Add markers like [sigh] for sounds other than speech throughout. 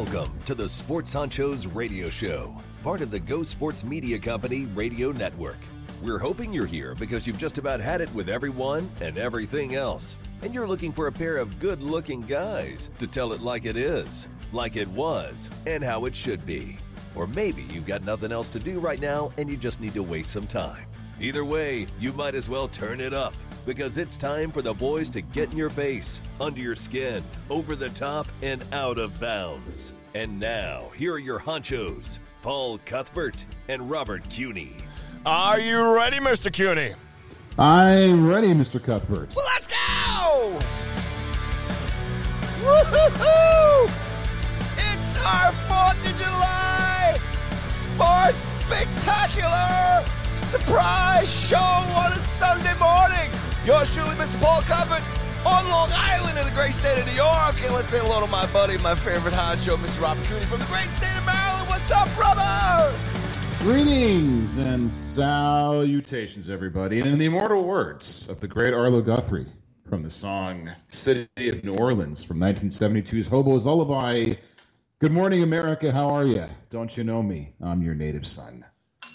Welcome to the Sports Honchos Radio Show, part of the Go Sports Media Company radio network. We're hoping you're here because you've just about had it with everyone and everything else, and you're looking for a pair of good looking guys to tell it like it is, like it was, and how it should be. Or maybe you've got nothing else to do right now and you just need to waste some time. Either way, you might as well turn it up because it's time for the boys to get in your face, under your skin, over the top, and out of bounds. And now, here are your honchos, Paul Cuthbert and Robert Cuny. Are you ready, Mr. Cuny? I'm ready, Mr. Cuthbert. Well, let's go! Woo-hoo-hoo! It's our 4th of July sports spectacular surprise show on a Sunday morning. Yours truly, Mr. Paul Cuthbert, on Long Island in the great state of New York. And let's say hello to my buddy, my favorite honcho, Mr. Robert Cooney from the great state of Maryland. What's up, brother? Greetings and salutations, everybody. And in the immortal words of the great Arlo Guthrie from the song City of New Orleans from 1972's Hobo's Lullaby, Good morning, America. How are you? Don't you know me? I'm your native son.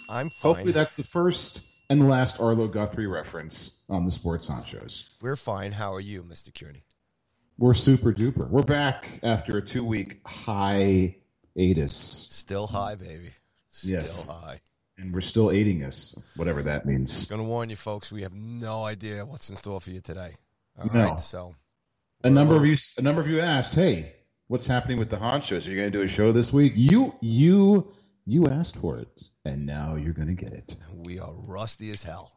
I'm fine. Hopefully, that's the first and last Arlo Guthrie reference on the Sports Honchos. We're fine. How are you, Mr. Cuny? We're super duper. We're back after a two week high hiatus. Still high, baby. Still Yes. high. And we're still aiding us, whatever that means. I'm Going to warn you, folks. We have no idea what's in store for you today. All right, No. so A number of you, a number of you asked, "Hey, what's happening with the honchos? Are you going to do a show this week?" You, you, you asked for it, and now you're going to get it. we are rusty as hell.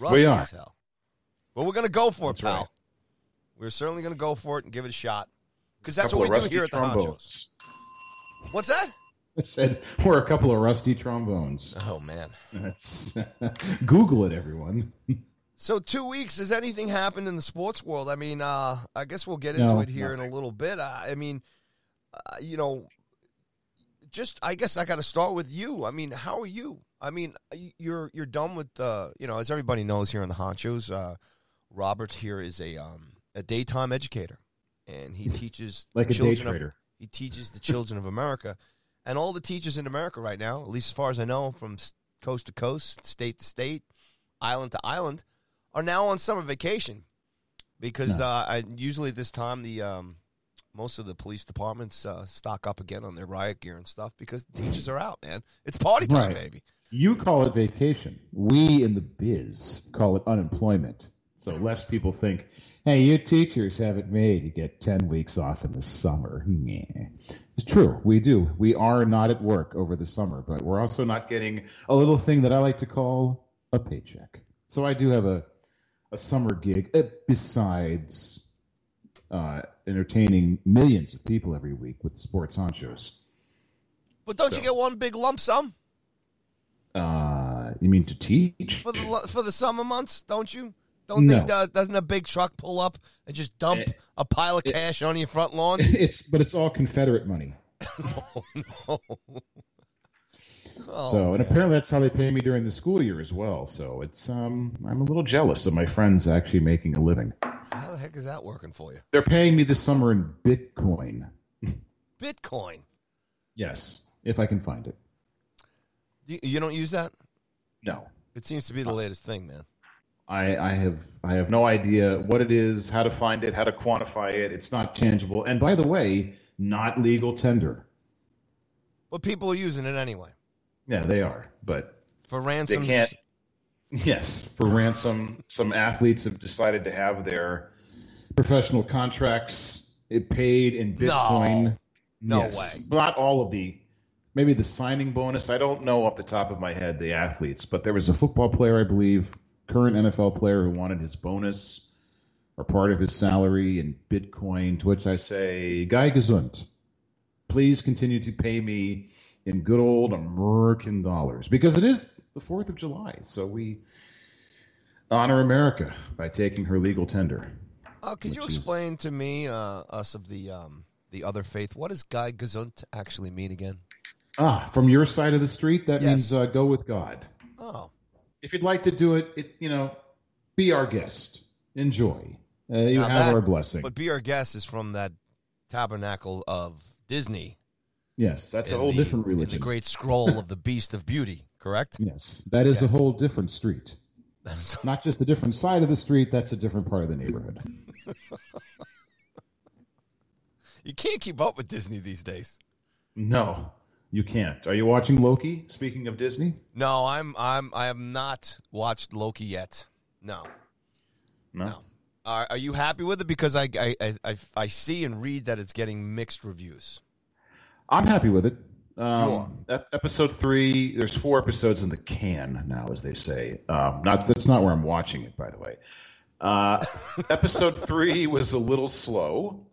Rusty We are. as hell. But we're going to go for That's it, pal. right. We're certainly going to go for it and give it a shot. Because that's what we do here at the Honchos. What's that? I said we're a couple of rusty trombones. Oh, man. That's [laughs] Google it, everyone. So two weeks. Has anything happened in the sports world? I mean, uh, I guess we'll get into No, it here in a little bit. Uh, I mean, uh, you know, just I guess I got to start with you. I mean, how are you? I mean, you're you're done with the you know, as everybody knows here in the Honchos, uh, Robert here is a um, a daytime educator, and he teaches Like the a day children of- trader. he teaches the children of America, and all the teachers in America right now, at least as far as I know, from coast to coast, state to state, island to island, are now on summer vacation because No. uh, I, usually at this time the um, most of the police departments uh, stock up again on their riot gear and stuff because the teachers are out, man. It's party time, Right. baby. You call it vacation. We in the biz call it unemployment. So less people think, hey, you teachers have it made. You get 10 weeks off in the summer. Meh. It's true. We do. We are not at work over the summer, but we're also not getting a little thing that I like to call a paycheck. So I do have a, a summer gig uh, besides uh, entertaining millions of people every week with the sports shows. But don't you get one big lump sum Uh, you mean to teach? for the for the summer months? Don't you? Don't No. think uh, doesn't a big truck pull up and just dump Eh, a pile of cash on your front lawn? [laughs] it's but it's all Confederate money. oh no! Oh, so and apparently that's how they pay me during the school year as well. So it's um I'm a little jealous of my friends actually making a living. how the heck is that working for you? They're paying me this summer in Bitcoin. Bitcoin. Yes, if I can find it. You, you don't use that? No. It seems to be the latest thing, man. I, I have I have no idea what it is, how to find it, how to quantify it. It's not tangible. And by the way, not legal tender. But people are using it anyway Yeah, they are. But for they can't yes for ransom some athletes have decided to have their professional contracts paid in bitcoin No Yes. way. not all of the maybe the signing bonus i don't know off the top of my head the athletes but there was a football player i believe current nfl player who wanted his bonus or part of his salary in bitcoin to which i say guy gesund please continue to pay me in good old American dollars because it is the 4th of July. So we honor America by taking her legal tender. Uh, could you which is- explain to me, uh, us of the um, the other faith, what does Guy Gesund actually mean again? Ah, from your side of the street, that Yes. means uh, go with God. Oh, If you'd like to do it, it you know, be our guest. Enjoy. Uh, you Now have that- our blessing. but be our guest is from that tabernacle of Disney Yes, that's a whole the- different religion. the great scroll of the Beast of Beauty. Correct. [laughs] Yes, that is a whole different street. Not just a different side of the street, that's a different part of the neighborhood. [laughs] you can't keep up with Disney these days. No, you can't. Are you watching Loki? Speaking of Disney? No, I'm I'm I have not watched Loki yet. No. No. No. Are, are you happy with it? Because I, I, I, I, see and read that it's getting mixed reviews. I'm happy with it. Um, ep- episode three. There's four episodes in the can now, as they say. Um, not that's not where I'm watching it, by the way. Uh, [laughs] episode three was a little slow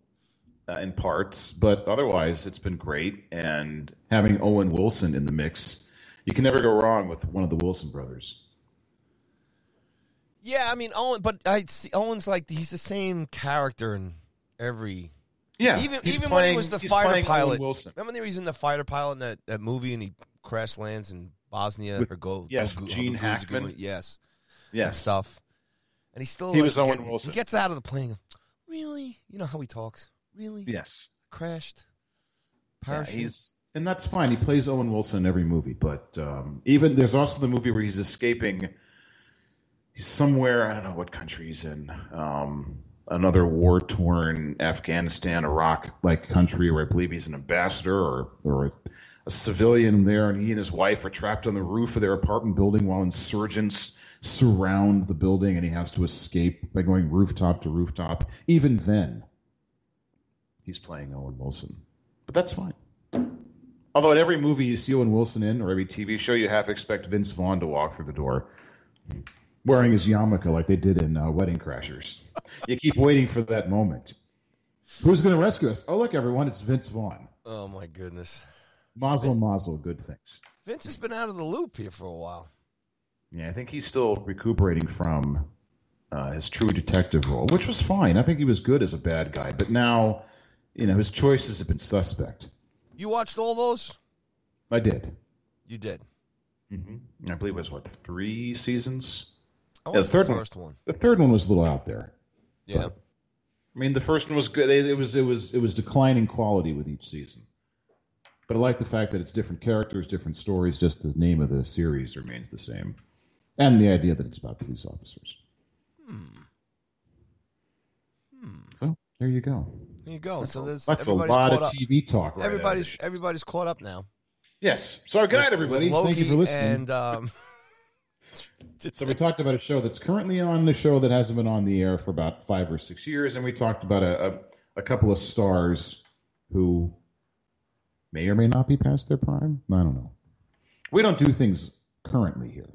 uh, in parts, but otherwise it's been great. And having Owen Wilson in the mix, you can never go wrong with one of the Wilson brothers. Yeah, I mean Owen, but I see Owen's like he's the same character in every. Yeah, even even when he was the fighter playing pilot. Wilson. Remember when he was in the fighter pilot in that, that movie and he crash lands in Bosnia With- or go yes, go, Gene go- Hackman. yes, and Yes, stuff. And he still He like, was Owen get- Wilson. He gets out of the plane. Really, you know how he talks. Really, Yes. crashed. Yeah, he's and that's fine. He plays Owen Wilson in every movie, but um, even there's also the movie where he's escaping. He's somewhere I don't know what country he's in. Um, another war torn Afghanistan, Iraq like country where I believe he's an ambassador or or a, a civilian there, and he and his wife are trapped on the roof of their apartment building while insurgents surround the building, and he has to escape by going rooftop to rooftop. Even then, he's playing Owen Wilson, but that's fine. Although in every movie you see Owen Wilson in, or every TV show, you half expect Vince Vaughn to walk through the door wearing his yarmulke like they did in uh, Wedding Crashers. You keep waiting for that moment. Who's going to rescue us? Oh, look, everyone, it's Vince Vaughn. oh my goodness, Mazel, mazel, good things. Vince has been out of the loop here for a while. Yeah, I think he's still recuperating from uh, his true detective role, which was fine. I think he was good as a bad guy, but now, you know, his choices have been suspect. You watched all those? I did. You did. Mm-hmm. I believe it was what three seasons. I Yeah, the third the one. first one. The third one was a little out there. Yeah. I mean, the first one was good. It it was it was it was declining quality with each season. But I like the fact that it's different characters, different stories. Just the name of the series remains the same, and the idea that it's about police officers. So there you go. There you go. so there's That's a everybody's lot caught of up. TV talk. Right everybody's this. everybody's caught up now. yes. So good night, everybody. Loki Thank you for listening. And um, [laughs] So we talked about a show that's currently on the show that hasn't been on the air for about five or six years, and we talked about a, a, a couple of stars who may or may not be past their prime. I don't know. We don't do things currently here.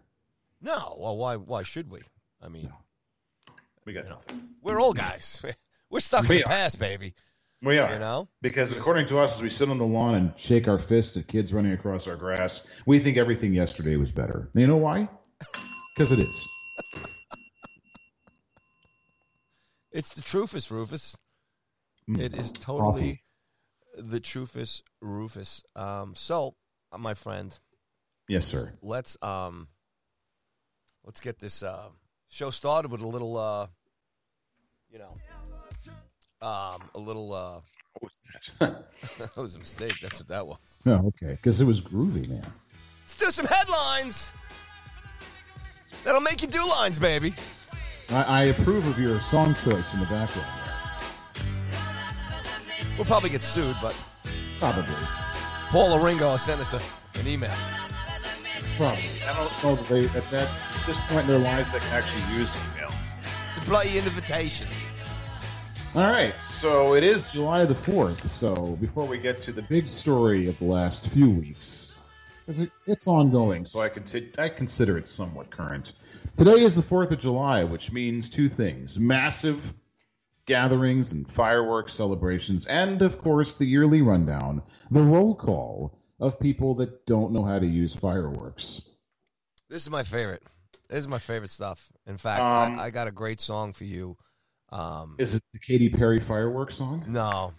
no, well, why why should we? I mean, We got you know, nothing. we're old guys. [laughs] We're stuck in We the are. past, baby. We are You know. because according to us, as we sit on the lawn and shake our fists at kids running across our grass, we think everything yesterday was better. You know why? [laughs] Because it is. It's the Trufus Rufus. Mm. It is Coffee. totally the Trufus Rufus. Um, so, uh, my friend, Yes, sir. let's um, let's get this uh, show started with a little, uh, you know, um, a little. Uh, What was that? [laughs] [laughs] that was a mistake. That's what that was. oh, okay. Because it was groovy, man. Let's do some headlines. That'll make you do lines, baby. I, I approve of your song choice in the background. We'll probably get sued, but Probably. Paul Ringo sent us a, an email. Probably. I don't know that they, at that this point in their lives, they can actually use email. It's a bloody invitation. All right, so it is July the 4th. So before we get to the big story of the last few weeks, it's ongoing, so I, consi- I consider it somewhat current. Today is the 4th of July, which means two things massive gatherings and fireworks celebrations, and of course, the yearly rundown, the roll call of people that don't know how to use fireworks. This is my favorite. This is my favorite stuff. In fact, Um, I, I got a great song for you. Um, Is it the Katy Perry fireworks song? no,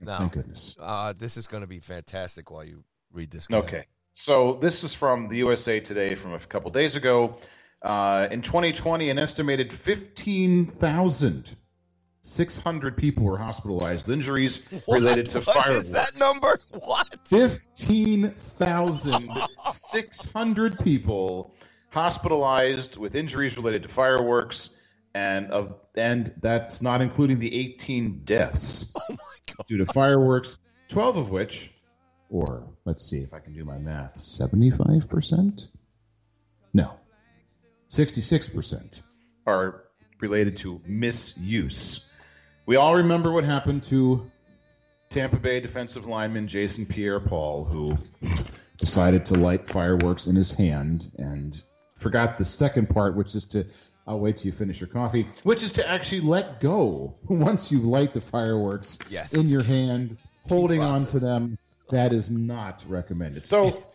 no. Thank goodness. Uh, this is going to be fantastic while you read this. guy. Okay. So this is from the USA Today from a couple days ago. Uh, in 2020, an estimated 15,600 people were hospitalized with injuries [laughs] related to what fireworks. is that number? What? 15,600 people hospitalized with injuries related to fireworks, and of and that's not including the 18 deaths [laughs] Oh due to fireworks, 12 of which, or let's see if I can do my math, 75%? No, 66% are related to misuse. We all remember what happened to Tampa Bay defensive lineman Jason Pierre Paul, who decided to light fireworks in his hand and forgot the second part, which is to. I'll wait till you finish your coffee, which is to actually let go [laughs] once you light the fireworks Yes, in it's your hand, holding on to them. That is not recommended. So,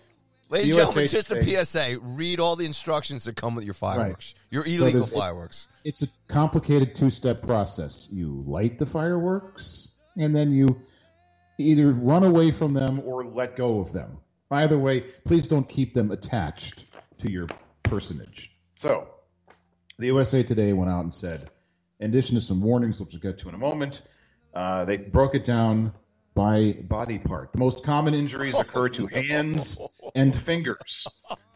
Ladies and USA gentlemen, just a PSA. Read all the instructions that come with your fireworks. Your illegal there's- fireworks. it's a complicated two-step process. You light the fireworks, and then you either run away from them or let go of them. Either way, please don't keep them attached to your personage. So, the USA Today went out and said, in addition to some warnings, which we'll get to in a moment, uh, they broke it down by body part. The most common injuries occur to [laughs] hands and fingers.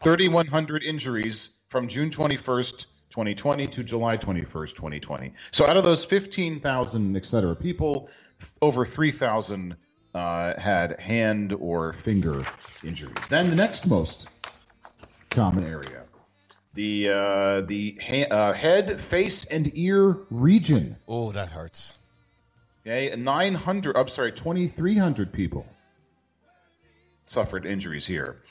3,100 injuries from June 21st, 2020 to July 21st, 2020. So out of those 15,000, et cetera, people, over 3,000 uh, had hand or finger injuries. Then the next most common area, the uh, the ha- uh, head, face, and ear region. Oh, that hurts. Okay, 900, I'm sorry, 2,300 people suffered injuries here.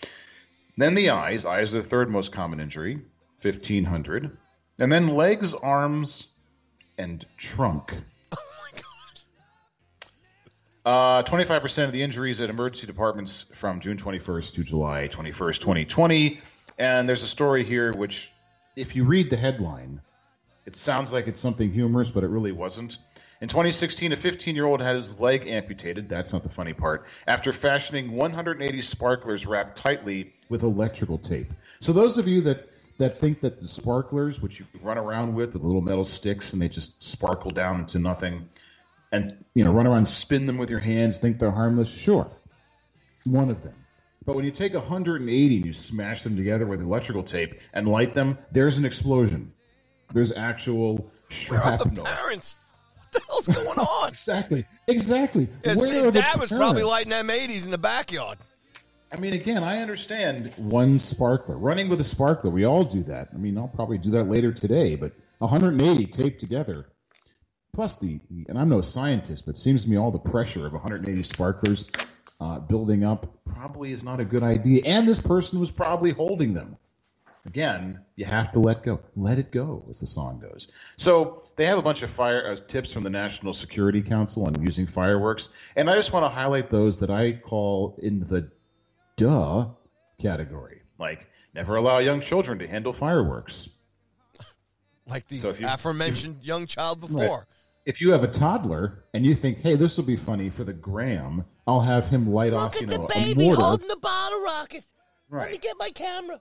Then the eyes. Eyes are the third most common injury, 1,500. And then legs, arms, and trunk. [laughs] Oh my god. Uh, 25% of the injuries at emergency departments from June 21st to July 21st, 2020. And there's a story here which, if you read the headline, it sounds like it's something humorous, but it really wasn't. In 2016, a 15 year old had his leg amputated. That's not the funny part. After fashioning 180 sparklers wrapped tightly with electrical tape. So, those of you that, that think that the sparklers, which you run around with, the little metal sticks, and they just sparkle down into nothing, and you know run around spin them with your hands think they're harmless sure one of them but when you take 180 and you smash them together with electrical tape and light them there's an explosion there's actual Where are the shrapnel parents? What the hell's going [laughs] on? exactly exactly His, Where his are the dad was probably lighting M80s in the backyard. I mean, again, I understand one sparkler. Running with a sparkler, we all do that. I mean, I'll probably do that later today, but 180 taped together. Plus, the, the and I'm no scientist, but it seems to me all the pressure of 180 sparklers uh, building up probably is not a good idea. And this person was probably holding them. Again, you have to let go. Let it go, as the song goes. So they have a bunch of fire uh, tips from the National Security Council on using fireworks, and I just want to highlight those that I call in the duh category. Like, never allow young children to handle fireworks. Like the So you- aforementioned young child before. If you have a toddler and you think, hey, this will be funny for the gram, I'll have him light off, you know, a mortar. the bottle rocket. Right. Let me get my camera.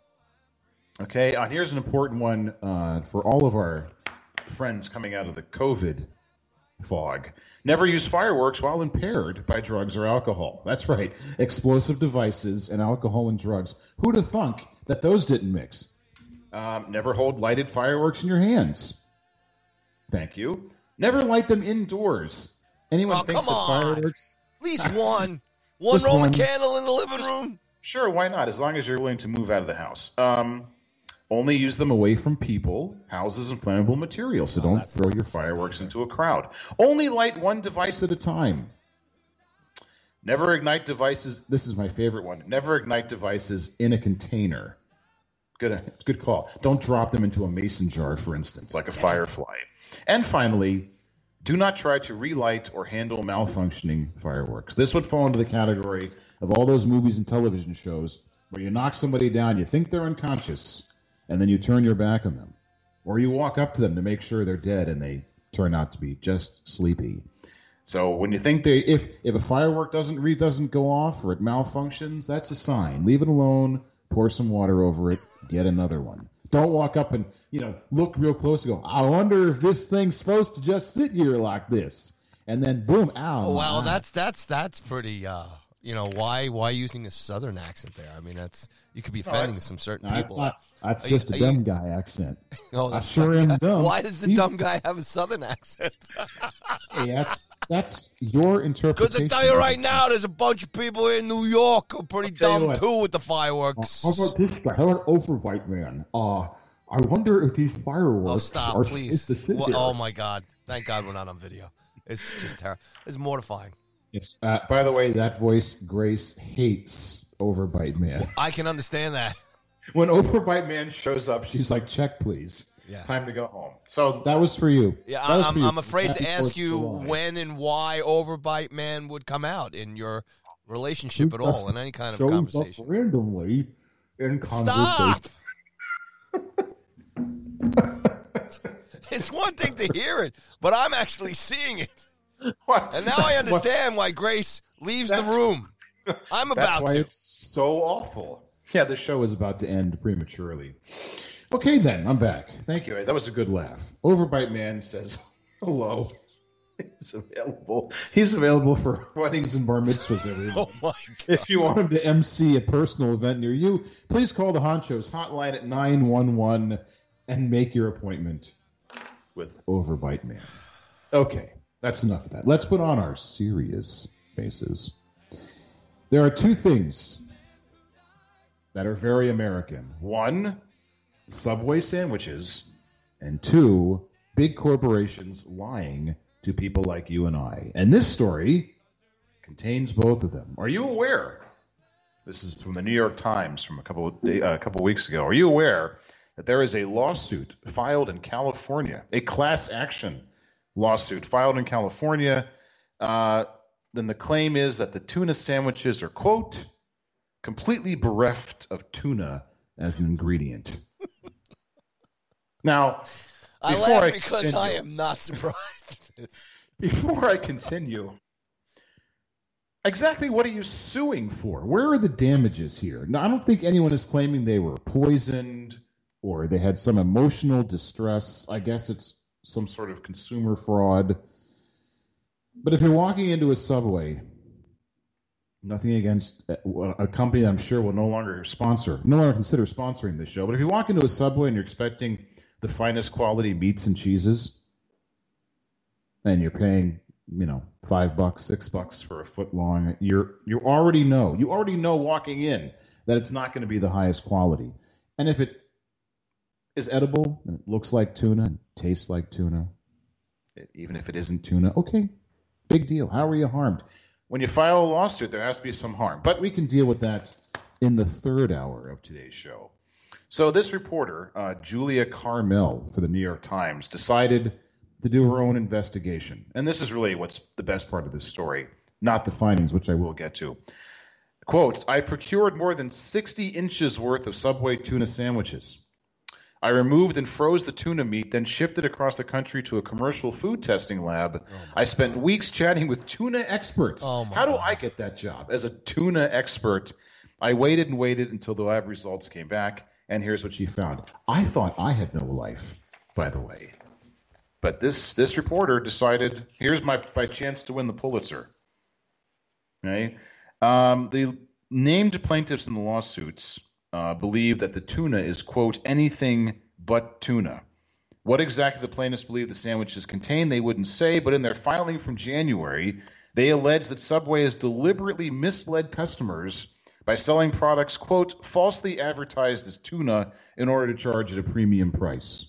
Okay, uh, here's an important one uh, for all of our friends coming out of the COVID fog. Never use fireworks while impaired by drugs or alcohol. That's right, explosive devices and alcohol and drugs. Who'd have thunk that those didn't mix? Um, never hold lighted fireworks in your hands. Thank you. Never light them indoors. Anyone Oh, thinks come that on. fireworks? At least one. [laughs] One Just Roman one. candle in the living room. Sure, why not? As long as you're willing to move out of the house. Um, only use them away from people, houses, and flammable materials. So don't throw your fireworks into a crowd. Only light one device at a time. Never ignite devices. This is my favorite one. Never ignite devices in a container. Good, good call. Don't drop them into a mason jar, for instance, like a firefly. And finally, do not try to relight or handle malfunctioning fireworks. This would fall into the category of all those movies and television shows where you knock somebody down, you think they're unconscious, and then you turn your back on them. Or you walk up to them to make sure they're dead and they turn out to be just sleepy. So when you think they if if a firework doesn't re doesn't go off or it malfunctions, that's a sign. Leave it alone, pour some water over it, get another one. Don't walk up and you know look real close and go. I wonder if this thing's supposed to just sit here like this, and then boom, ow. Well, that's that's that's pretty. Uh, you know why why using a southern accent there? I mean, that's you could be offending that's- some certain I people. thought that's Are just are a you- dumb guy accent. [laughs] Oh, I that's sure dumb am guy. dumb. Why does the You- dumb guy have a southern accent? Hey, that's that's your interpretation. Because. I tell you right now, there's a bunch of people in New York who are pretty dumb too with the fireworks. How about this guy? How about Overbite Man? Uh, I wonder if these fireworks Oh, stop, are please. supposed to sit Wha- here. oh, my God. Thank God we're not on video. It's just terrible. It's mortifying. Yes. Uh, by the way, that voice Grace hates Overbite Man. [laughs] I can understand that. when Overbite Man shows up, she's like, "Check, please. Yeah. Time to go home." So that was for you. Yeah, I, I'm, for you. I'm afraid to ask you July. when and why Overbite Man would come out in your relationship at all, in any kind of conversation. up randomly in conversation. Stop! [laughs] it's one thing to hear it, but I'm actually seeing it. What? And now I understand why Grace leaves the That's- room. I'm That's about why to. it's so awful. Yeah, the show is about to end prematurely. Okay, then I'm back. Thank you. That was a good laugh. Overbite Man says hello. He's available. He's available for weddings and bar mitzvahs. Everyone. [laughs] Oh my god! If you want him to MC a personal event near you, please call the Honchos hotline at 911 and make your appointment with Overbite Man. Okay, that's enough of that. Let's put on our serious faces. There are two things that are very American one, Subway sandwiches, and two, big corporations lying to people like you and I. And this story contains both of them. Are you aware? This is from the New York Times from a couple day- uh, a couple weeks ago. Are you aware that there is a lawsuit filed in California, a class action lawsuit filed in California? Uh, then the claim is that the tuna sandwiches are quote completely bereft of tuna as an ingredient. now, I laugh I because continue- I am not surprised. before I continue, exactly what are you suing for? Where are the damages here? Now, I don't think anyone is claiming they were poisoned or they had some emotional distress. I guess it's some sort of consumer fraud. But if you're walking into a subway, nothing against a company I'm sure will no longer sponsor, no longer consider sponsoring this show. But if you walk into a subway and you're expecting the finest quality meats and cheeses, and you're paying, you know, five bucks, six bucks for a foot long, you're you already know, you already know walking in that it's not going to be the highest quality. And if it is edible and it looks like tuna and tastes like tuna, even if it isn't tuna, okay, big deal. How are you harmed? When you file a lawsuit, there has to be some harm. But we can deal with that in the third hour of today's show. So this reporter, uh, Julia Carmel for the New York Times, decided to do her own investigation. And this is really what's the best part of this story, not the findings, which I will get to. Quote, I procured more than 60 inches worth of Subway tuna sandwiches. I removed and froze the tuna meat, then shipped it across the country to a commercial food testing lab. I spent weeks chatting with tuna experts. Oh, my How do God. I get that job? As a tuna expert, I waited and waited until the lab results came back, and here's what she found. I thought I had no life, by the way. But this this reporter decided, here's my my chance to win the Pulitzer. Okay? Um, the named plaintiffs in the lawsuits uh, believe that the tuna is, quote, anything but tuna. What exactly the plaintiffs believe the sandwiches contain, they wouldn't say, but in their filing from January, they allege that Subway has deliberately misled customers by selling products, quote, falsely advertised as tuna in order to charge at a premium price.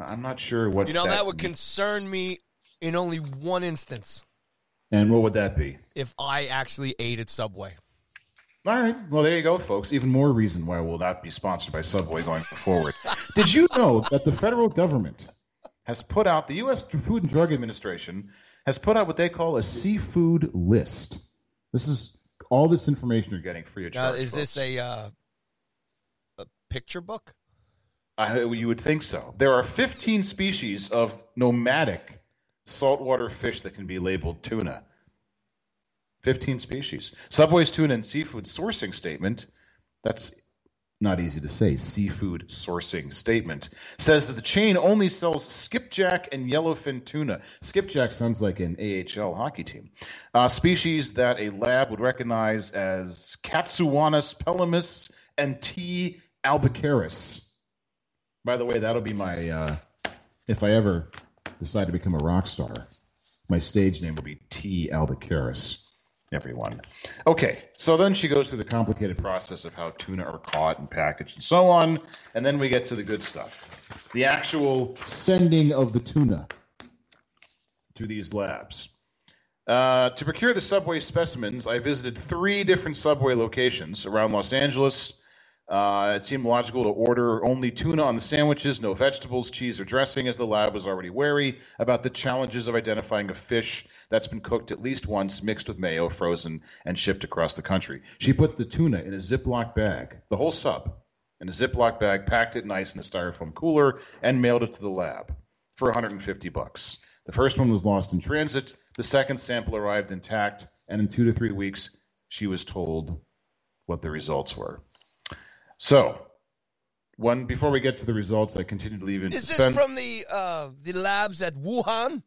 I'm not sure what You know, that would means. concern me in only one instance And what would that be? if I actually ate at Subway. All right. Well, there you go, folks. Even more reason why we'll not be sponsored by Subway going forward. Did you know that the federal government has put out, the U.S. Food and Drug Administration has put out what they call a seafood list? This is all this information you're getting of Now, charge. is this a uh, a picture book? I, you would think so. There are 15 species of nomadic saltwater fish that can be labeled tuna. 15 species. Subway's tuna and seafood sourcing statement, that's not easy to say, seafood sourcing statement says that the chain only sells skipjack and yellowfin tuna. Skipjack sounds like an AHL hockey team, uh, species that a lab would recognize as Katsuwonus pelamis and T. albacares. By the way, that'll be my, uh, if I ever decide to become a rock star, my stage name will be T. albacares everyone. Okay, so then she goes through the complicated process of how tuna are caught and packaged and so on, and then we get to the good stuff. The actual sending of the tuna to these labs. Uh, to procure the subway specimens, I visited three different subway locations around Los Angeles. Uh, it seemed logical to order only tuna on the sandwiches, no vegetables, cheese, or dressing, as the lab was already wary about the challenges of identifying a fish that's been cooked at least once, mixed with mayo, frozen, and shipped across the country. She put the tuna in a Ziploc bag, the whole sub, in a Ziploc bag, packed it nice in a styrofoam cooler, and mailed it to the lab for 150 bucks. The first one was lost in transit. The second sample arrived intact, and in two to three weeks, she was told what the results were. So, one before we get to the results, I continue to leave in Is this suspense. from the uh, the labs at Wuhan?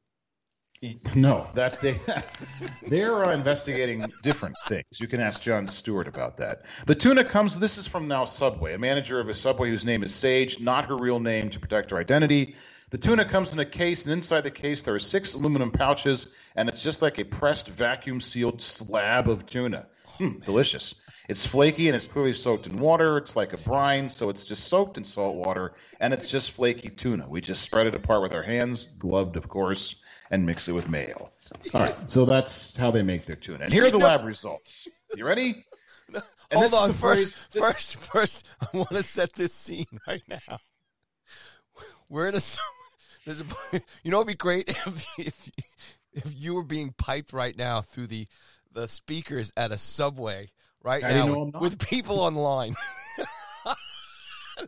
No, that they [laughs] they're uh, investigating different things. You can ask Jon Stewart about that. The tuna comes. This is from now Subway, a manager of a Subway whose name is Sage, not her real name to protect her identity. The tuna comes in a case, and inside the case there are six aluminum pouches, and it's just like a pressed, vacuum sealed slab of tuna. Hmm, delicious. It's flaky and it's clearly soaked in water. It's like a brine, so it's just soaked in salt water, and it's just flaky tuna. We just spread it apart with our hands, gloved, of course, and mix it with mayo. All right, so that's how they make their tuna. And here are the lab results. You ready? [laughs] And Hold on, first, phrase- first, first, I want to set this scene right now. We're in a, there's a, [laughs] you know, it'd be great [laughs] if, if, if you were being piped right now through the, the speakers at a subway right I now know with people online. [laughs]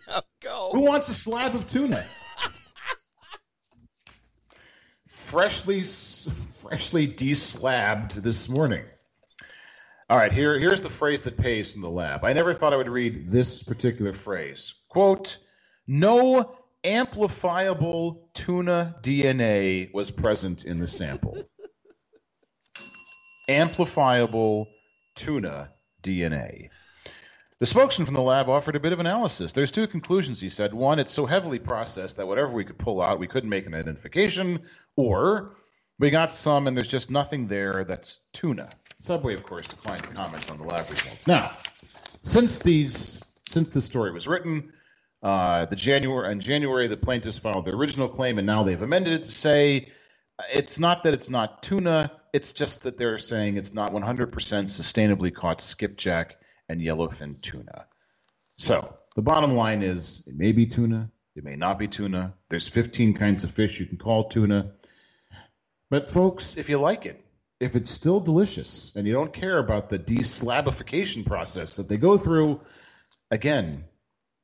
now go. Who wants a slab of tuna? freshly, freshly deslabbed this morning. All right, here, here's the phrase that pays from the lab. I never thought I would read this particular phrase. Quote, no amplifiable tuna DNA was present in the sample. [laughs] amplifiable tuna DNA. The spokesman from the lab offered a bit of analysis. There's two conclusions, he said. One, it's so heavily processed that whatever we could pull out, we couldn't make an identification. Or we got some and there's just nothing there that's tuna. Subway, of course, declined to comment on the lab results. Now, since these since this story was written, uh, the January in January the plaintiffs filed their original claim, and now they've amended it to say uh, it's not that it's not tuna, it's just that they're saying it's not 100% sustainably caught skipjack and yellowfin tuna. So the bottom line is it may be tuna, it may not be tuna. There's 15 kinds of fish you can call tuna. But folks, if you like it, if it's still delicious and you don't care about the deslabification process that they go through, again,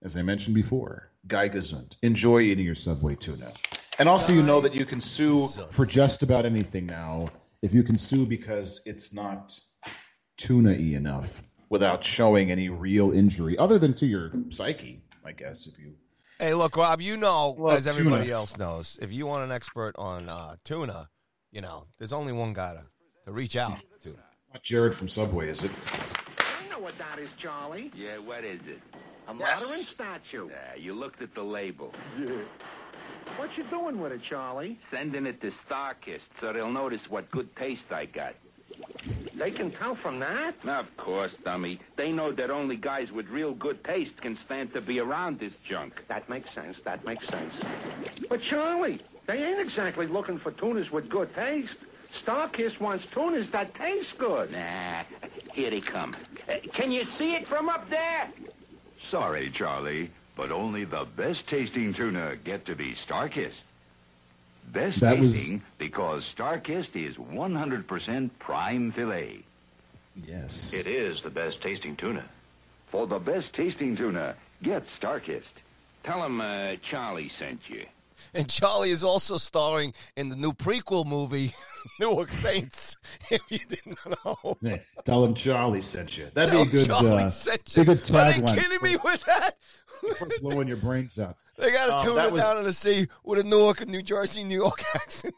as I mentioned before, Guy Gesund, enjoy eating your Subway tuna. And also, you know that you can sue for just about anything now. If you can sue because it's not tuna-y enough without showing any real injury, other than to your psyche, I guess. If you Hey, look, Rob, you know, Love as everybody tuna. else knows, if you want an expert on uh, tuna, you know, there's only one guy to, to reach out to. not Jared from Subway, is it? I know what that is, Charlie. Yeah, what is it? A Yes. modern statue. Yeah, you looked at the label. Yeah. What you doing with it, Charlie? Sending it to Starkist so they'll notice what good taste I got. They can tell from that. Of course, dummy. They know that only guys with real good taste can stand to be around this junk. That makes sense. That makes sense. But Charlie, they ain't exactly looking for tuners with good taste. Starkist wants tuners that taste good. Nah, here they come. Uh, can you see it from up there? Sorry, Charlie, but only the best tasting tuna get to be Starkist. Best That was- tasting because Starkist is 100% prime filet. Yes. It is the best tasting tuna. For the best tasting tuna, get Starkist. Tell him uh, Charlie sent you. [laughs] And Charlie is also starring in the new prequel movie, [laughs] Newark Saints. [laughs] If you didn't know, Hey, tell him Charlie sent you. That'd Tell be a good, Charlie uh, sent be a you. good Are they tagline. kidding me with that? blowing your brains out. They got to Um, tune that it was- down in the sea with a Newark, New Jersey, New York accent.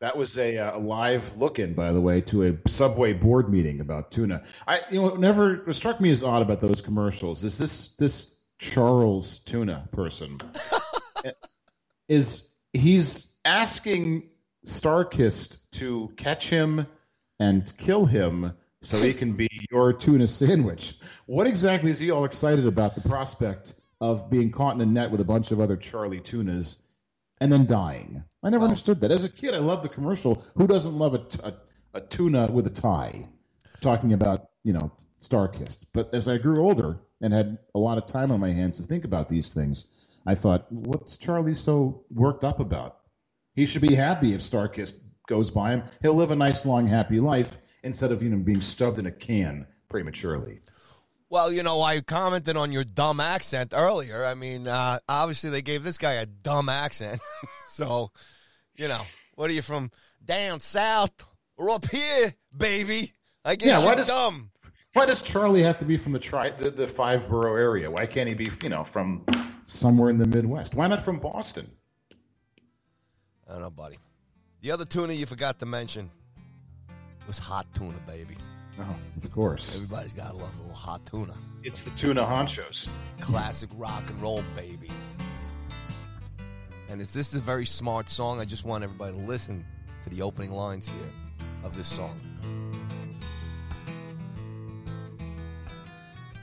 That was a, uh, a live look-in, by the way, to a Subway board meeting about tuna. I, you know, what never what struck me as odd about those commercials is this this Charles Tuna person is he's asking Starkist to catch him and kill him so he can be your tuna sandwich. What exactly is he all excited about the prospect of being caught in a net with a bunch of other Charlie tunas and then dying? I never understood that. As a kid, I loved the commercial. Who doesn't love a, tuna with a tie? Talking about, you know, Starkist. But as I grew older and had a lot of time on my hands to think about these things, I thought, what's Charlie so worked up about? He should be happy if Starkist goes by him. He'll live a nice, long, happy life instead of, you know, being stuffed in a can prematurely. Well, you know, I commented on your dumb accent earlier. I mean, uh, obviously they gave this guy a dumb accent. [laughs] so, you know, what are you from down south or up here, baby? I guess Yeah, you're does- dumb. Why does Charlie have to be from the tri the, the five borough area? Why can't he be, you know, from somewhere in the Midwest? Why not from Boston? I don't know, buddy. The other tuna you forgot to mention was hot tuna, baby. Oh, of course. Everybody's got to love a little hot tuna. It's the tuna honchos. Classic rock and roll, baby. And it's this is a very smart song. I just want everybody to listen to the opening lines here of this song.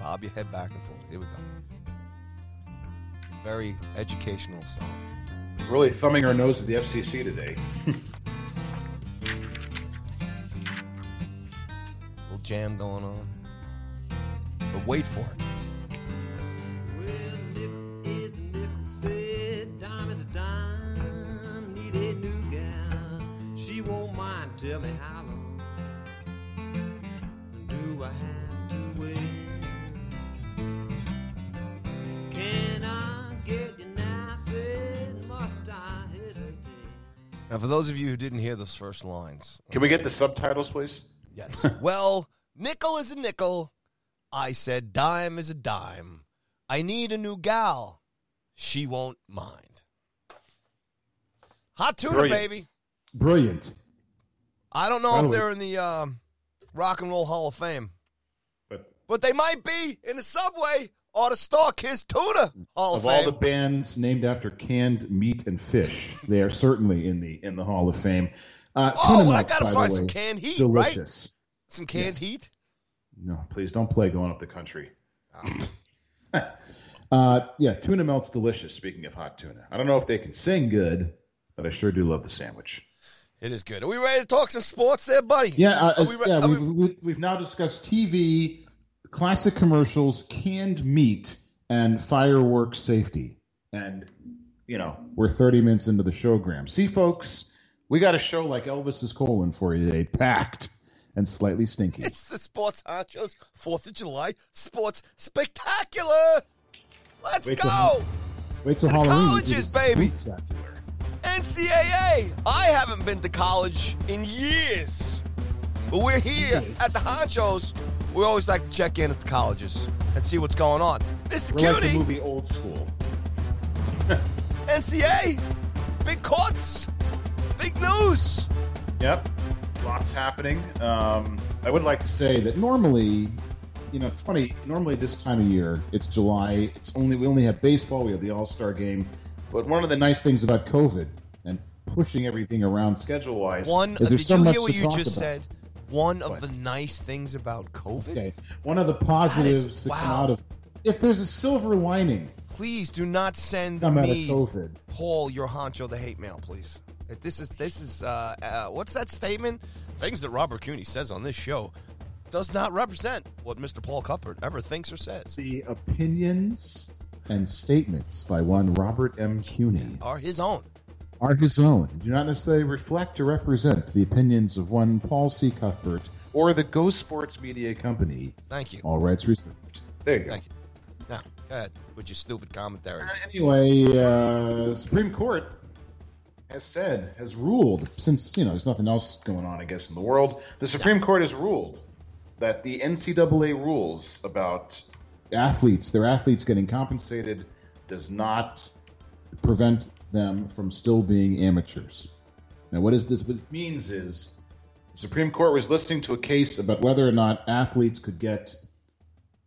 Bob your head back and forth. Here we go. Very educational song. Really thumbing our nose at the FCC today. [laughs] little jam going on. But wait for it. She won't mind. Tell me how long do I have Now, for those of you who didn't hear those first lines, Can we get the subtitles, please? Yes. [laughs] well, nickel is a nickel. I said dime is a dime. I need a new gal. She won't mind. Hot tuna, Brilliant. baby. Brilliant. I don't know By the if they're in the um, Rock and Roll Hall of Fame, But but they might be in the subway or the Starkist Tuna Hall of, of all the bands named after canned meat and fish, they are certainly in the in the Hall of Fame. Uh, Oh, tuna I nuts, gotta find some canned heat, right? delicious. Some canned Yes. heat. No, please don't play going up the country. [laughs] uh, yeah, tuna melt's delicious. Speaking of hot tuna, I don't know if they can sing good, but I sure do love the sandwich. It is good. Are we ready to talk some sports there, buddy? Yeah, uh, we re- yeah. we- we, we've now discussed TV, classic commercials, canned meat, and fireworks safety. And you know, we're 30 minutes into the showgram. See, folks, we got a show like Elvis's colon for you today, packed and slightly stinky. It's the Sports Honchos Fourth of July Sports Spectacular. Let's Wait till- go. Wait till to Halloween. colleges, baby. spectacular. NCAA. I haven't been to college in years, but we're here at the Honchos. We always like to check in at the colleges and see what's going on. Mr. We're like the movie Old School. [laughs] NCAA, big courts, big news. Yep. Lots happening. Um, I would like to say that normally, you know, it's funny. Normally this time of year, it's July. It's only we only have baseball. We have the All Star game. But one of the nice things about COVID and pushing everything around schedule wise One, is there's did so you much hear what you just about. said? One of the nice things about COVID. Okay. One of the positives to come wow. out of if there's a silver lining Please do not send come out of me COVID. Paul, your honcho, the hate mail, please. If This is this is uh, uh, what's that statement? Things that Robert Cooney says on this show does not represent what Mr. Paul Cuthbert ever thinks or says. The opinions and statements by one Robert M. Cuny Are his own. Are his own and do not necessarily reflect or represent the opinions of one Paul C. Cuthbert or the Go Sports Media Company. Thank you. All rights reserved. There you go. Thank you. Now, go ahead with your stupid commentary. Anyway, uh, the Supreme Court has said, has ruled, since, you know, there's nothing else going on, I guess, in the world, the Supreme Court has ruled that the NCAA rules about athletes, their athletes getting compensated, does not prevent them from still being amateurs. Now, what is this? What means is the Supreme Court was listening to a case about whether or not athletes could get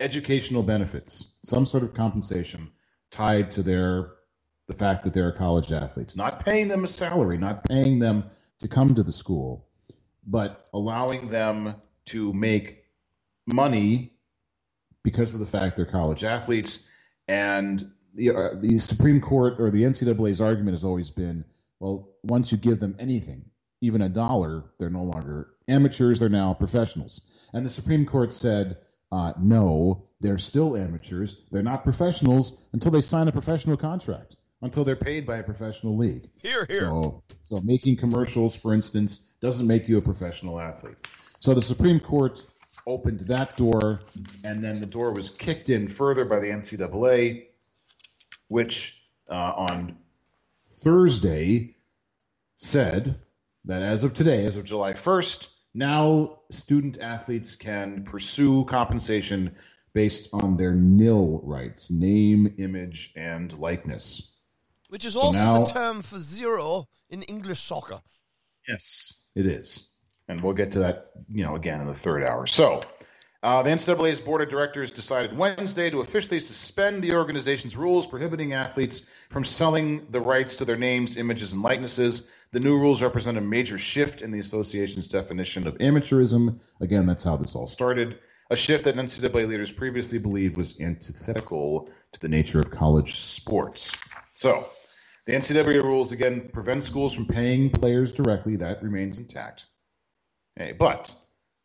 educational benefits, some sort of compensation tied to their the fact that they're college athletes, not paying them a salary, not paying them to come to the school, but allowing them to make money because of the fact they're college athletes. And the, uh, the Supreme Court or the NCAA's argument has always been, well, once you give them anything, even a dollar, they're no longer amateurs; they're now professionals. And the Supreme Court said, uh, no, they're still amateurs. They're not professionals until they sign a professional contract, until they're paid by a professional league. Here, here. So, so making commercials, for instance, doesn't make you a professional athlete. So the Supreme Court opened that door, and then the door was kicked in further by the NCAA, which uh, on Thursday said that as of today, as of July 1st, now student athletes can pursue compensation based on their nil rights name, image, and likeness. Which is So also now- the term for zero in English soccer. Yes, it is. And we'll get to that, you know, again in the third hour. So, uh, the NCAA's board of directors decided Wednesday to officially suspend the organization's rules prohibiting athletes from selling the rights to their names, images, and likenesses. The new rules represent a major shift in the association's definition of amateurism. Again, that's how this all started. A shift that NCAA leaders previously believed was antithetical to the nature of college sports. So, the NCAA rules again prevent schools from paying players directly. That remains intact. Okay, but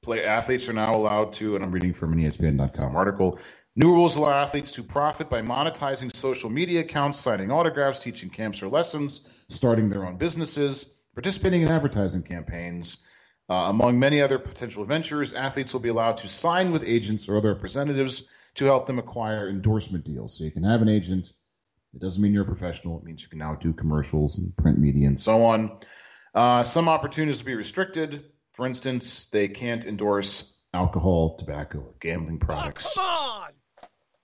play athletes are now allowed to, and I'm reading from an ESPN.com article. New rules allow athletes to profit by monetizing social media accounts, signing autographs, teaching camps or lessons, starting their own businesses, participating in advertising campaigns. Uh, among many other potential ventures, athletes will be allowed to sign with agents or other representatives to help them acquire endorsement deals. So you can have an agent. It doesn't mean you're a professional. It means you can now do commercials and print media and so on. Uh, some opportunities will be restricted. For instance, they can't endorse alcohol, tobacco, or gambling ah, products. Come on!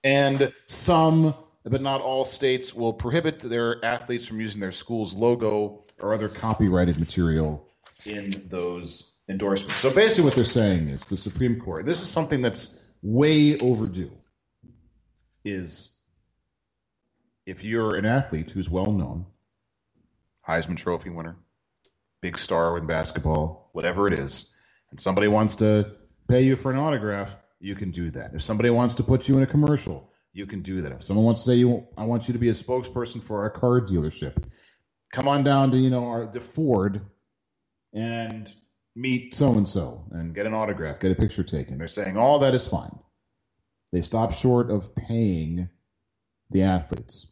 And some, but not all states, will prohibit their athletes from using their school's logo or other copyrighted material in those endorsements. So basically, what they're saying is the Supreme Court, this is something that's way overdue, is if you're an athlete who's well known, Heisman Trophy winner, big star in basketball, whatever it is, and somebody wants to pay you for an autograph, you can do that. If somebody wants to put you in a commercial, you can do that. If someone wants to say you, I want you to be a spokesperson for our car dealership, come on down to you know our the Ford and meet so and so and get an autograph, get a picture taken. They're saying all that is fine. They stop short of paying the athletes.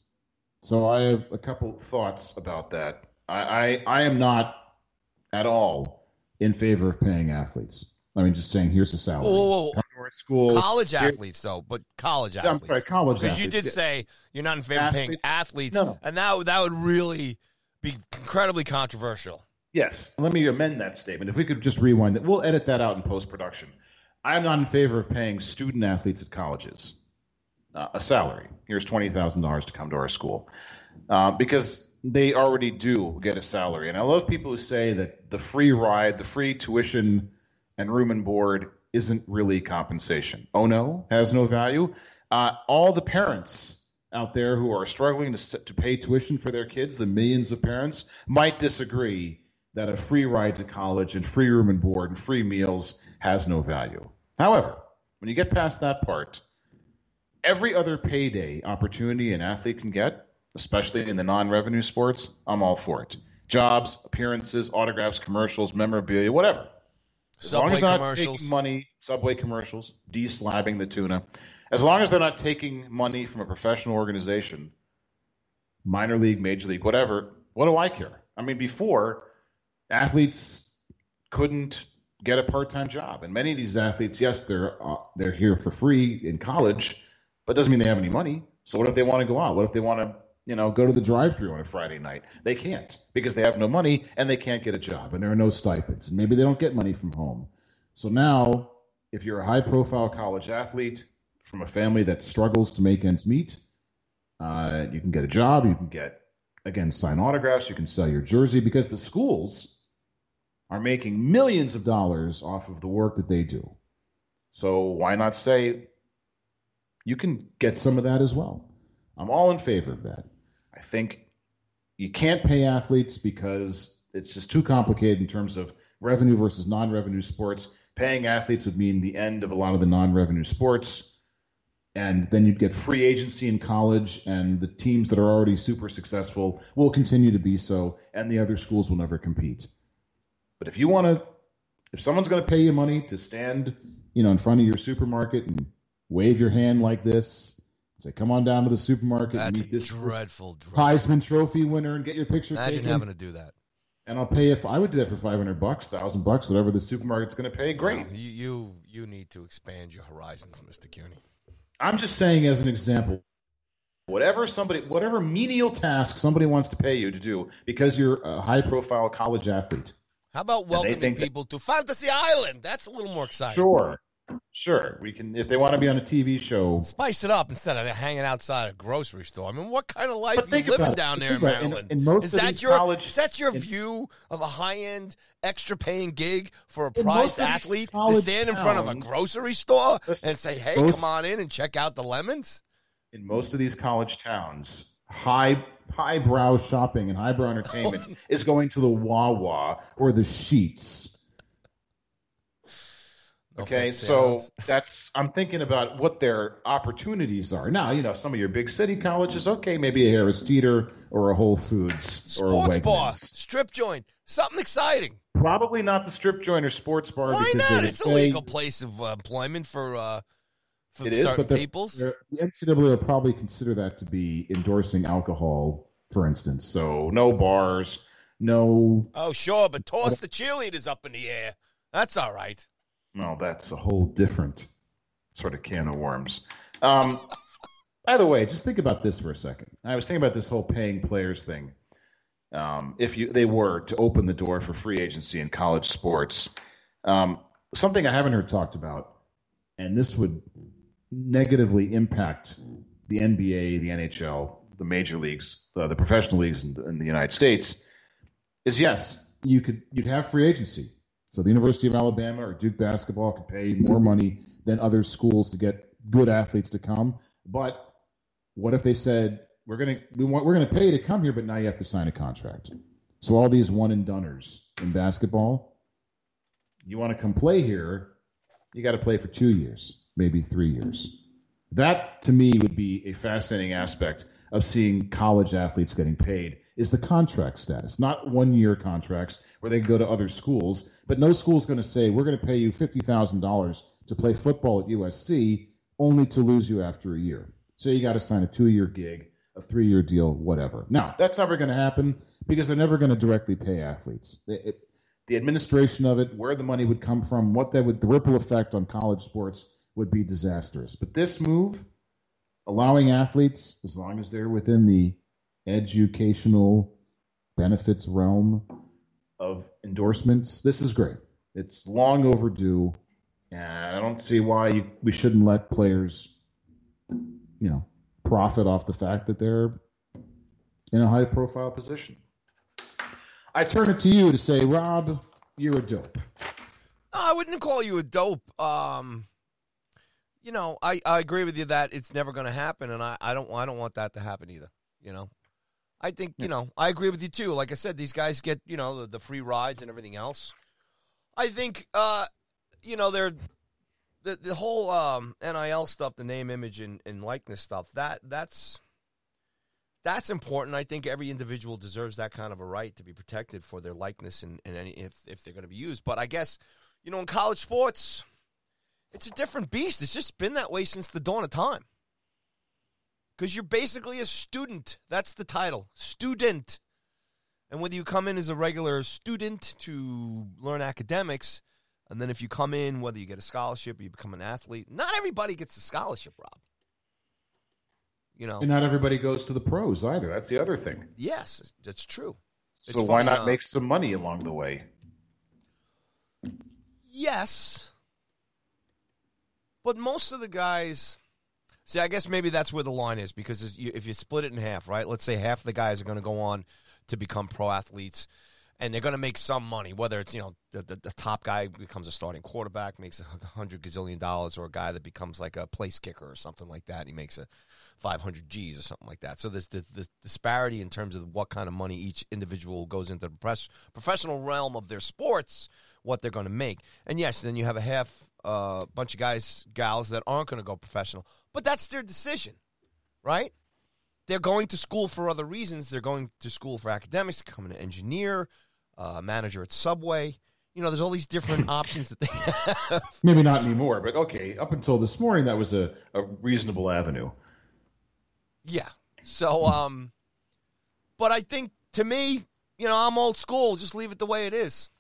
So I have a couple thoughts about that. I, I, I am not at all in favor of paying athletes. I mean, just saying, here's a salary. Whoa, whoa, whoa. Come to our school. College Here- athletes, though, but college athletes. I'm sorry, college Because you did yeah. say you're not in favor of paying Athletes? athletes, No. and that that would really be incredibly controversial. Yes. Let me amend that statement. If we could just rewind that, we'll edit that out in post production. I'm not in favor of paying student athletes at colleges uh, a salary. Here's twenty thousand dollars to come to our school, uh, because they already do get a salary. And I love people who say that the free ride, the free tuition, and room and board isn't really compensation. Oh no, has no value. Uh, all the parents out there who are struggling to to pay tuition for their kids, the millions of parents, might disagree that a free ride to college and free room and board and free meals has no value. However, when you get past that part, every other payday opportunity an athlete can get, especially in the non-revenue sports, I'm all for it. Jobs, appearances, autographs, commercials, memorabilia, whatever. As long as they're not taking money, subway commercials, de-slabbing the tuna. As long as they're not taking money from a professional organization, minor league, major league, whatever, what do I care? I mean, before athletes couldn't get a part-time job, and many of these athletes, yes, they're uh, they're here for free in college, but it doesn't mean they have any money. So what if they want to go out? What if they want to you know, go to the drive-through on a Friday night. They can't because they have no money and they can't get a job and there are no stipends and maybe they don't get money from home. So now, if you're a high-profile college athlete from a family that struggles to make ends meet, uh, you can get a job. You can get again sign autographs. You can sell your jersey because the schools are making millions of dollars off of the work that they do. So why not say you can get some of that as well? I'm all in favor of that. I think you can't pay athletes because it's just too complicated in terms of revenue versus non revenue sports. Paying athletes would mean the end of a lot of the non revenue sports. And then you'd get free agency in college, and the teams that are already super successful will continue to be so, and the other schools will never compete. But if you want to, if someone's going to pay you money to stand, you know, in front of your supermarket and wave your hand like this, say, "Come on down to the supermarket That's meet this dreadful, dreadful. Heisman Trophy winner and get your picture Imagine taken." having to do that. and I'll pay if I would do that for five hundred bucks, thousand bucks, whatever the supermarket's going to pay. Great. You, you you need to expand your horizons, Mr. Cuny. I'm just saying as an example. Whatever somebody, whatever menial task somebody wants to pay you to do because you're a high-profile college athlete, How about welcoming think that- people to Fantasy Island? That's a little more exciting. Sure, sure. We can if they want to be on a TV show. Spice it up instead of hanging outside a grocery store. I mean, what kind of life But you living down there in it. In- Maryland? in most is of that these your college- is that your view of a high end, extra paying gig for a In prized most of these athlete to stand in front of a grocery store Listen, and say, "Hey, most- come on in and check out the lemons"? in most of these college towns, high highbrow shopping and highbrow [laughs] entertainment is going to the Wawa or the Sheetz. No Okay, so [laughs] that's I'm thinking about what their opportunities are. Now, you know, some of your big city colleges, okay, maybe a Harris Teeter or a Whole Foods or a sports Wegmans. bar, strip joint, something exciting. Probably not the strip joint or sports bar Why because not? would It's a legal place of uh, employment for uh, for it is, certain but the, peoples. the NCAA will probably consider that to be endorsing alcohol, for instance. So no bars, no Oh, sure, but toss the cheerleaders up in the air. That's all right. Well, that's a whole different sort of can of worms. Um, by the way, just think about this for a second. I was thinking about this whole paying players thing. Um, if you they were to open the door for free agency in college sports, um, something I haven't heard talked about, and this would negatively impact the NBA, the NHL, the major leagues, uh, the professional leagues in in the United States, is yes, you could you'd have free agency. So the University of Alabama or Duke basketball could pay more money than other schools to get good athletes to come. But what if they said we're gonna we want we're gonna pay you to come here, but now you have to sign a contract. So all these one and doneers in basketball, you want to come play here, you got to play for two years, maybe three years. That to me would be a fascinating aspect of seeing college athletes getting paid is the contract status, not one year contracts where they can go to other schools, but no school's going to say we're going to pay you fifty thousand dollars to play football at USC, only to lose you after a year. So you got to sign a two year gig, a three year deal, whatever. Now that's never going to happen because they're never going to directly pay athletes. It- it- the administration of it, where the money would come from, what that would, the ripple effect on college sports would be disastrous. But this move, allowing athletes, as long as they're within the educational benefits realm of endorsements, this is great. It's long overdue, and I don't see why you, we shouldn't let players, you know, profit off the fact that they're in a high profile position. I turn it to you to say, Rob, you're a dope. I wouldn't call you a dope. Um, you know, I, I agree with you that it's never going to happen, and I, I don't I don't want that to happen either. You know, I think you know I agree with you too. Like I said, these guys get you know the, the free rides and everything else. I think uh, you know they're the the whole um, NIL stuff, the name, image, and, and likeness stuff. That that's that's important. I think every individual deserves that kind of a right to be protected for their likeness and, and any if if they're going to be used. But I guess you know in college sports, it's a different beast. It's just been that way since the dawn of time. Because you're basically a student. That's the title, student. And whether you come in as a regular student to learn academics, and then if you come in, whether you get a scholarship or you become an athlete, not everybody gets a scholarship, Rob. You know, And not everybody goes to the pros either. That's the other thing. yes, that's true. So It's why funny, not uh, make some money along the way? Yes. But most of the guys, see, I guess maybe that's where the line is because if you split it in half, right? Let's say half the guys are going to go on to become pro athletes and they're going to make some money, whether it's, you know, the, the, the top guy becomes a starting quarterback, makes a hundred gazillion dollars, or a guy that becomes like a place kicker or something like that. And he makes a 500 G's or something like that. So there's the, the disparity in terms of what kind of money each individual goes into the press, professional realm of their sports, what they're going to make. And yes, then you have a half uh, bunch of guys, gals that aren't going to go professional, but that's their decision, right? They're going to school for other reasons. They're going to school for academics, to become an engineer, uh, manager at Subway. You know, there's all these different [laughs] options that they have. Maybe not anymore, but okay. Up until this morning, that was a, a reasonable avenue. Yeah. So, um, but I think to me, you know, I'm old school. Just leave it the way it is.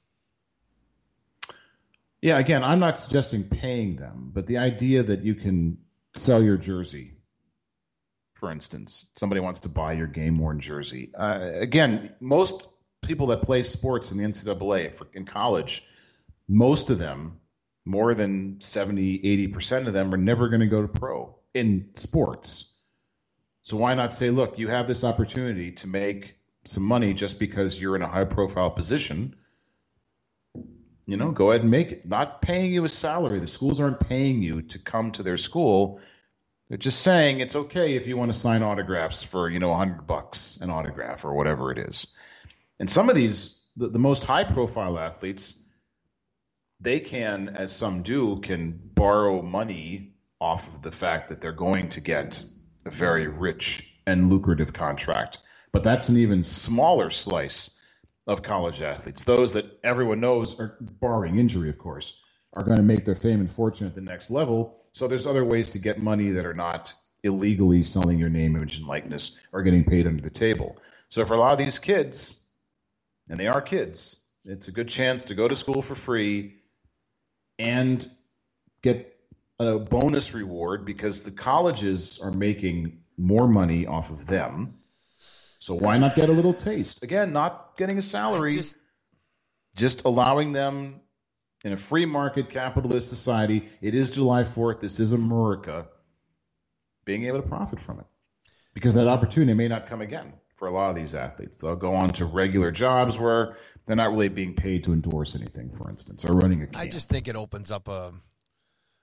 Yeah, again, I'm not suggesting paying them, but the idea that you can sell your jersey, for instance, somebody wants to buy your game worn jersey. Uh, again, most people that play sports in the NCAA for, in college, most of them, more than 70, 80% of them, are never going to go to pro in sports. So why not say, look, you have this opportunity to make some money just because you're in a high profile position? You know, go ahead and make it. Not paying you a salary. The schools aren't paying you to come to their school. They're just saying it's okay if you want to sign autographs for, you know, a hundred bucks an autograph or whatever it is. And some of these, the, the most high profile athletes, they can, as some do, can borrow money off of the fact that they're going to get a very rich and lucrative contract. But that's an even smaller slice of college athletes. Those that everyone knows, are barring injury, of course, are going to make their fame and fortune at the next level. So there's other ways to get money that are not illegally selling your name, image, and likeness or getting paid under the table. So for a lot of these kids, and they are kids, it's a good chance to go to school for free and get a bonus reward because the colleges are making more money off of them. So why not get a little taste? Again, not getting a salary, Just- just allowing them in a free market capitalist society. It is July 4th. This is America. Being able to profit from it. Because that opportunity may not come again for a lot of these athletes. They'll go on to regular jobs where they're not really being paid to endorse anything, for instance, or running a camp. I just think it opens up a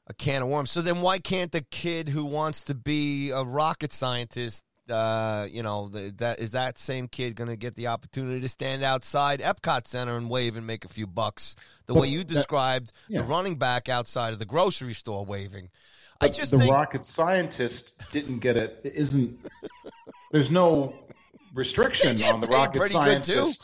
a can of worms. So then, why can't the kid who wants to be a rocket scientist, uh, you know, the, that is that same kid going to get the opportunity to stand outside Epcot Center and wave and make a few bucks, the But way you that- described yeah. the running back outside of the grocery store waving? I But just the think rocket scientist didn't get it. it Isn't there's no restriction [laughs] on the rocket scientist.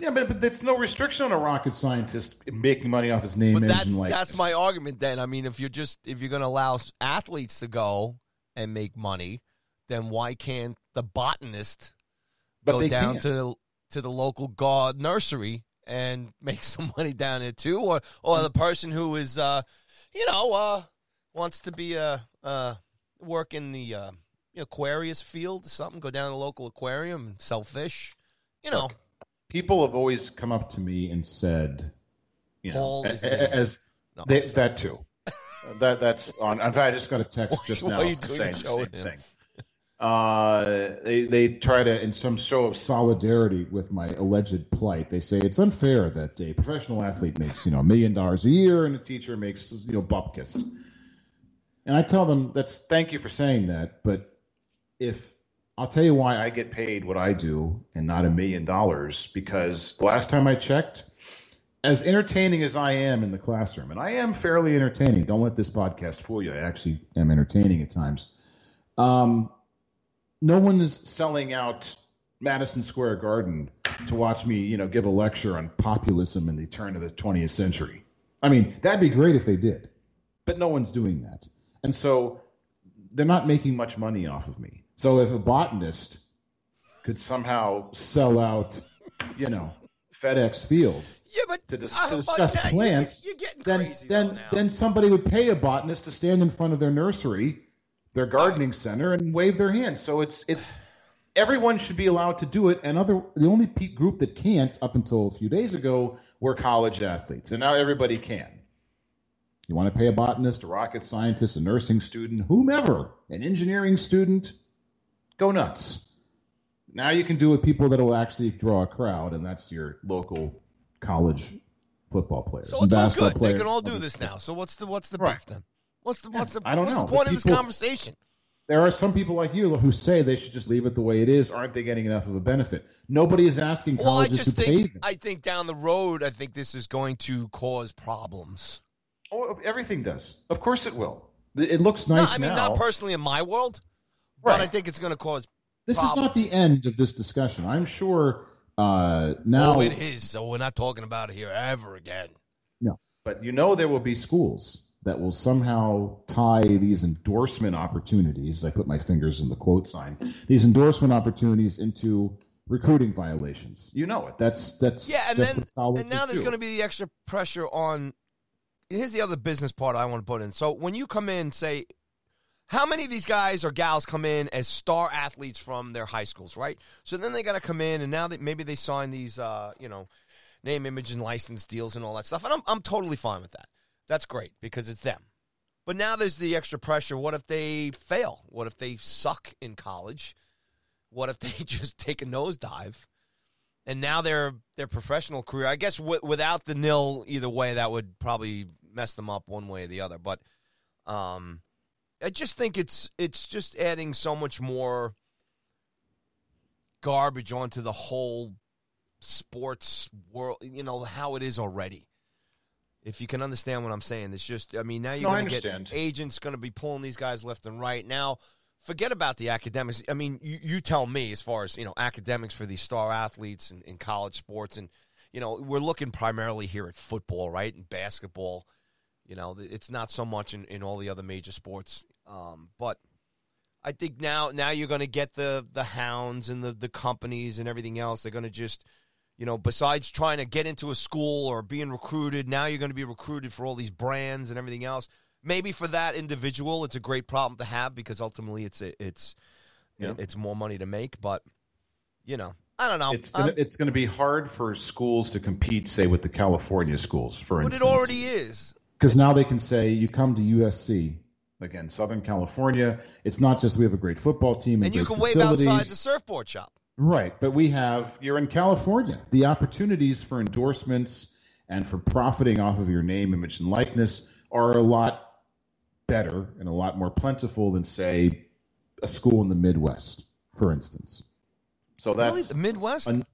Yeah, but, but there's no restriction on a rocket scientist making money off his name, But that's that's my argument. Then I mean, if you're just if you're going to allow athletes to go and make money, then why can't the botanist But go down can't. to the, to the local god nursery and [laughs] make some money down there too, or or the person who is uh, you know uh, wants to be a uh, work in the uh, Aquarius field or something, go down to the local aquarium and sell fish. You know, People have always come up to me and said, you Paul a- is a- mad. as No, they, that too. that that's on. In fact, I just got a text [laughs] just Why now are you saying the same with him? thing. Uh, they they try to, in some show of solidarity with my alleged plight, they say it's unfair that a professional athlete makes you know a million dollars a year and a teacher makes you know bupkis. And I tell them that's thank you for saying that, but if I'll tell you why I get paid what I do and not a million dollars because the last time I checked, as entertaining as I am in the classroom, and I am fairly entertaining. Don't let this podcast fool you. I actually am entertaining at times. Um, no one is selling out Madison Square Garden to watch me, you know, give a lecture on populism in the turn of the 20th century. I mean, that'd be great if they did, but no one's doing that, and so they're not making much money off of me. So if a botanist could somehow sell out, you know, FedEx Field yeah, but to, dis- uh, to discuss you're- plants, You're, getting then then then somebody would pay a botanist to stand in front of their nursery their gardening center and wave their hand. So it's it's everyone should be allowed to do it. And other the only group that can't up until a few days ago were college athletes, and now everybody can. You want to pay a botanist, a rocket scientist, a nursing student, whomever, an engineering student, go nuts. Now you can do it with people that will actually draw a crowd, and that's your local college football players. So it's all basketball good. They can all do this now. So what's the what's the Right. beef then? What's the what's the I don't what's know, the point of this conversation? There are some people like you who say they should just leave it the way it is. Aren't they getting enough of a benefit? Nobody is asking Well, I colleges just to pay think them. I think down the road, I think this is going to cause problems. Oh, everything does. Of course it will. It looks No, nice I mean, now. not personally in my world, but I think it's going to cause. this is not the end of this discussion. I'm sure uh, now. Oh, it is. So we're not talking about it here ever again. No, but you know there will be schools that will somehow tie these endorsement opportunities. I put my fingers in the quote sign. These endorsement opportunities into recruiting violations. You know it. That's that's Yeah, and that's then and now there's going to be the extra pressure on. Here's the other business part I want to put in. So when you come in, say, how many of these guys or gals come in as star athletes from their high schools, right? So then they got to come in, and now that maybe they sign these, uh, you know, name, image, and license deals and all that stuff, and I'm I'm totally fine with that. That's great because it's them. But now there's the extra pressure. What if they fail? What if they suck in college? What if [laughs] they just take a nosedive? and now their their professional career. I guess w- without the nil, either way, that would probably mess them up one way or the other. But um, I just think it's it's just adding so much more garbage onto the whole sports world. You know how it is already. If you can understand what I'm saying, it's just I mean now you're No, going to get agents going to be pulling these guys left and right now forget about the academics. I mean, you, you tell me as far as you know academics for these star athletes in, in college sports, and you know we're looking primarily here at football, right, and basketball. You know, it's not so much in, in all the other major sports, um, but I think now now you're going to get the the hounds and the the companies and everything else. They're going to just you know, besides trying to get into a school or being recruited, now you're going to be recruited for all these brands and everything else maybe for that individual, it's a great problem to have because ultimately it's it's Yeah. it's more money to make. But you know, I don't know. It's gonna, Um, it's going to be hard for schools to compete, say, with the California schools, for but instance. it already is. Because now they can say, you come to USC, again, Southern California. It's not just we have a great football team and, And you can wave outside the surfboard shop. Right, but we have you're in California. The opportunities for endorsements and for profiting off of your name, image, and likeness are a lot better and a lot more plentiful than say a school in the Midwest, for instance. So Really, that's the Midwest. an-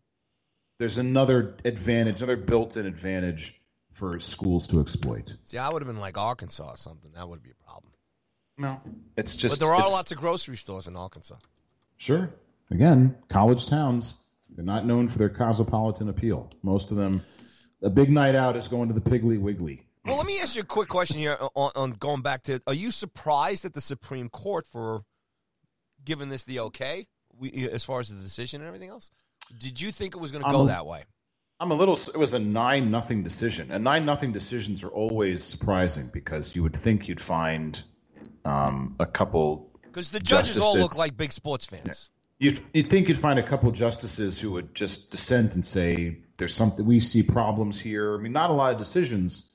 there's another advantage, another built-in advantage for schools to exploit. See, I would have been like Arkansas or something. That would be a problem. No, it's just but there are lots of grocery stores in Arkansas. Sure. Again, college towns, they're not known for their cosmopolitan appeal. Most of them, a big night out is going to the Piggly Wiggly. Well, let me ask you a quick question here on, on going back to: Are you surprised at the Supreme Court for giving this the okay, we, as far as the decision and everything else? Did you think it was going to go a- that way? I'm a little. It was a nine nothing decision, and nine nothing decisions are always surprising because you would think you'd find um, a couple. Because the judges all look like big sports fans. You'd, you'd think you'd find a couple justices who would just dissent and say, "There's something we see problems here." I mean, not a lot of decisions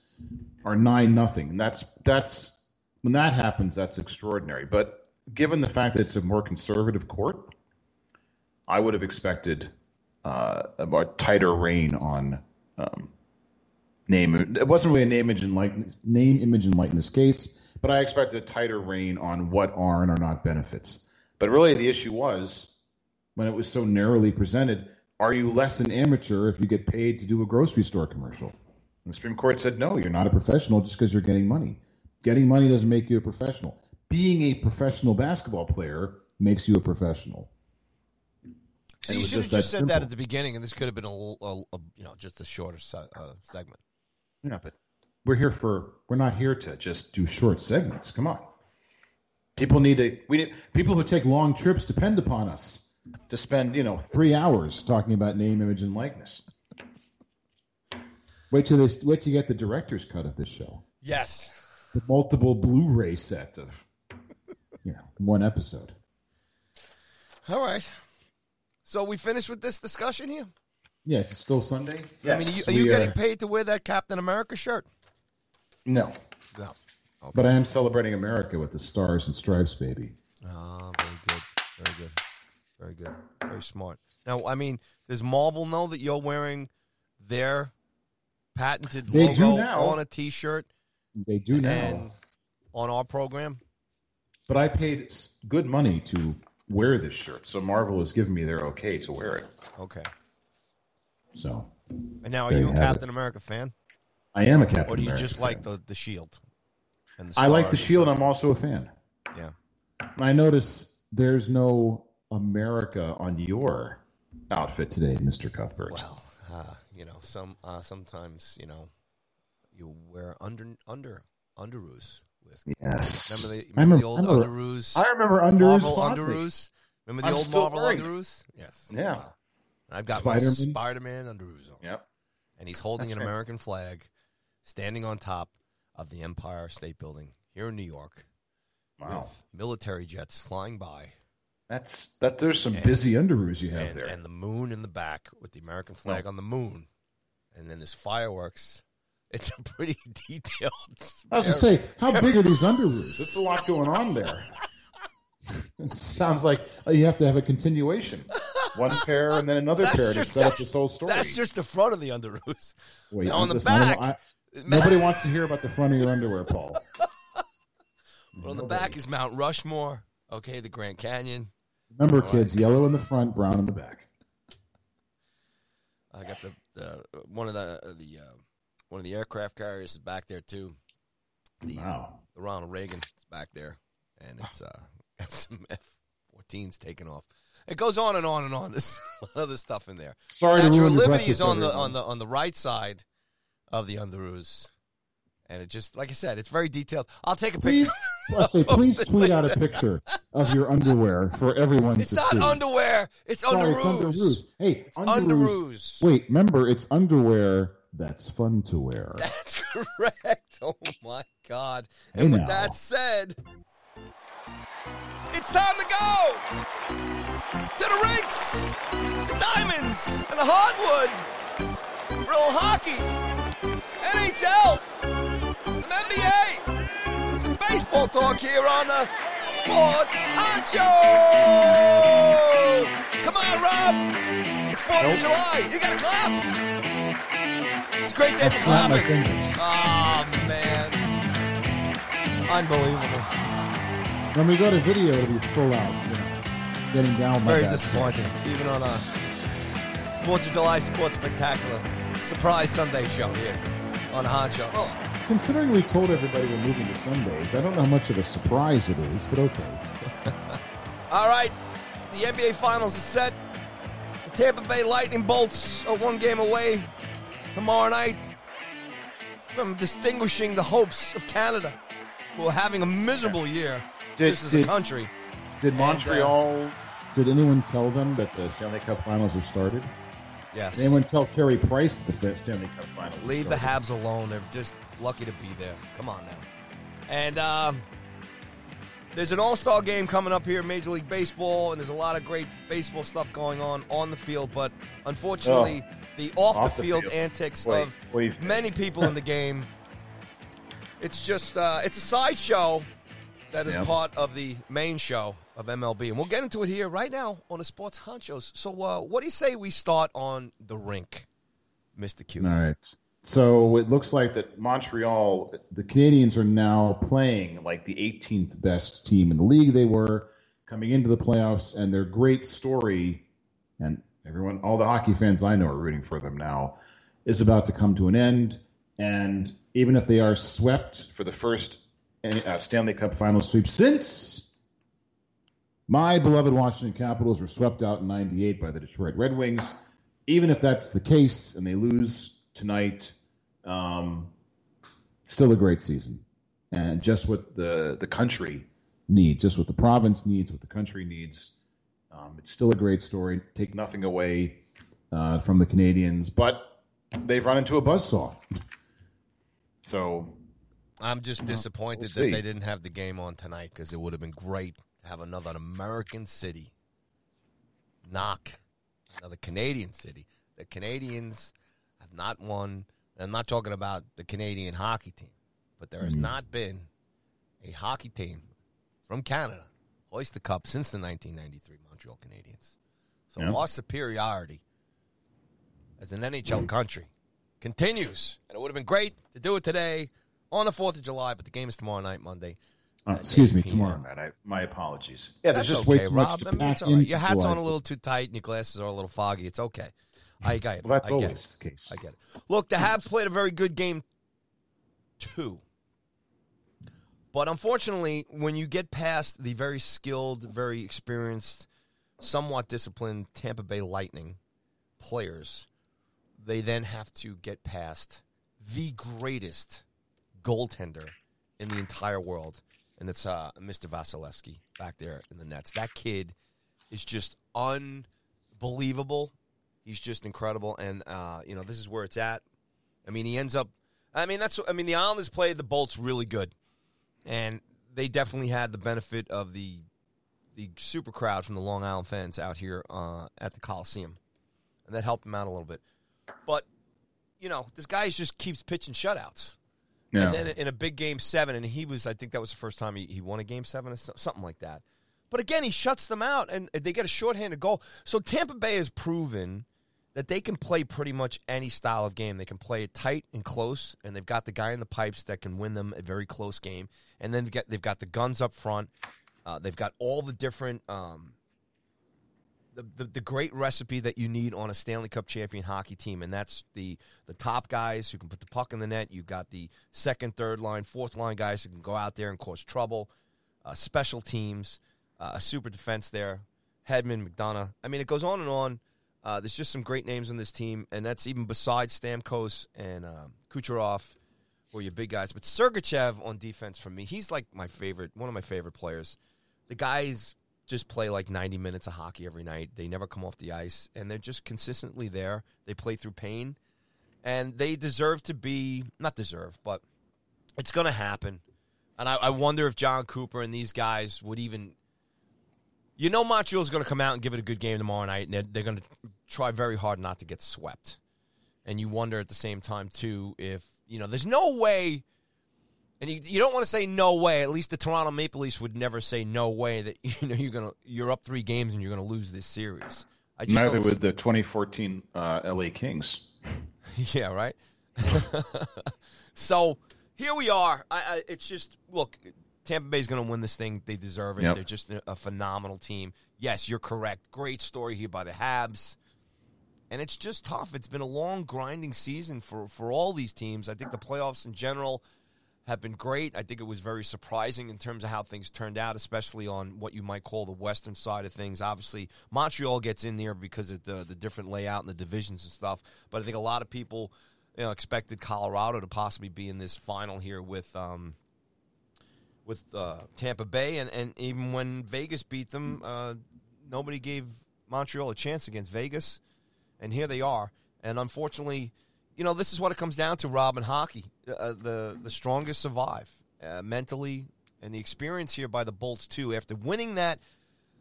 are nine nothing, and that's that's when that happens, that's extraordinary. But given the fact that it's a more conservative court, I would have expected uh, a more tighter rein on um, name. It wasn't really a name, image, and likeness, name, image, and likeness case, but I expected a tighter rein on what are and are not benefits. But really, the issue was when it was so narrowly presented: Are you less an amateur if you get paid to do a grocery store commercial? And the Supreme Court said, no, you're not a professional just because you're getting money. Getting money doesn't make you a professional. Being a professional basketball player makes you a professional. So And you should have just just said that at the beginning, and this could have been a, a, a you know just a shorter se- uh, segment. Yeah, but we're here for we're not here to just do short segments. Come on. People need to we need people who take long trips depend upon us to spend, you know, three hours talking about name, image, and likeness. Wait till this wait till you get the director's cut of this show. Yes. The multiple Blu-ray set of you know one episode. All right. So we finished with this discussion here. Yes, it's still Sunday. Yes. I mean, are you, are you getting paid to wear that Captain America shirt? No, No. but I am celebrating America with the stars and stripes, baby. Ah, very good. Very good. Very good. Very smart. Now, I mean, does Marvel know that you're wearing their patented They do logo on a T-shirt They do now, on our program? but I paid good money to wear this shirt, so Marvel has given me their okay to wear it. Okay. So And now, are you a Captain America fan, I am a Captain or do you America just like the the Shield? And the I like the Shield. I'm also a fan. Yeah. I notice there's no America on your outfit today, Mister Cuthbert. Well, uh, you know, some uh, sometimes you know, you wear under under underoos with. Yes. Remember the, I remember remember- the old underoos? I remember underoos Marvel underoos. Remember the I'm old Marvel it. underoos? Yes. Yeah. I've got Spider-Man? Spider-Man underoos on. Yep. And he's holding That's an right. American flag, standing on top of the Empire State Building here in New York, Wow. with military jets flying by, That's that. There's some And- busy underoos you have and, there. and the moon in the back with the American flag on the moon, and then there's fireworks. [laughs] It's a pretty [laughs] detailed. I was to say, how big are these underoos? It's a lot going on there. it [laughs] sounds like uh, you have to have a continuation. One pair and then another That's pair to set up this whole story. That's just the front of the underoos. Wait, Now, on the listen, back, I- nobody wants to hear about the front of your underwear, Paul. But on the back is Mount Rushmore. Okay, the Grand Canyon. Remember, All kids, yellow in the front, brown in the back. I got the, the one of the the uh, one of the aircraft carriers is back there too. The, Wow. the Ronald Reagan is back there, and it's uh, [laughs] got some F-14s taking off. It goes on and on and on. [laughs] There's a lot of other stuff in there. Sorry to Statue ruin of your Liberty is on the on the on the right side of the underoos, and it just like I said, it's very detailed. I'll take a Please, picture. I say, please tweet out a picture of your underwear for everyone It's to not underwear. It's Sorry, underoos. it's underoos. Hey, underoos. Wait, remember, it's underwear that's fun to wear. That's [laughs] correct. Oh my God. Hey And with that said, it's time to go to the rinks, the diamonds, and the hardwood. real hockey, NHL, NBA, and some baseball talk here on the Sports Honcho. Come on, Rob. It's 4th of July. You got to clap. It's a great day I for snap my clapping. fingers. Oh man, unbelievable! When we go to video, it'll be full out. You know, getting down It's my very back. disappointing, even on a Fourth of July Sports Spectacular surprise Sunday show here on the Hot Shows. Oh, Considering we told everybody we're moving to Sundays, I don't know how much of a surprise it is, but okay. [laughs] All right, the NBA Finals is set. The Tampa Bay Lightning Bolts are one game away tomorrow night from distinguishing the hopes of Canada, who are having a miserable year Did- just as a country. Did And, uh, Montreal? did anyone tell them that the Stanley Cup Finals have started? Yes. Did anyone tell Carey Price that the Stanley Cup Finals? Leave the? Habs alone. They're just lucky to be there. Come on now. And um, there's an All Star game coming up here, in Major League Baseball, and there's a lot of great baseball stuff going on on the field. But unfortunately, the off, Off the the field field. antics Wait, of what do you think? many people in the game. It's just uh, it's a sideshow that is Yeah. part of the main show of MLB, and we'll get into it here right now on the Sports Honchos. So, uh, what do you say we start on the rink, Mister Q? All right. So it looks like that Montreal, the Canadiens are now playing like the 18th best team in the league. They were coming into the playoffs, and their great story, and everyone, all the hockey fans I know are rooting for them now, is about to come to an end. And even if they are swept for the first uh, Stanley Cup final sweep since my beloved Washington Capitals were swept out in 98 by the Detroit Red Wings. Even if that's the case and they lose tonight, um, still a great season. And just what the, the country needs, just what the province needs, what the country needs. Um, it's still a great story. Take nothing away uh, from the Canadiens, but they've run into a buzzsaw. So I'm just disappointed we'll that they didn't have the game on tonight because it would have been great to have another American city knock another Canadian city. The Canadians have not won. I'm not talking about the Canadian hockey team, but there has Mm-hmm. not been a hockey team from Canada hoist the cup since the 1993 Montreal Canadiens. So our superiority as an NHL country continues, and it would have been great to do it today on the Fourth of July, but the game is tomorrow night, Monday. Oh, excuse me, p.m. tomorrow night. I, my apologies. Yeah, there's That's just way okay, too much to I mean, pack it's all right. into Your hat's July on a little too tight, and your glasses are a little foggy. It's okay. I get it. Well, that's I get always it. the case. I get it. Look, the Habs played a very good game, too. But unfortunately, when you get past the very skilled, very experienced, somewhat disciplined Tampa Bay Lightning players, they then have to get past the greatest goaltender in the entire world, and it's uh, Mr. Vasilevskiy back there in the nets. That kid is just unbelievable. He's just incredible, and uh, you know this is where it's at. I mean, he ends up. I mean, that's. I mean, the Islanders played the Bolts really good, and they definitely had the benefit of the the super crowd from the Long Island fans out here uh, at the Coliseum, and that helped him out a little bit. But you know, this guy just keeps pitching shutouts. And then in a big game seven, and he was, I think that was the first time he, he won a game seven or something like that. But again, he shuts them out, and they get a shorthanded goal. So Tampa Bay has proven that they can play pretty much any style of game. They can play it tight and close, and they've got the guy in the pipes that can win them a very close game. And then they've got the guns up front. Uh, they've got all the different um, the, the great recipe that you need on a Stanley Cup champion hockey team, and that's the the top guys who can put the puck in the net. You've got the second, third line, fourth line guys who can go out there and cause trouble. Uh, special teams, uh, a super defense there. Hedman, McDonagh. I mean, it goes on and on. Uh, there's just some great names on this team, and that's even besides Stamkos and um, Kucherov, are your big guys. But Sergachev on defense for me, he's like my favorite, one of my favorite players. The guys just play like 90 minutes of hockey every night. They never come off the ice, and they're just consistently there. They play through pain, and they deserve to be not deserve, but it's going to happen. And I, I wonder if Jon Cooper and these guys would even. You know, Montreal's going to come out and give it a good game tomorrow night, and they're, they're going to try very hard not to get swept. And you wonder at the same time too if you know there's no way. And you, you don't want to say no way. At least the Toronto Maple Leafs would never say no way that [laughs] you know you're gonna you're up three games and you're gonna lose this series. I just Neither with the 2014 uh, LA Kings. [laughs] yeah, right. [laughs] so here we are. I, I, it's just look, Tampa Bay's going to win this thing. They deserve it. Yep. They're just a, a phenomenal team. Yes, you're correct. Great story here by the Habs. And it's just tough. It's been a long, grinding season for, for all these teams. I think the playoffs in general have been great. I think it was very surprising in terms of how things turned out, especially on what you might call the western side of things. Obviously, Montreal gets in there because of the the different layout and the divisions and stuff. But I think a lot of people, you know, expected Colorado to possibly be in this final here with um, with uh, Tampa Bay, and, and even when Vegas beat them, uh, nobody gave Montreal a chance against Vegas, and here they are. And unfortunately, you know, this is what it comes down to, Rob, in hockey. Uh, the the strongest survive uh, mentally, and the experience here by the Bolts too. After winning that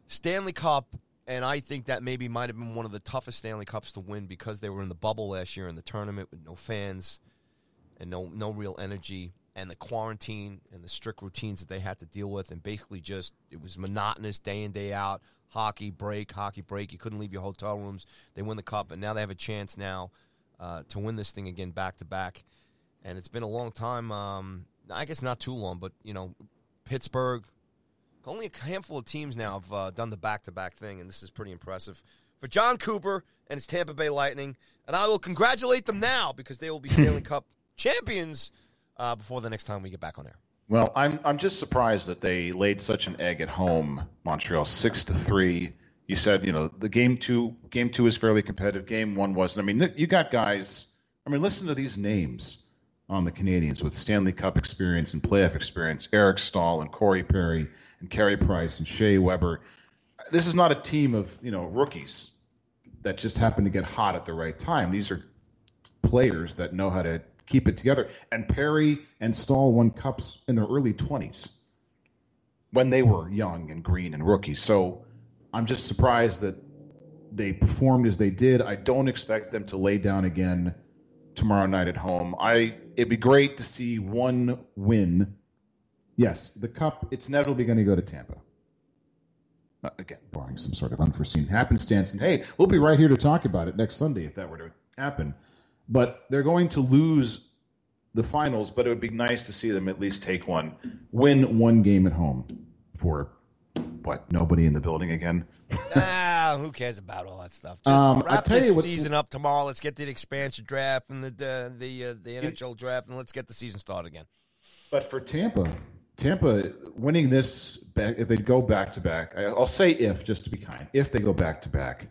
Stanley Cup, and I think that maybe might have been one of the toughest Stanley Cups to win because they were in the bubble last year in the tournament with no fans and no no real energy, and the quarantine and the strict routines that they had to deal with, and basically just it was monotonous day in day out. Hockey break, hockey break. You couldn't leave your hotel rooms. They win the cup, and now they have a chance now uh, to win this thing again back to back. And it's been a long time. Um, I guess not too long, but you know, Pittsburgh. Only a handful of teams now have uh, done the back to back thing, and this is pretty impressive for Jon Cooper and his Tampa Bay Lightning. And I will congratulate them now because they will be Stanley [laughs] Cup champions uh, before the next time we get back on air. Well, I'm I'm just surprised that they laid such an egg at home. Montreal six to three. You said you know the game two game two is fairly competitive. Game one wasn't. I mean, you got guys. I mean, listen to these names on the Canadiens with Stanley Cup experience and playoff experience: Eric Staal and Corey Perry and Carey Price and Shea Weber. This is not a team of you know rookies that just happen to get hot at the right time. These are players that know how to keep it together. And Perry and Staal won cups in their early 20s when they were young and green and rookies. So I'm just surprised that they performed as they did. I don't expect them to lay down again tomorrow night at home. I it'd be great to see one win. Yes, the cup it's inevitably going to go to Tampa. Uh, again, barring some sort of unforeseen happenstance. And hey, we'll be right here to talk about it next Sunday if that were to happen. But they're going to lose the finals, but it would be nice to see them at least take one, win one game at home for what? Nobody in the building again. [laughs] ah, who cares about all that stuff? Just Um, wrap tell this you what- season up tomorrow. Let's get to the expansion draft and the the the, uh, the NHL draft, and let's get the season started again. But for Tampa, Tampa winning this back, if they go back to back, I'll say if just to be kind, if they go back to back,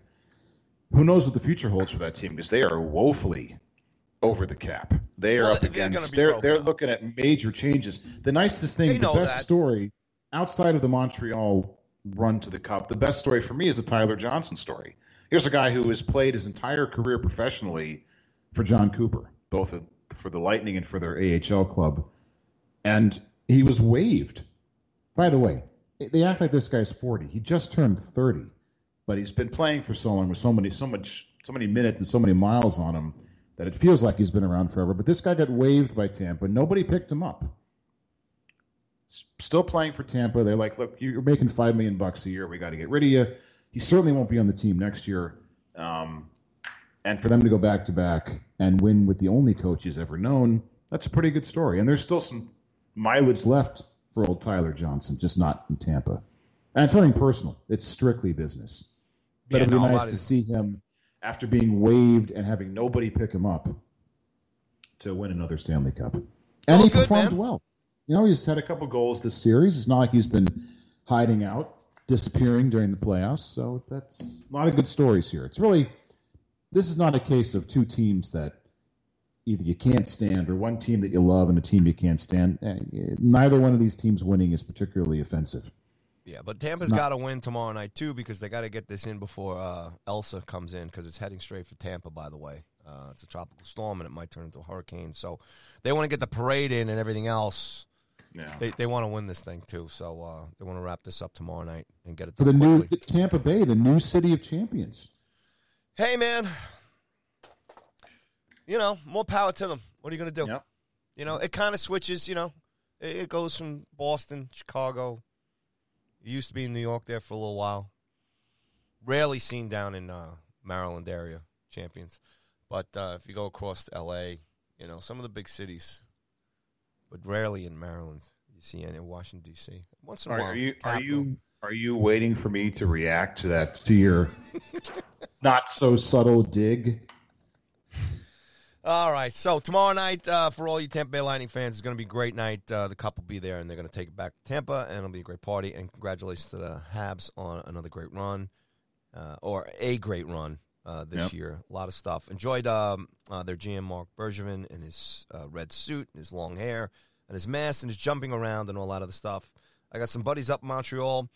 who knows what the future holds for that team because they are woefully over the cap. They are Well, up they're against. They're they're looking at major changes. The nicest thing, the best that. story outside of the Montreal run to the cup, the best story for me is the Tyler Johnson story. Here's a guy who has played his entire career professionally for Jon Cooper, both for the Lightning and for their AHL club, and he was waived. By the way, they act like this guy's 40. He just turned 30, but he's been playing for so long with so many, so much, so many minutes and so many miles on him that it feels like he's been around forever. But this guy got waived by Tampa. Nobody picked him up. Still playing for Tampa. They're like, look, you're making five million bucks a year. We got to get rid of you. He certainly won't be on the team next year. Um, and for them to go back to back and win with the only coach he's ever known, that's a pretty good story. And there's still some mileage left for old Tyler Johnson, just not in Tampa. And it's nothing personal. It's strictly business. But Yeah, it'd be no, nice to is- see him after being waived and having nobody pick him up to win another Stanley Cup. And he good, performed man. well. You know, he's had a couple goals this series. It's not like he's been hiding out, disappearing during the playoffs. So that's a lot of good stories here. It's really this is not a case of two teams that either you can't stand or one team that you love and a team you can't stand. Eh, Neither one of these teams winning is particularly offensive. Yeah, but Tampa's got to win tomorrow night too because they got to get this in before uh, Elsa comes in because it's heading straight for Tampa. By the way, uh, it's a tropical storm and it might turn into a hurricane. So they want to get the parade in and everything else. Yeah. They they want to win this thing too. So uh, they want to wrap this up tomorrow night and get it For the done new the Tampa Bay, the new city of champions. Hey man, you know more power to them. What are you going to do? Yep. You know it kind of switches. You know it, it goes from Boston, Chicago. It used to be in New York there for a little while. Rarely seen down in uh, Maryland area champions, but uh, if you go across to L.A., you know some of the big cities, but rarely in Maryland. You see any in Washington D.C. Once in a Are, while. are you are you are you waiting for me to react to that to your [laughs] not so subtle dig? All right. So tomorrow night, uh, for all you Tampa Bay Lightning fans, it's going to be a great night. Uh, the cup will be there, and they're going to take it back to Tampa, and it'll be a great party. And congratulations to the Habs on another great run, uh, or a great run uh, this Yep. year. A lot of stuff. Enjoyed um, uh, their GM Marc Bergevin in his uh, red suit, and his long hair, and his mask, and his jumping around, and all that other stuff. I got some buddies up in Montreal.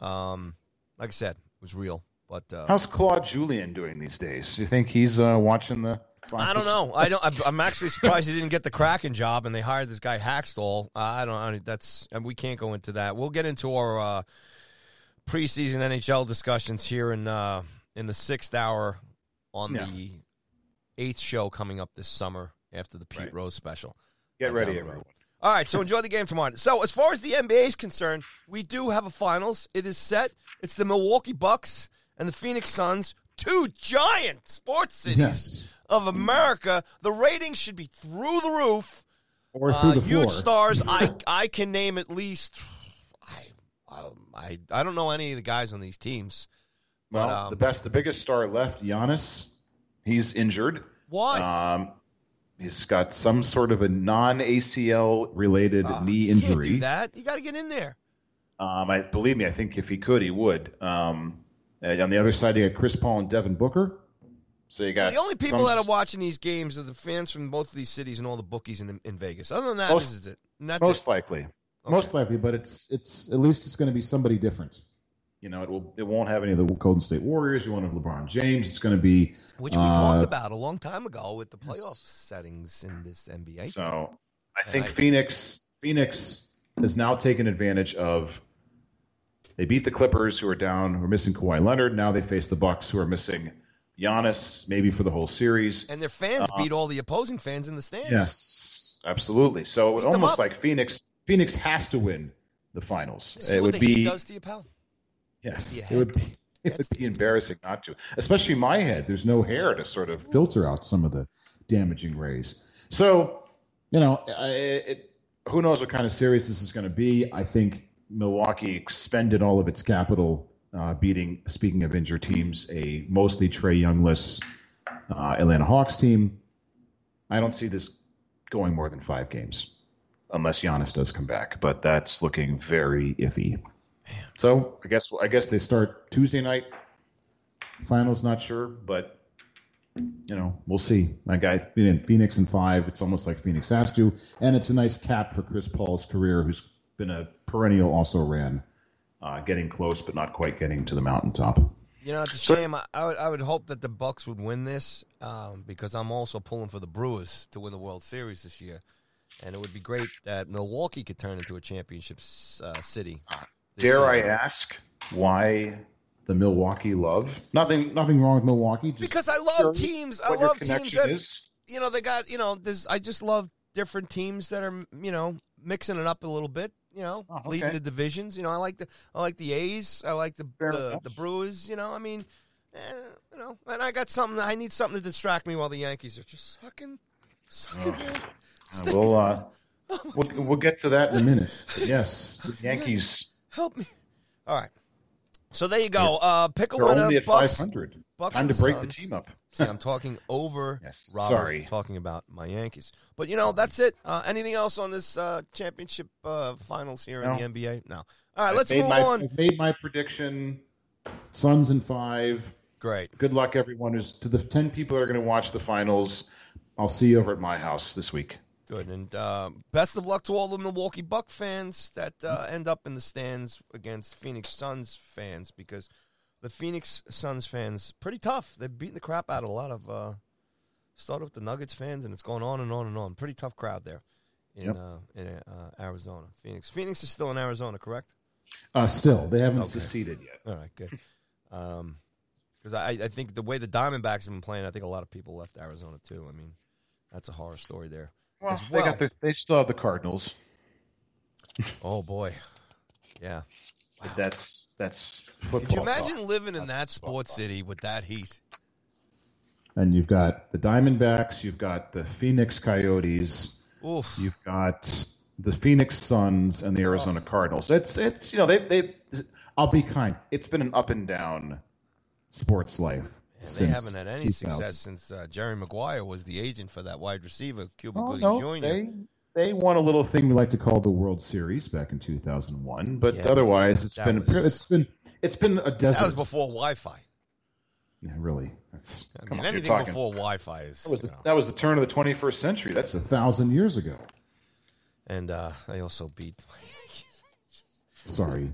Um, like I said, it was real. But uh, How's Claude Julien doing these days? Do you think he's uh, watching the? I don't know. I don't. I'm- I'm actually surprised he didn't get the Kraken job, and they hired this guy Hakstol. I don't. I, that's. And we can't go into that. We'll get into our uh, preseason NHL discussions here in uh, in the sixth hour on Yeah. the eighth show coming up this summer after the Pete Right. Rose special. Get ready, everyone. All right, so enjoy the game tomorrow. So as far as the NBA is concerned, we do have a finals. It is set. It's the Milwaukee Bucks and the Phoenix Suns, two giant sports cities Yes. of America. The ratings should be through the roof. Or through Uh, the huge floor. stars. I [laughs] I can name at least. I um, I I don't know any of the guys on these teams. Well, But, um, the best, the biggest star left, Giannis. He's injured. Why? Um, he's got some sort of a non-ACL related Uh, knee injury. do that. You got to get in there. Um, I believe me. I think if he could, he would. Um, on the other side, you got Chris Paul and Devin Booker. So you got the only people some- that are watching these games are the fans from both of these cities and all the bookies in, in Vegas. Other than that, Most- this is it. Most it. likely, Okay. most likely. But it's it's at least it's going to be somebody different. You know, it will it won't have any of the Golden State Warriors. You won't have LeBron James. It's going to be Which we uh, talked about a long time ago with the playoff yes. settings in this NBA. So I think I- Phoenix Phoenix has now taken advantage of. They beat the Clippers, who are down, who are missing Kawhi Leonard. Now they face the Bucks, who are missing Giannis, maybe for the whole series. and their fans Uh, beat all the opposing fans in the stands. Yes, absolutely. So Beat almost like Phoenix. Phoenix has to win the finals. It would be does to you, pal. Yes. It would be. [laughs] It That's would be embarrassing not to, especially my head. There's no hair to sort of filter out some of the damaging rays. So, you know, I- it, who knows what kind of series this is going to be? I think Milwaukee expended all of its capital, uh, beating. Speaking of injured teams, a mostly Trae Youngless uh, Atlanta Hawks team. I don't see this going more than five games, unless Giannis does come back. But that's looking very iffy. So I guess I guess they start Tuesday night. Finals, not sure, but you know we'll see. My guy in Phoenix in five. It's almost like Phoenix has to, and it's a nice cap for Chris Paul's career, who's been a perennial also ran, uh, getting close but not quite getting to the mountaintop. You know, it's a shame. I, I would, I would hope that the Bucks would win this um, because I'm also pulling for the Brewers to win the World Series this year, and it would be great that Milwaukee could turn into a championship uh, city. This Dare I ask why the Milwaukee love? Nothing, nothing wrong with Milwaukee. Just Because I love teams. I love teams connection that is. you know they got. You know, there's. I just love different teams that are you know mixing it up a little bit. You know, Oh, okay. leading the divisions. You know, I like the I like the A's. I like the the, the Brewers. You know, I mean, eh, you know, and I got something. I need something to distract me while the Yankees are just sucking, sucking. man. Uh, we'll, uh, [laughs] we'll we'll get to that in a minute. But yes, the Yankees. Help me. All right. So there you go. Uh, pick a They're winner. only at Bucks. 500. Bucks Time to break the team up. See, I'm talking [laughs] over Yes, Robert, sorry. talking about my Yankees. But you know, that's it. Uh, anything else on this uh, championship uh, finals here No. in the NBA? No. All right, let's move my, on. I've made my prediction. Suns in five. Great. Good luck, everyone. Who's to the ten people that are going to watch the finals. I'll see you over at my house this week. Good. And uh, best of luck to all the Milwaukee Buck fans that uh, end up in the stands against Phoenix Suns fans because the Phoenix Suns fans pretty tough. They're beating the crap out of a lot of uh, started with the Nuggets fans, and it's going on and on and on. Pretty tough crowd there in Yep. uh, in uh, Arizona. Phoenix. Phoenix is still in Arizona, correct? Uh, still, they haven't Okay. seceded yet. All right, good. Because I, I think the way the Diamondbacks have been playing, I think a lot of people left Arizona too. I mean, that's a horror story there. Well, they well. got the. They still have the Cardinals. [laughs] Oh boy, yeah. But that's that's football. Could you imagine talk. living in that sports city with that heat? And you've got the Diamondbacks. You've got the Phoenix Coyotes. Oof. You've got the Phoenix Suns and the Arizona oh. Cardinals. It's it's you know they they. I'll be kind. It's been an up and down sports life. And they haven't had any success since uh, Jerry Maguire was the agent for that wide receiver, Cuba Oh, Gooding no, Jr. they they won a little thing we like to call the World Series back in 2001, but Yeah, otherwise it's that been was- it's been it's been a desert. that was before Wi-Fi. Yeah, really. That's I come mean, on, anything talking- before Wi-Fi is. That was the, you know. that was the turn of the 21st century. That's a thousand years ago. And uh, I also beat. [laughs] Sorry,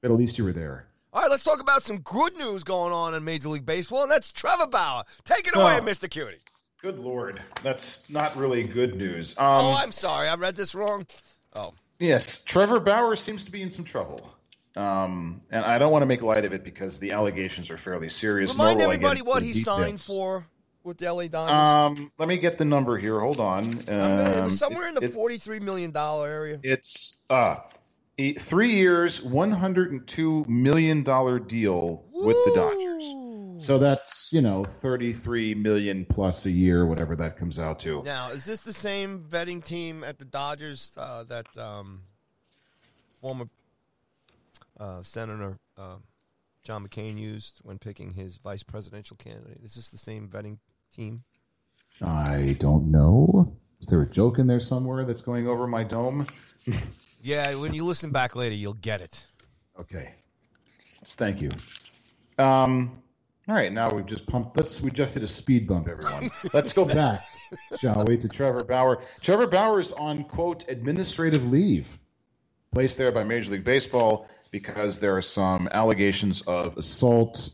but at least you were there. All right, let's talk about some good news going on in Major League Baseball, and that's Trevor Bauer. Take it away, Oh. Mr. Cutie. Good lord, that's not really good news. Um, oh, I'm sorry, I read this wrong. Oh, Yes, Trevor Bauer seems to be in some trouble. Um, and I don't want to make light of it because the allegations are fairly serious. remind nor will I get everybody what he signed for with the LA Dodgers. Um, let me get the number here. Hold on. Um, somewhere in the it- forty-three million dollar area. It's uh, a three years, one hundred and two million dollar deal with the Dodgers. So that's you know thirty three million plus a year, whatever that comes out to. Now, is this the same vetting team at the Dodgers uh, that um, former uh, Senator uh, John McCain used when picking his vice presidential candidate? Is this the same vetting team? I don't know. Is there a joke in there somewhere that's going over my dome? [laughs] Yeah, when you listen back later, you'll get it. Okay. Thank you. Um, all right, now we've just pumped. Let's we just hit a speed bump, everyone. [laughs] Let's go back, shall we, to Trevor Bauer. Trevor Bauer is on quote administrative leave, placed there by Major League Baseball because there are some allegations of assault,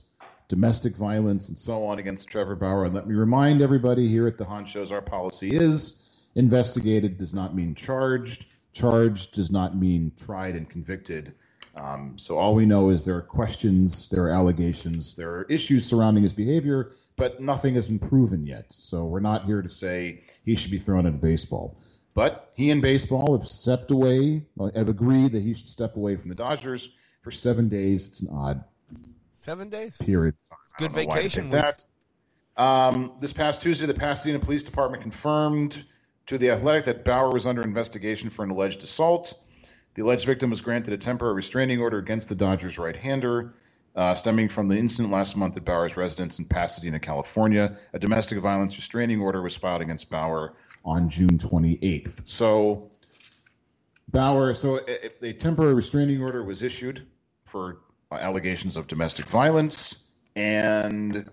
domestic violence, and so on against Trevor Bauer. And let me remind everybody here at the Honchos our policy is investigated does not mean charged, charged does not mean tried and convicted. Um, so all we know is there are questions, there are allegations, there are issues surrounding his behavior, but nothing has been proven yet. So we're not here to say he should be thrown of baseball. But he and baseball have stepped away, have agreed that he should step away from the Dodgers for seven days. It's an odd Seven days. period. Good don't know why they vacation that. Um, this past Tuesday, the Pasadena Police Department confirmed to the Athletic that Bauer was under investigation for an alleged assault. The alleged victim was granted a temporary restraining order against the Dodgers right-hander, uh, stemming from the incident last month at Bauer's residence in Pasadena, California. A domestic violence restraining order was filed against Bauer on June 28th. So Bauer, so a, a temporary restraining order was issued for allegations of domestic violence, and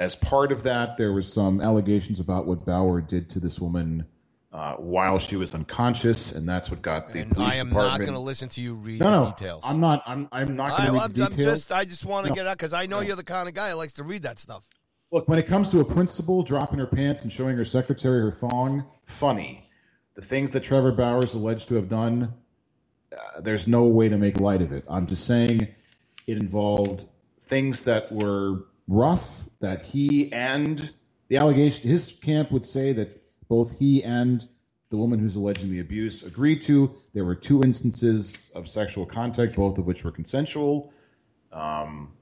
as part of that, there was some allegations about what Bauer did to this woman uh, while she was unconscious, and that's what got the And police I am department. not going to listen to you read no, the no, details. I'm not. I'm. I'm not going to read the details. just. I just want to No. get out because I know you're the kind of guy that likes to read that stuff. Look, when it comes to a principal dropping her pants and showing her secretary her thong, funny. The things that Trevor Bauer is alleged to have done, uh, there's no way to make light of it. I'm just saying it involved things that were rough, that he and the allegation, his camp would say that both he and the woman who's alleging the abuse agreed to. There were two instances of sexual contact, both of which were consensual. Um,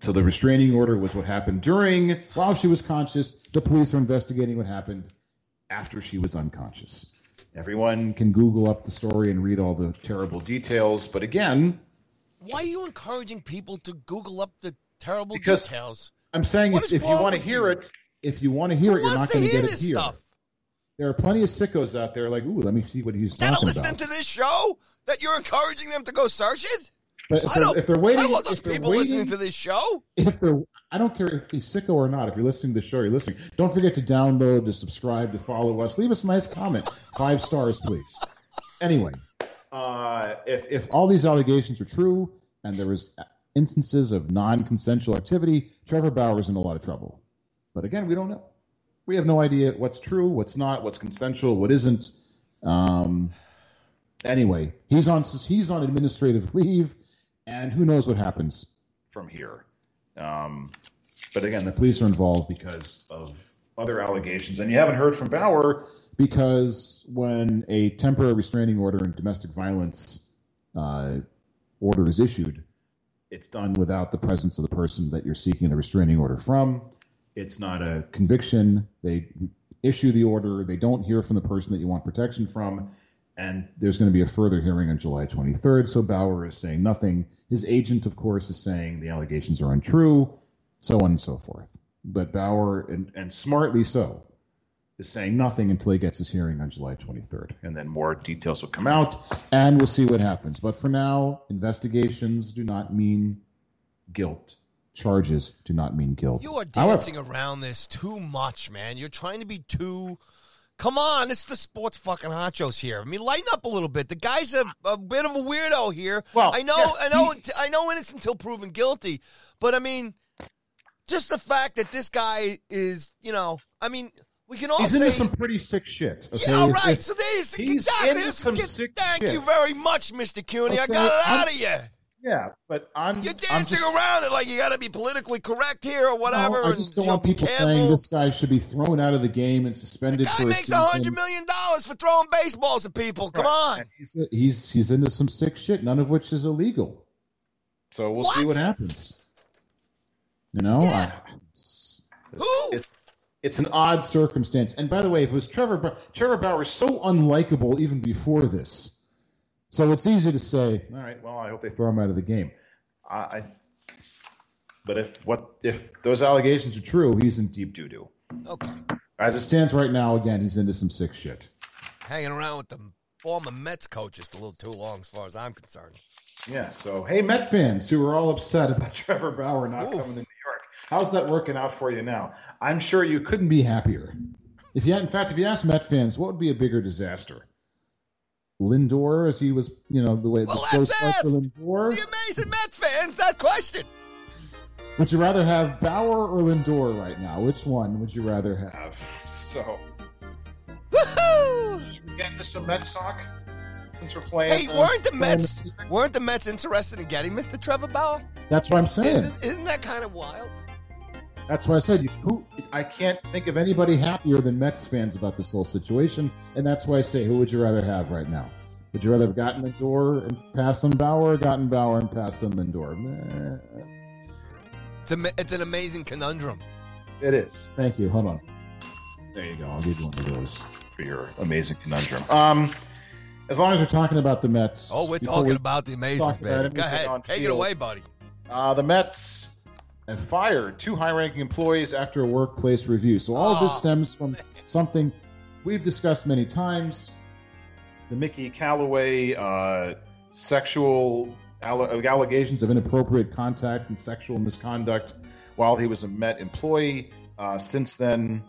so the restraining order was what happened during, while she was conscious. The police are investigating what happened after she was unconscious. Everyone can Google up the story and read all the terrible details. But again, Why are you encouraging people to Google up the terrible Because details? I'm saying What if, if you want to hear you? it, if you want to hear Who it, you're not going to get it here. stuff? There are plenty of sickos out there like, ooh, let me see what he's talking listening about. to this show that you're encouraging them to go search it. But if I they're, don't, if they're waiting, I don't want those people waiting, listening to this show. if they're, I don't care if he's sicko or not. If you're listening to the show, you're listening. Don't forget to download, to subscribe, to follow us. Leave us a nice comment, five stars, please. Anyway, uh, if if all these allegations are true and there was instances of non-consensual activity, Trevor Bauer's in a lot of trouble. But again, we don't know. We have no idea what's true, what's not, what's consensual, what isn't. Um, anyway, he's on he's on administrative leave, and who knows what happens from here. Um, but again, the police are involved because of other allegations, and you haven't heard from Bauer because when a temporary restraining order and domestic violence uh, order is issued, it's done without the presence of the person that you're seeking the restraining order from. It's not a conviction. They issue the order. They don't hear from the person that you want protection from. And there's going to be a further hearing on July 23rd. So Bauer is saying nothing. His agent, of course, is saying the allegations are untrue, so on and so forth. But Bauer, and, and smartly so, is saying nothing until he gets his hearing on July 23rd. And then more details will come out, and we'll see what happens. But for now, investigations do not mean guilt. Charges do not mean guilt. You are However- dancing around this too much, man. You're trying to be too. Come on, this is the sports fucking honchos here. I mean, lighten up a little bit. The guy's a, a bit of a weirdo here. Well, I know, yes, I know, he- I know, innocent until proven guilty. But I mean, just the fact that this guy is, you know, I mean, we can all He's into some pretty sick shit. Okay? yeah, all right. so there's he's exactly. into some get- sick thank shit. you very much, Mr. Cooney. I got it I'm- out of you. yeah, but I'm You're I'm dancing just- around it like you got to be politically correct here or whatever. No, I and, just don't want people saying this guy should be thrown out of the game and suspended Guy for makes a hundred million dollars for throwing baseballs at people. Come on. He's, he's he's into some sick shit, none of which is illegal. So we'll see What? what happens. You know, Yeah. I, it's, Who? it's it's an odd circumstance. And by the way, if it was Trevor Ba- Trevor Bauer is so unlikable even before this, so it's easy to say, all right, well, I hope they throw him out of the game. I, I but if what if those allegations are true, he's in deep doo doo. Okay. As it stands right now, again, he's into some sick shit. Hanging around with the former Mets coach just a little too long, as far as I'm concerned. Yeah. So, hey, Met fans who are all upset about [laughs] Trevor Bauer not Ooh. coming to New York, how's that working out for you now? I'm sure you couldn't be happier. If you, had, in fact, if you ask Met fans, what would be a bigger disaster? Lindor as he was, you know, the way Well, the slow let's start for ask Lindor? The amazing Mets fans that question. Would you rather have Bauer or Lindor right now? Which one would you rather have? So, Woohoo! should we get into some Mets talk since we're playing? Hey, uh, weren't the Mets music? weren't the Mets interested in getting Mr. Trevor Bauer? That's what I'm saying. Isn't, isn't that kind of wild? That's why I said you, who. I can't think of anybody happier than Mets fans about this whole situation, and that's why I say, who would you rather have right now? Would you rather have gotten Lindor and passed on Bauer, or gotten Bauer and passed on Lindor? Meh. It's a, it's an amazing conundrum. It is. Thank you. Hold on. There you go. I'll give you one of those for your amazing conundrum. Um, as long as we're talking about the Mets. Oh, we're talking we about the amazing, talk baby. Go ahead, on take it away, buddy. Uh, the Mets have fired two high-ranking employees after a workplace review. So all of this Oh, stems from something we've discussed many times: the Mickey Callaway uh, sexual alle- allegations of inappropriate contact and sexual misconduct while he was a Met employee. Uh, since then,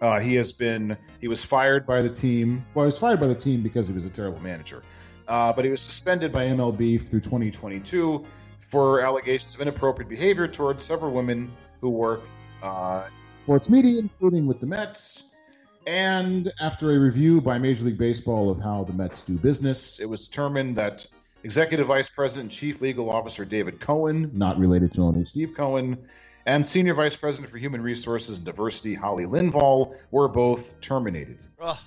uh, he has been he was fired by the team. Well, he was fired by the team because he was a terrible manager. Uh, but he was suspended by MLB through 2022 for allegations of inappropriate behavior towards several women who work uh, sports media, including with the Mets. And after a review by Major League Baseball of how the Mets do business, it was determined that Executive Vice President and Chief Legal Officer David Cohen, not related to owner Steve Cohen, and Senior Vice President for Human Resources and Diversity Holly Lindvall were both terminated Ugh.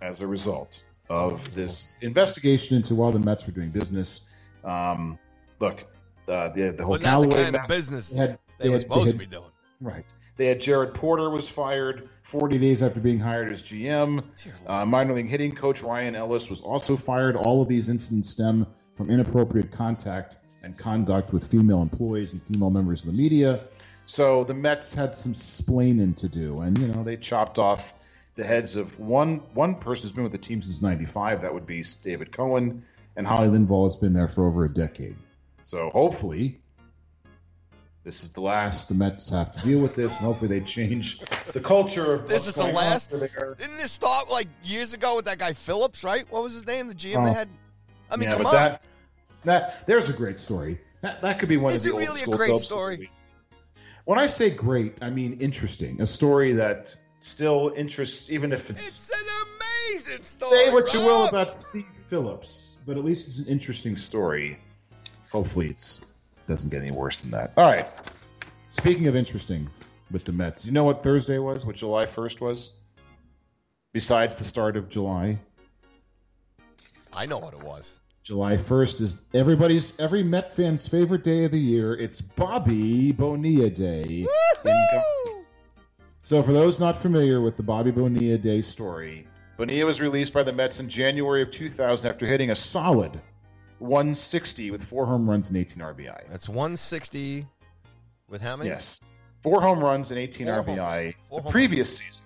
as a result of this investigation into while the Mets were doing business. Um, look, uh, the the whole But not the kind of business they had- they they were had- supposed they to be doing. Right. They had Jared Porter was fired 40 days after being hired as GM. Uh, minor league hitting coach Ryan Ellis was also fired. All of these incidents stem from inappropriate contact and conduct with female employees and female members of the media. So the Mets had some splaining to do, and you know they chopped off the heads of one one person who's been with the team since '95. That would be David Cohen, and Holly Lindvall has been there for over a decade. So hopefully this is the last the Mets have to deal with this, and hopefully they change the culture. Of This is the last. Didn't this start like years ago with that guy Phillips? Right? What was his name? The GM Oh. they had. I mean, yeah, come but on. that that there's a great story. That that could be one Is of it the old really a great story? When I say great, I mean interesting. A story that still interests, even if it's. It's an amazing story. say what you will about Steve Phillips, but at least it's an interesting story. Hopefully, it's doesn't get any worse than that. All right. Speaking of interesting with the Mets, you know what Thursday was? What July first was? Besides the start of July, I know what it was. July 1st is everybody's every Met fan's favorite day of the year. It's Bobby Bonilla Day. So for those not familiar with the Bobby Bonilla Day story, Bonilla was released by the Mets in January of 2000 after hitting a solid 160 with four home runs and 18 RBI. That's 160 with how many? Yes. Four home runs and 18 Four RBI the previous season.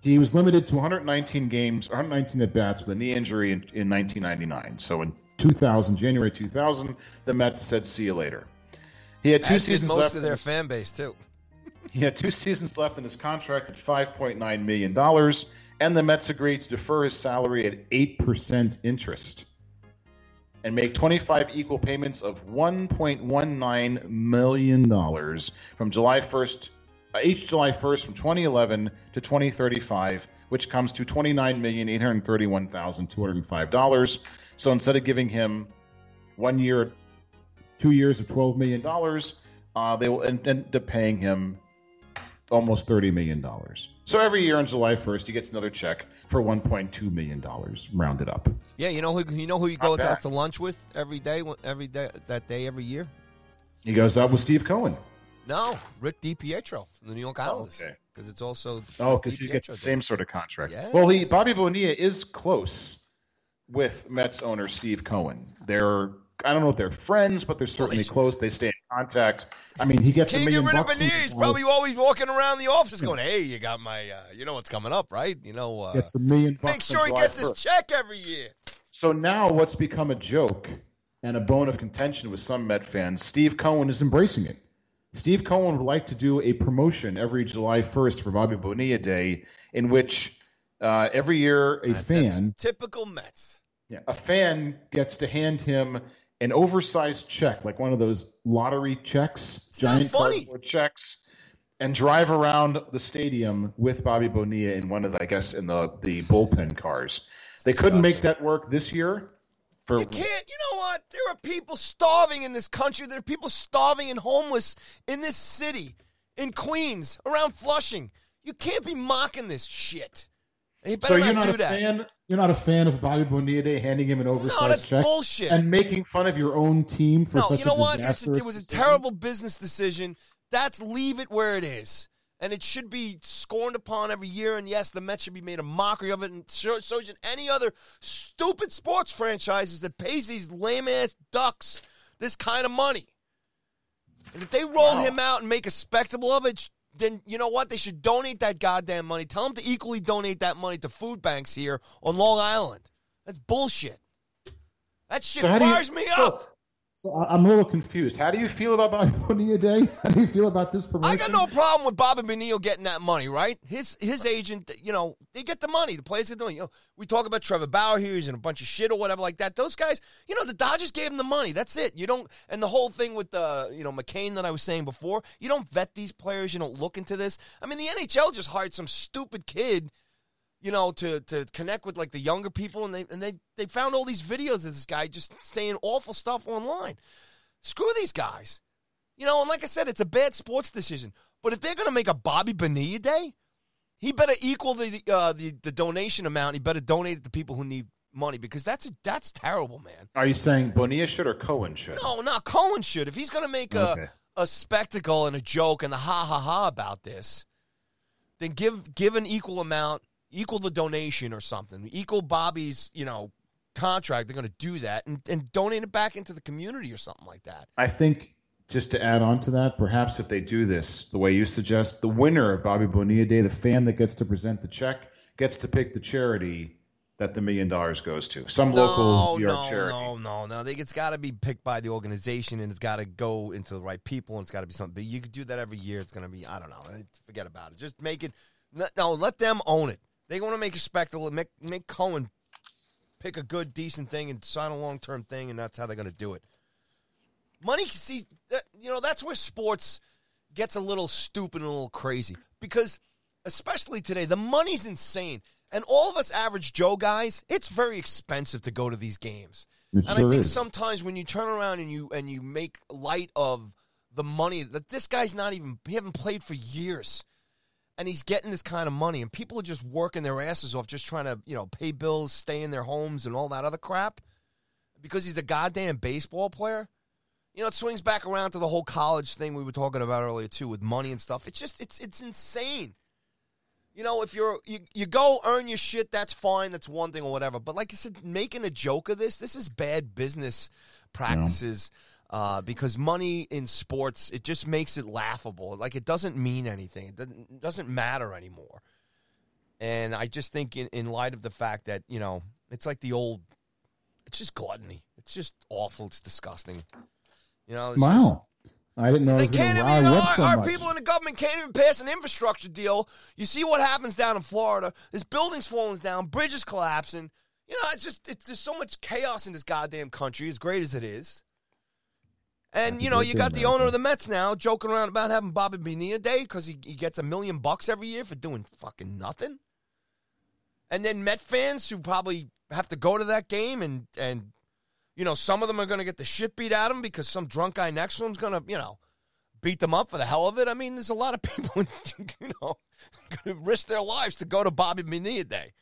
He was limited to 119 games, 119 at bats with a knee injury in, in 1999. So in 2000, January 2000, the Mets said, "See you later." He had two As seasons most left. of in their his- fan base too. [laughs] he had two seasons left in his contract at 5.9 million dollars, and the Mets agreed to defer his salary at eight percent interest and make 25 equal payments of 1.19 million dollars from July 1st, uh, each July 1st from 2011 to 2035, which comes to 29,831,205 dollars. So instead of giving him one year, two years of 12 million dollars, uh, they will end, up paying him almost 30 million dollars. So every year on July 1st, he gets another check for 1.2 million dollars, rounded up. Yeah, you know who you know who he goes out to lunch with every day, every day that day every year. He goes out with Steve Cohen. No, Rick DiPietro from the New York Islanders. okay. Because it's also Oh, because he gets the same sort of contract. Yes. Well, he Bobby Bonilla is close with Mets owner Steve Cohen. They're I don't know if they're friends, but they're certainly he's- close. They stay in contact. I mean, he gets a Can't million get rid of bucks. from Bonilla. He's probably always walking around the office going, "Hey, you got my, uh, you know what's coming up, right? You know, uh, Gets a million bucks. make sure he July gets his check every year." So now, what's become a joke and a bone of contention with some Met fans, Steve Cohen is embracing it. Steve Cohen would like to do a promotion every July 1st for Bobby Bonilla Day, in which uh, every year a That's fan, typical Mets. yeah, a fan gets to hand him an oversized check, like one of those lottery checks, It's giant cardboard checks, and drive around the stadium with Bobby Bonilla in one of, the, I guess, in the the bullpen cars. They couldn't make that work this year. For You can't. You know what? There are people starving in this country. There are people starving and homeless in this city, in Queens, around Flushing. You can't be mocking this shit. You so better you're not a that. fan. You're not a fan of Bobby Bonilla Day handing him an oversized that's check bullshit. and making fun of your own team for such a disaster. No, such you know a what? It's a, it was a decision? terrible business decision. That's leave it where it is. And it should be scorned upon every year. And yes, the Mets should be made a mockery of it. And so, so should any other stupid sports franchises that pays these lame ass ducks this kind of money. And if they roll him out and make a spectacle of it, then you know what? They should donate that goddamn money. Tell them to equally donate that money to food banks here on Long Island. That's bullshit. That shit So do you- fires me so- up. So I'm a little confused. How do you feel about Bobby Bonilla Day? [laughs] How do you feel about this promotion? I got no problem with Bobby Bonilla getting that money, right? His his agent, you know, they get the money. The players are doing. You know, we talk about Trevor Bauer here, he's in a bunch of shit or whatever like that. Those guys, you know, the Dodgers gave him the money. That's it. You don't. And the whole thing with the, you know, McCain that I was saying before, you don't vet these players. You don't look into this. I mean, the NHL just hired some stupid kid. You know, to, to connect with like the younger people, and they and they they found all these videos of this guy just saying awful stuff online. Screw these guys. You know, and like I said, it's a bad sports decision. But if they're going to make a Bobby Bonilla day, he better equal the uh, the the donation amount. He better donate it to people who need money because that's a, that's terrible, man. Are you saying Bonilla should or Cohen should? No, not Cohen should. If he's going to make a Okay. a spectacle and a joke and a ha ha ha about this, then give give an equal amount, equal the donation or something, equal Bobby's you know contract. They're going to do that and, and donate it back into the community or something like that. I think just to add on to that, perhaps if they do this the way you suggest, the winner of Bobby Bonilla Day, the fan that gets to present the check, gets to pick the charity that the million dollars goes to. Some local New York no, charity. No, no, no. They, it's got to be picked by the organization, and it's got to go into the right people, and it's got to be something. But you could do that every year. It's going to be, I don't know. Forget about it. Just make it. No, let them own it. They want to make a spectacle. Make make Cohen pick a good, decent thing and sign a long term thing, and that's how they're going to do it. Money, see, you know, that's where sports gets a little stupid and a little crazy because, especially today, the money's insane. And all of us average Joe guys, it's very expensive to go to these games. It and I think is. sometimes when you turn around and you and you make light of the money that this guy's not even he haven't played for years. And he's getting this kind of money, and people are just working their asses off, just trying to, you know, pay bills, stay in their homes, and all that other crap, because he's a goddamn baseball player. You know, it swings back around to the whole college thing we were talking about earlier too, with money and stuff. It's just, it's, it's insane. You know, if you're you, you go earn your shit, that's fine. That's one thing or whatever. But like I said, making a joke of this, this is bad business practices. Uh, because money in sports, it just makes it laughable. Like it doesn't mean anything. It doesn't, it doesn't matter anymore. And I just think, in, in light of the fact that you know, it's like the old, it's just gluttony. It's just awful. It's disgusting. You know, it's just- Wow. I didn't know they was can't even, you know, our, so our people in the government can't even pass an infrastructure deal. You see what happens down in Florida. There's buildings falling down, bridges collapsing. You know, it's just, it's, there's so much chaos in this goddamn country, as great as it is. And, you know, you got the owner of the Mets now joking around about having Bobby Bonilla Day because he, he gets a million bucks every year for doing fucking nothing. And then Met fans who probably have to go to that game and, and you know, some of them are going to get the shit beat out of them because some drunk guy next to them's going to, you know, beat them up for the hell of it. I mean, there's a lot of [laughs] people, you know, [laughs] going to risk their lives to go to Bobby Bonilla Day.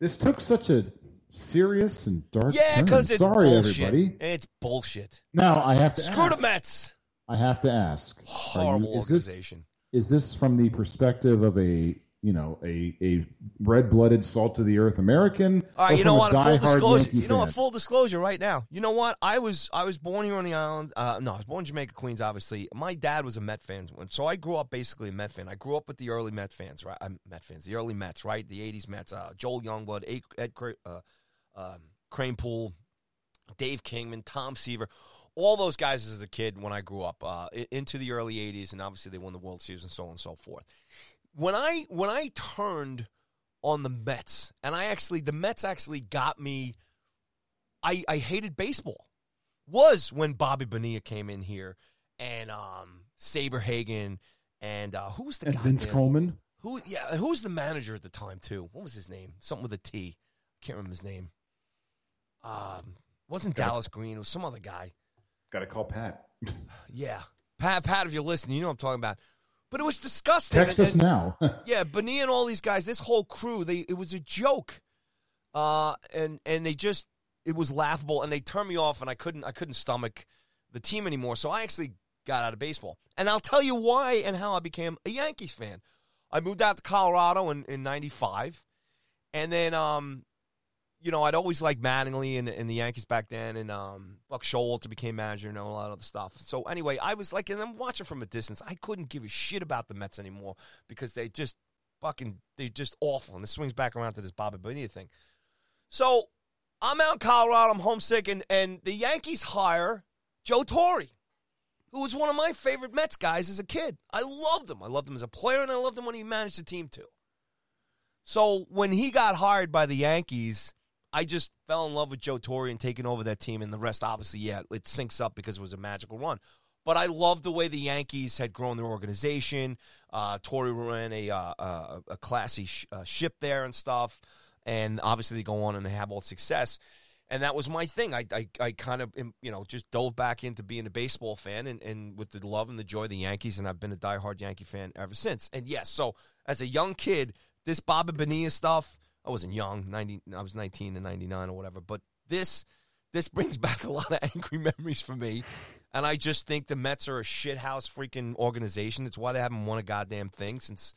This took such a serious and dark Yeah, because it's Sorry, bullshit. everybody. It's bullshit. Now I have to Screw ask. the Mets. I have to ask. Are you- Horrible is this organization. is this from the perspective of a you know a a red blooded salt of the earth American? All right, you know what? Full disclosure. Yankee You know, a fan? full disclosure right now. You know what? I was I was born here on the island. Uh, no, I was born in Jamaica, Queens. Obviously, my dad was a Met fan, so I grew up basically a Met fan. I grew up with the early Met fans, right? I'm Met fans, the early Mets, right? The '80s Mets. Uh, Joel Youngblood, Ed, Ed uh, um, Kranepool, Dave Kingman, Tom Seaver. All those guys as a kid when I grew up uh, into the early '80s, and obviously they won the World Series and so on and so forth. When I when I turned on the Mets, and I actually the Mets actually got me. I I hated baseball. Was when Bobby Bonilla came in here and um Saberhagen and uh, who was the And guy Vince there? Coleman. Who? Yeah, who was the manager at the time too? What was his name? Something with a T. Can't remember his name. Um, wasn't Got it. Dallas Green? It was some other guy. Got to call Pat. [sighs] Yeah, Pat. Pat, if you're listening, you know what I'm talking about. But it was disgusting. Text us now. [laughs] yeah, Bonilla and all these guys, this whole crew, they it was a joke, uh, and and they just it was laughable, and they turned me off, and I couldn't I couldn't stomach the team anymore. So I actually got out of baseball, and I'll tell you why and how I became a Yankees fan. I moved out to Colorado in in '95, and then um, you know I'd always liked Mattingly and, and the Yankees back then, and um, Buck Showalter became manager and all that other stuff. So anyway, I was like, and I'm watching from a distance. I couldn't give a shit about the Mets anymore because they just fucking they're just awful. And it swings back around to this Bobby Bonilla thing. So I'm out in Colorado. I'm homesick, and and the Yankees hire Joe Torre, who was one of my favorite Mets guys as a kid. I loved him. I loved him as a player, and I loved him when he managed the team too. So when he got hired by the Yankees, I just fell in love with Joe Torre and taking over that team, and the rest, obviously, yeah, it syncs up because it was a magical run. But I loved the way the Yankees had grown their organization. Uh, Torre ran a uh, uh, a classy sh- uh, ship there and stuff, and obviously they go on and they have all success. And that was my thing. I I, I kind of you know just dove back into being a baseball fan, and, and with the love and the joy of the Yankees, and I've been a diehard Yankee fan ever since. And yes, so as a young kid, this Bobby Bonilla stuff. I wasn't young, ninety. I was nineteen and ninety nine or whatever. But this this brings [laughs] back a lot of angry memories for me. And I just think the Mets are a shithouse freaking organization. It's why they haven't won a goddamn thing since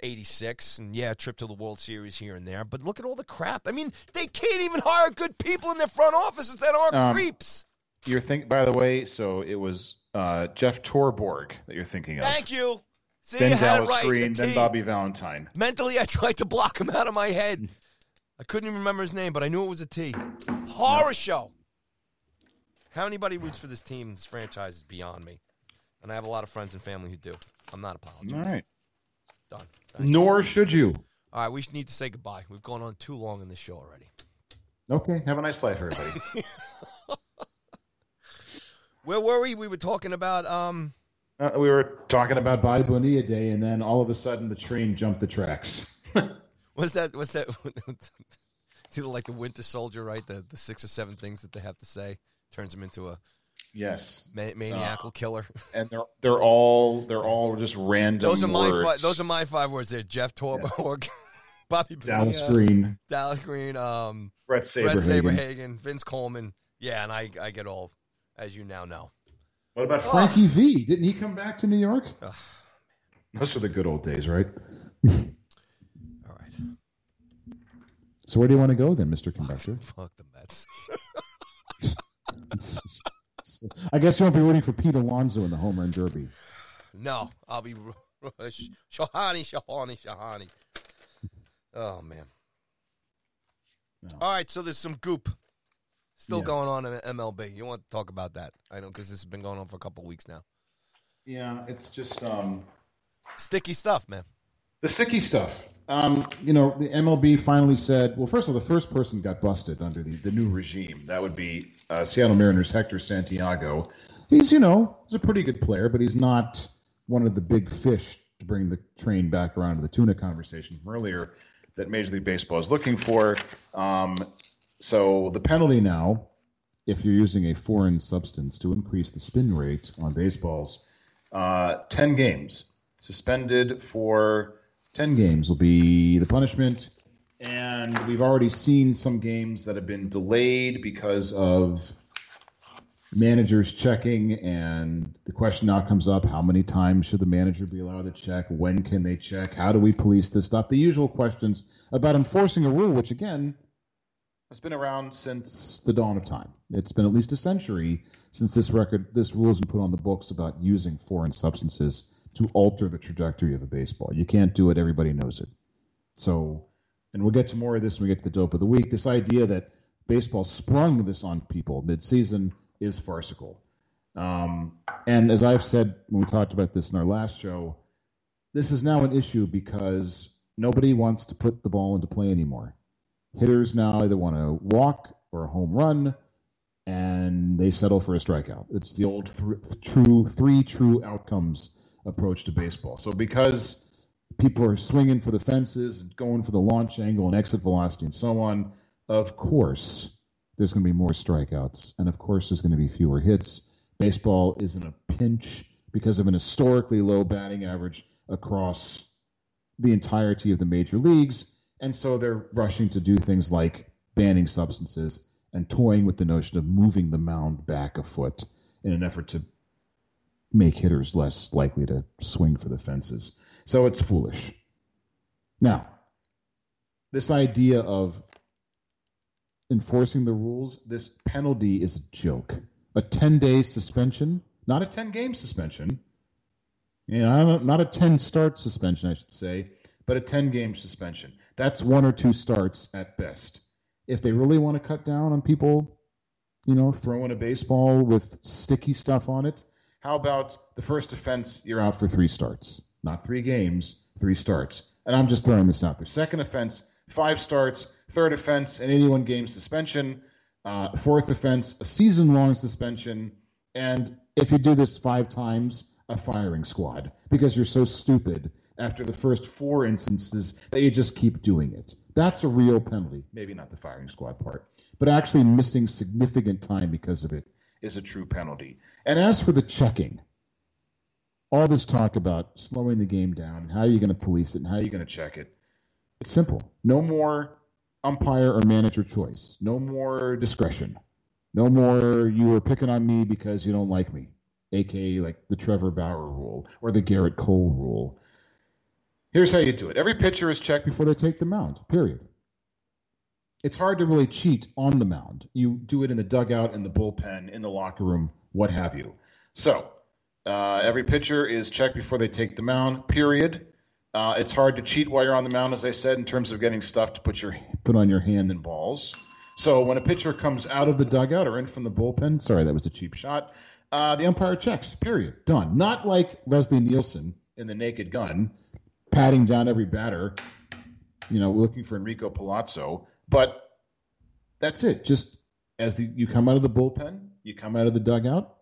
86. And yeah, a trip to the World Series here and there. But look at all the crap. I mean, they can't even hire good people in their front offices that aren't Um, creeps. You're think. By the way, so it was uh, Jeff Torborg that you're thinking of. Thank you. See, then Dallas right. Green, the then Bobby Valentine. Mentally, I [laughs] tried to block him out of my head. I couldn't even remember his name, but I knew it was a T. Horror show. How anybody roots for this team, this franchise, is beyond me. And I have a lot of friends and family who do. I'm not apologizing. All right. Done. Nor should you. All right, we need to say goodbye. We've gone on too long in this show already. Okay. Have a nice life, everybody. [laughs] Where were we? We were talking about um uh, we were talking about Bobby Bonilla Day, and then all of a sudden the train jumped the tracks. [laughs] what's that what's that [laughs] it's either like the Winter Soldier, right? The the six or seven things that they have to say turns them into a Yes. ma- maniacal killer. and they're they're all they're all just random. Those are my words. five, those are my five words there. Jeff Torborg, [laughs] Bobby Dallas Bonilla, Green, Dallas Green, um, Brett Bret Saberhagen. Saberhagen, Vince Coleman. Yeah, and I I get all as you now know. What about Oh. Frankie V? Didn't he come back to New York? Those were the good old days, right? All right, So where do you want to go then, Mister Conductor? [laughs] fuck the Mets. [laughs] I guess you won't be rooting for Pete Alonso in the home run derby. No, I'll be Shahani, Shahani, Shahani. Oh man. All right, so there's some goop still Yes. going on in MLB. You want to talk about that? I know because this has been going on for a couple weeks now. Yeah, it's just um, Sticky stuff, man. the sticky stuff. Um, you know, the MLB finally said, well, first of all, the first person got busted under the, the new regime. That would be uh, Seattle Mariners' Hector Santiago. He's, you know, he's a pretty good player, but he's not one of the big fish to bring the train back around to the tuna conversation from earlier that Major League Baseball is looking for. Um, so the penalty now, if you're using a foreign substance to increase the spin rate on baseballs, uh, 10 games. Suspended for 10 games will be the punishment. And we've already seen some games that have been delayed because of managers checking. And the question now comes up how many times should the manager be allowed to check? When can they check? How do we police this stuff? The usual questions about enforcing a rule, which again has been around since the dawn of time. It's been at least a century since this record, this rule has been put on the books about using foreign substances to alter the trajectory of a baseball. You can't do it. Everybody knows it. So, and we'll get to more of this when we get to the dope of the week. This idea that baseball sprung this on people mid-season is farcical. Um, and as I've said when we talked about this in our last show, this is now an issue because nobody wants to put the ball into play anymore. Hitters now either want to walk or a home run, and they settle for a strikeout. It's the old th- true three true outcomes approach to baseball. So because people are swinging for the fences and going for the launch angle and exit velocity and so on, of course there's going to be more strikeouts, and of course there's going to be fewer hits. Baseball is in a pinch because of an historically low batting average across the entirety of the major leagues, and so they're rushing to do things like banning substances and toying with the notion of moving the mound back a foot in an effort to make hitters less likely to swing for the fences. So it's foolish. Now, this idea of enforcing the rules, this penalty is a joke. A 10 day suspension, not a 10 game suspension, you know, not a 10 start suspension, I should say, but a 10 game suspension. That's one or two starts at best. If they really want to cut down on people, you know, throwing a baseball with sticky stuff on it, how about the first offense, you're out for three starts? Not three games, three starts. And I'm just throwing this out there. Second offense, five starts. Third offense, an 81 game suspension. Uh, fourth offense, a season long suspension. And if you do this five times, a firing squad because you're so stupid after the first four instances that you just keep doing it. That's a real penalty. Maybe not the firing squad part, but actually missing significant time because of it is a true penalty. And as for the checking, all this talk about slowing the game down and how you're going to police it and how you're going to check it, it's simple. No more umpire or manager choice. No more discretion. No more you were picking on me because you don't like me, aka like the Trevor Bauer rule or the Gerrit Cole rule. Here's how you do it. Every pitcher is checked before they take the mound. Period. It's hard to really cheat on the mound. You do it in the dugout, in the bullpen, in the locker room, what have you. So uh, every pitcher is checked before they take the mound. Period. Uh, it's hard to cheat while you're on the mound, as I said, in terms of getting stuff to put your put on your hand and balls. So when a pitcher comes out of the dugout or in from the bullpen, sorry, that was a cheap shot. Uh, the umpire checks. Period. Done. Not like Leslie Nielsen in The Naked Gun, patting down every batter, you know, looking for Enrico Palazzo. But that's it. Just as the, you come out of the bullpen, you come out of the dugout,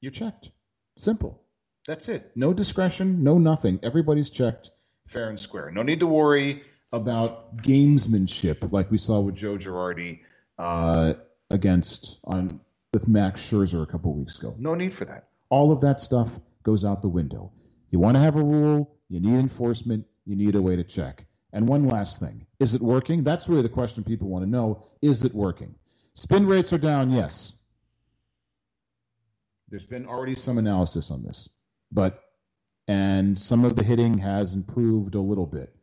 you're checked. Simple. That's it. No discretion, no nothing. Everybody's checked fair and square. No need to worry about gamesmanship like we saw with Joe Girardi uh, against on with Max Scherzer a couple weeks ago. No need for that. All of that stuff goes out the window. You want to have a rule, you need enforcement, you need a way to check. And one last thing. Is it working? That's really the question people want to know. Is it working? Spin rates are down, yes. There's been already some analysis on this. But and some of the hitting has improved a little bit.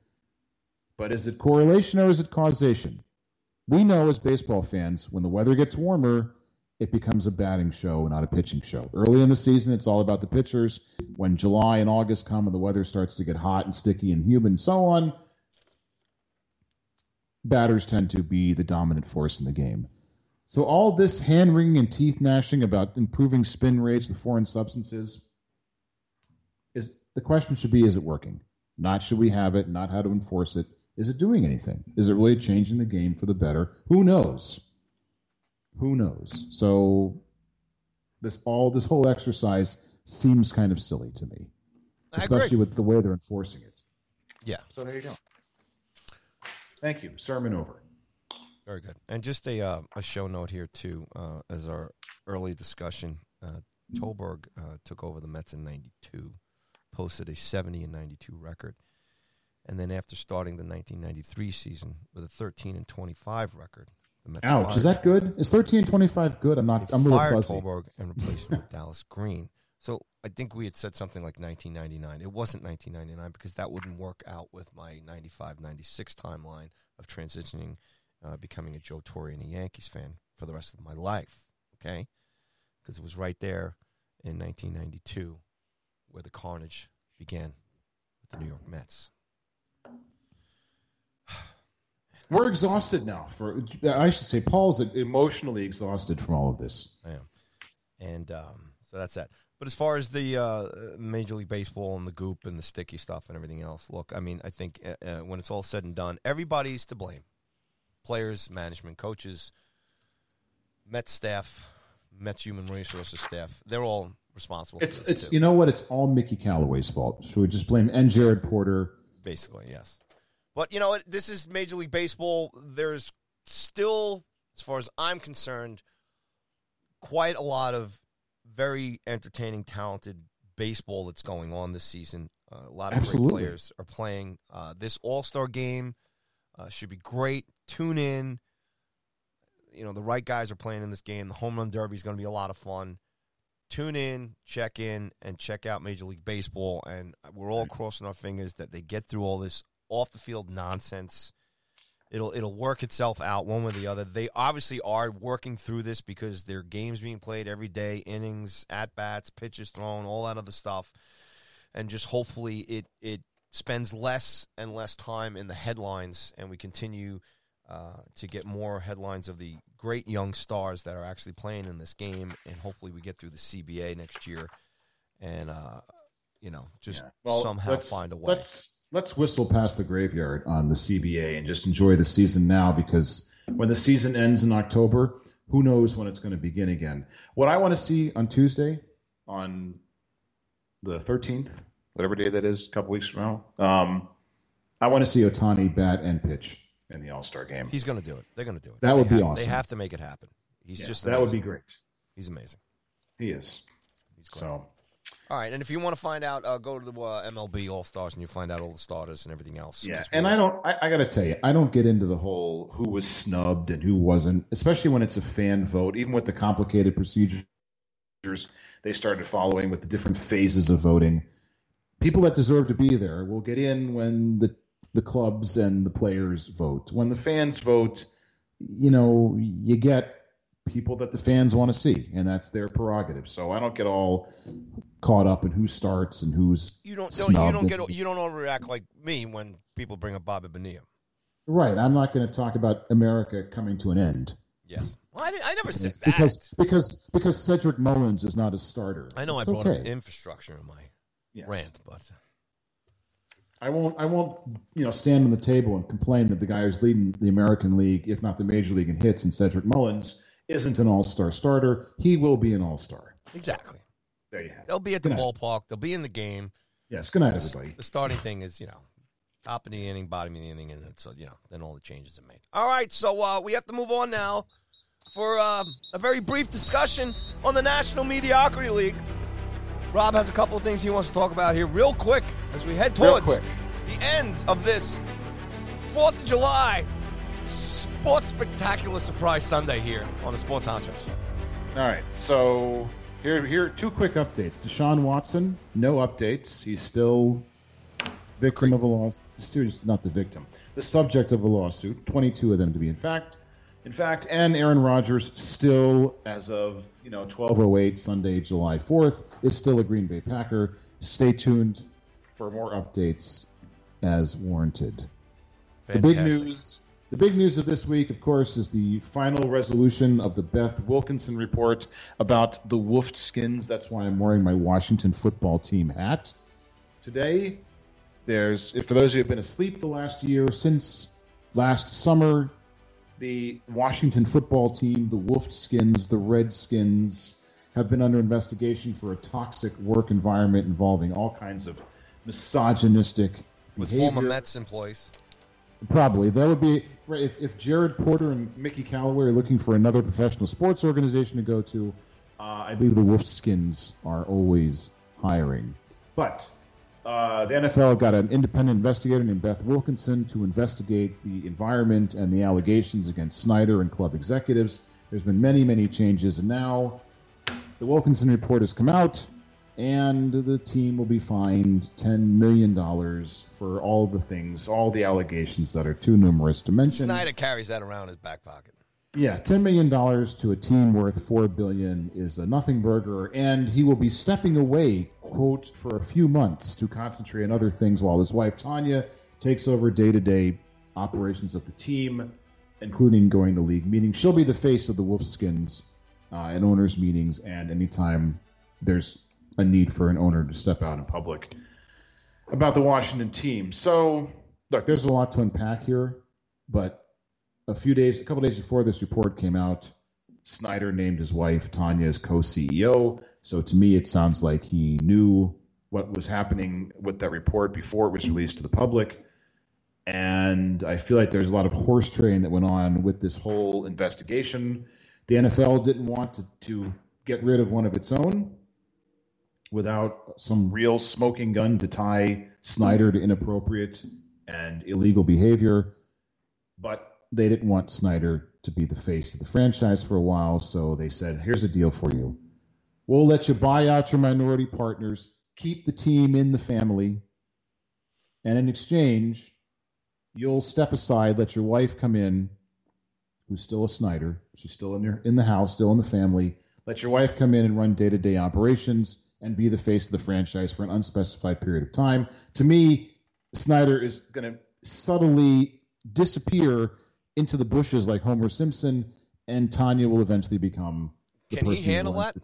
But is it correlation or is it causation? We know as baseball fans, when the weather gets warmer, it becomes a batting show, not a pitching show. Early in the season, it's all about the pitchers. When July and August come and the weather starts to get hot and sticky and humid and so on, batters tend to be the dominant force in the game. So all this hand wringing and teeth gnashing about improving spin rates with foreign substances is the question should be: Is it working? Not should we have it? Not how to enforce it. Is it doing anything? Is it really changing the game for the better? Who knows? Who knows? So this all this whole exercise seems kind of silly to me, especially with the way they're enforcing it. Yeah. So there you go. Thank you. Sermon over. Very good. And just a uh, a show note here too, uh, as our early discussion. Uh, Torborg uh, took over the Mets in '92, posted a 70 and 92 record, and then after starting the 1993 season with a 13 and 25 record, the Mets Ouch! Is that good? Is thirteen twenty five good? I'm not. They I'm really fired fuzzy. Torborg and replaced him with [laughs] Dallas Green. So I think we had said something like 1999. It wasn't 1999 because that wouldn't work out with my 95, 96 timeline of transitioning, uh, becoming a Joe Torre and a Yankees fan for the rest of my life. Okay, because it was right there in 1992 where the carnage began with the New York Mets. We're exhausted now. For I should say, Paul's emotionally exhausted from all of this. I am. And um, So that's that. But as far as the uh, Major League Baseball and the goop and the sticky stuff and everything else, look, I mean, I think uh, uh, when it's all said and done, everybody's to blame. Players, management, coaches, Mets staff, Mets human resources staff, they're all responsible. It's it's too. you know what? It's all Mickey Callaway's fault. Should we just blame and Jared Porter? basically, yes. But you know, what? this is Major League Baseball. There's still, as far as I'm concerned, quite a lot of very entertaining, talented baseball that's going on this season. Uh, a lot of Absolutely. great players are playing. Uh, this All Star game uh, should be great. Tune in. You know, the right guys are playing in this game. The home run derby is going to be a lot of fun. Tune in, check in, and check out Major League Baseball. And we're all crossing our fingers that they get through all this off the field nonsense. It'll it'll work itself out one way or the other. They obviously are working through this because their games being played every day, innings, at bats, pitches thrown, all that other stuff, and just hopefully it it spends less and less time in the headlines, and we continue uh, to get more headlines of the great young stars that are actually playing in this game, and hopefully we get through the CBA next year, and uh, you know just Well, somehow find a way. Let's let's whistle past the graveyard on the CBA and just enjoy the season now because when the season ends in October, who knows when it's going to begin again. What I want to see on Tuesday, on the 13th, whatever day that is, a couple weeks from now, um, I want to see Ohtani bat and pitch in the All Star game. He's going to do it. They're going to do it. That They would be awesome. They have to make it happen. He's Yeah, just that would be great. He's amazing. He is. He's great. So All right, and if you want to find out, uh, go to the uh, MLB All Stars and you'll find out all the starters and everything else. Yeah, and I don't. I, I got to tell you, I don't get into the whole who was snubbed and who wasn't, especially when it's a fan vote. Even with the complicated procedures they started following with the different phases of voting, people that deserve to be there will get in when the the clubs and the players vote. When the fans vote, you know, you get people that the fans want to see, and that's their prerogative. So I don't get all caught up in who starts and who's You don't, don't you don't get you don't overreact like me when people bring up Bobby Bonilla. Right. I'm not going to talk about America coming to an end. Yes, well, I, I never said It's that. because because because Cedric Mullins is not a starter. I know It's I brought okay. up infrastructure in my Yes. rant, but I won't I won't you know stand on the table and complain that the guy who's leading the American League, if not the Major League in hits, and Cedric Mullins isn't an All Star starter. He will be an All Star. exactly, There you have. it. they'll be at the ballpark. They'll be in the game. Yes. Good night, everybody. The starting thing is, you know, top of the inning, bottom of the inning, and then, so you know, then all the changes are made. All right, so uh, we have to move on now for um, a very brief discussion on the National Mediocrity League. Rob has a couple of things he wants to talk about here, real quick, as we head towards the end of this Fourth of July Sports Spectacular Surprise Sunday here on the Sports Honchos. All right. So here here are two quick updates. Deshaun Watson, no updates. He's still victim of a lawsuit. Still not the victim. The subject of a lawsuit. Twenty-two of them to be in fact. In fact, and Aaron Rodgers still, as of you know, twelve oh eight Sunday, July fourth, is still a Green Bay Packer. Stay tuned for more updates as warranted. The big news. The big news of this week, of course, is the final resolution of the Beth Wilkinson report about the Wolfed skins. That's why I'm wearing my Washington football team hat today. There's, for those of you who have been asleep the last year, since last summer, the Washington football team, the Wolfed skins, the Redskins, have been under investigation for a toxic work environment involving all kinds of misogynistic with behavior. former Mets employees. Probably that would be right, if if Jared Porter and Mickey Callaway are looking for another professional sports organization to go to. Uh, I believe the Wolfskins are always hiring, but uh, the NFL got an independent investigator named Beth Wilkinson to investigate the environment and the allegations against Snyder and club executives. There's been many many changes, and now the Wilkinson report has come out, and the team will be fined ten million dollars for all the things, all the allegations that are too numerous to mention. Snyder carries that around in his back pocket. Yeah, ten million dollars to a team worth four billion is a nothing burger, and he will be stepping away, quote, for a few months to concentrate on other things while his wife Tanya takes over day-to-day operations of the team, including going to league meetings. She'll be the face of the Wolfskins uh, at owners' meetings and anytime there's a need for an owner to step out in public about the Washington team. So, look, there's a lot to unpack here, but a few days, a couple days before this report came out, Snyder named his wife Tanya as co-CEO. So to me, it sounds like he knew what was happening with that report before it was released to the public. And I feel like there's a lot of horse trading that went on with this whole investigation. The NFL didn't want to, to get rid of one of its own without some real smoking gun to tie Snyder to inappropriate and illegal behavior. But they didn't want Snyder to be the face of the franchise for a while, so they said, here's a deal for you. We'll let you buy out your minority partners, keep the team in the family, and in exchange, you'll step aside, let your wife come in, who's still a Snyder. She's still in your in the house, still in the family. Let your wife come in and run day to day operations and be the face of the franchise for an unspecified period of time. To me, Snyder is going to subtly disappear into the bushes like Homer Simpson, and Tanya will eventually become. The Can he handle that?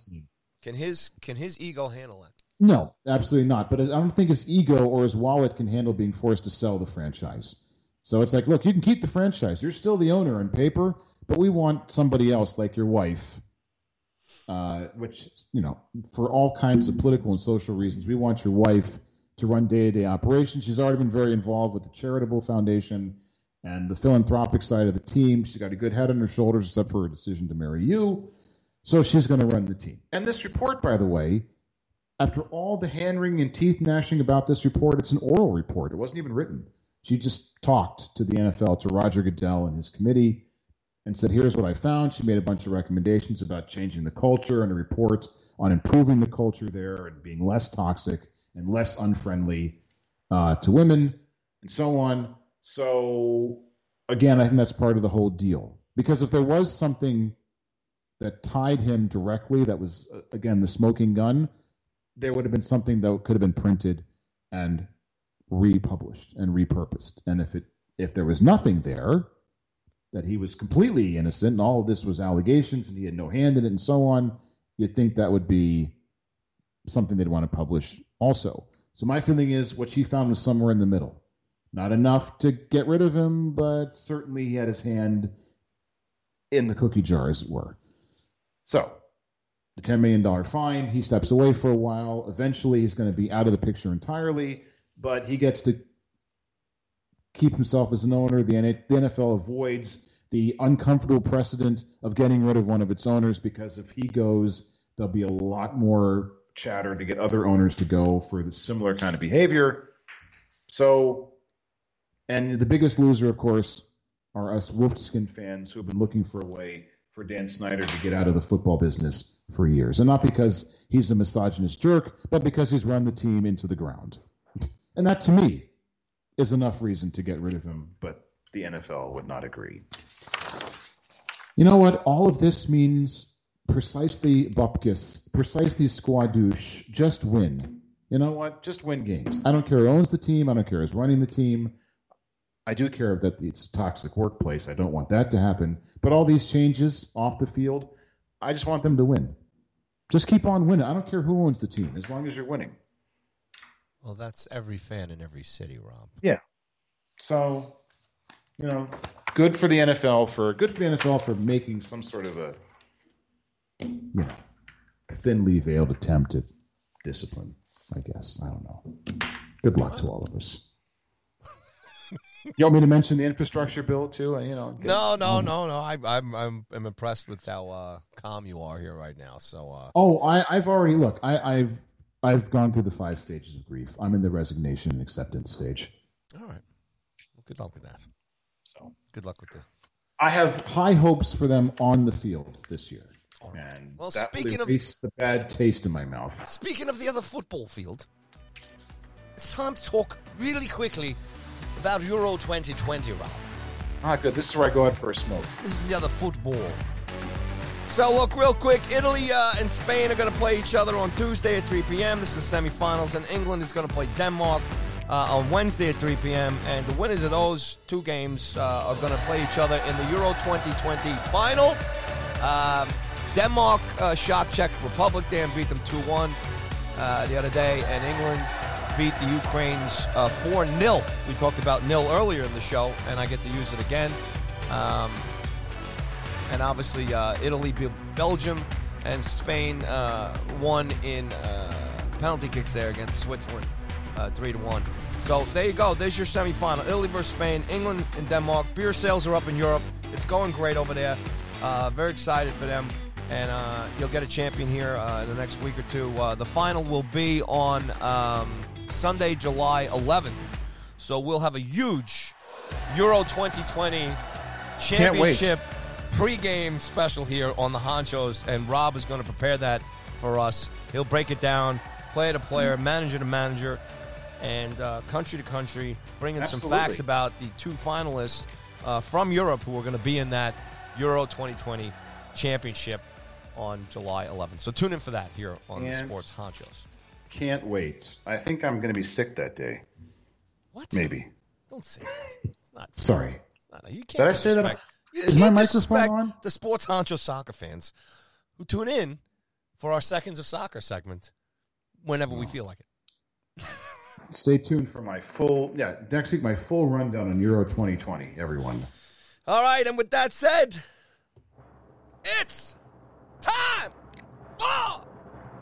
Can his can his ego handle that? No, absolutely not. But I don't think his ego or his wallet can handle being forced to sell the franchise. So it's like, look, you can keep the franchise. You're still the owner on paper, but we want somebody else like your wife, uh, which, you know, for all kinds of political and social reasons, we want your wife to run day to day operations. She's already been very involved with the charitable foundation and the philanthropic side of the team. She's got a good head on her shoulders, except for her decision to marry you. So she's going to run the team. And this report, by the way, after all the hand wringing and teeth gnashing about this report, it's an oral report. It wasn't even written. She just talked to the NFL, to Roger Goodell and his committee, and said, Here's what I found. She made a bunch of recommendations about changing the culture and a report on improving the culture there and being less toxic and less unfriendly uh, to women and so on. So, again, I think that's part of the whole deal. Because if there was something that tied him directly, that was, uh, again, the smoking gun, there would have been something that could have been printed and republished and repurposed. And if it if there was nothing there, that he was completely innocent and all of this was allegations and he had no hand in it and so on, you'd think that would be something they'd want to publish also. So my feeling is what she found was somewhere in the middle. Not enough to get rid of him, but certainly he had his hand in the cookie jar, as it were. So the $10 million fine. He steps away for a while. Eventually, he's going to be out of the picture entirely, but he gets to keep himself as an owner. The NFL avoids the uncomfortable precedent of getting rid of one of its owners because if he goes, there'll be a lot more chatter to get other owners to go for the similar kind of behavior. So, and the biggest loser, of course, are us Wolfskin fans who have been looking for a way for Dan Snyder to get out of the football business for years. And not because he's a misogynist jerk, but because he's run the team into the ground. And that, to me, is enough reason to get rid of him, but the NFL would not agree. You know what? All of this means precisely Bupkis, precisely Squadouche, just win. You know what? Just win games. I don't care who owns the team. I don't care who's running the team. I do care that it's a toxic workplace. I don't want that to happen. But all these changes off the field, I just want them to win. Just keep on winning. I don't care who owns the team, as long as you're winning. Well, that's every fan in every city, Rob. Yeah. So, you know, good for the NFL for good for the NFL for making some sort of a you know thinly veiled attempt at discipline. I guess I don't know. Good luck to all of us. You want me to mention the infrastructure bill too? You know, get- No, no, no, no. I, I'm I'm I'm impressed with how uh, calm you are here right now. So uh, Oh, I, I've already look. I, I've I've gone through the five stages of grief. I'm in the resignation and acceptance stage. all right. Well, good luck with that. So Good luck with the. I have high hopes for them on the field this year. And Well, that speaking of- the bad taste in my mouth. Speaking of the other football field, it's time to talk really quickly about Euro 2020, Rob. Ah, good. This is where I go out for a smoke. This is the other football. So look, real quick, Italy uh, and Spain are going to play each other on Tuesday at 3 p.m. This is the semifinals, and England is going to play Denmark uh, on Wednesday at 3 p.m. And the winners of those two games uh, are going to play each other in the Euro 2020 final. Um, Denmark uh, shocked Czech Republic there and beat them 2 1 uh, the other day. And England beat the Ukrainians uh, 4 0. We talked about nil earlier in the show, and I get to use it again. Um, and obviously, uh, Italy Belgium, and Spain uh, won in uh, penalty kicks there against Switzerland, uh, three to one. So there you go. There's your semifinal: Italy versus Spain, England and Denmark. Beer sales are up in Europe. It's going great over there. Uh, very excited for them, and uh, you'll get a champion here uh, in the next week or two. Uh, the final will be on um, Sunday, July 11th. So we'll have a huge Euro 2020 championship pregame special here on the Honchos, and Rob is going to prepare that for us. He'll break it down, player to player, manager to manager, and uh, country to country, bringing some facts about the two finalists uh, from Europe who are going to be in that Euro 2020 championship on July 11th. So tune in for that here on the Sports Honchos. Can't wait. I think I'm going to be sick that day. What? Maybe. Don't say that. It's not. Sorry. It's not you can't Did I say that? Disrespect- you Is my can't microphone disrespect on? The Sports Honcho soccer fans who tune in for our seconds of soccer segment whenever we feel like it. Stay tuned for my full, yeah, next week, my full rundown on Euro 2020, everyone. All right, and with that said, it's time for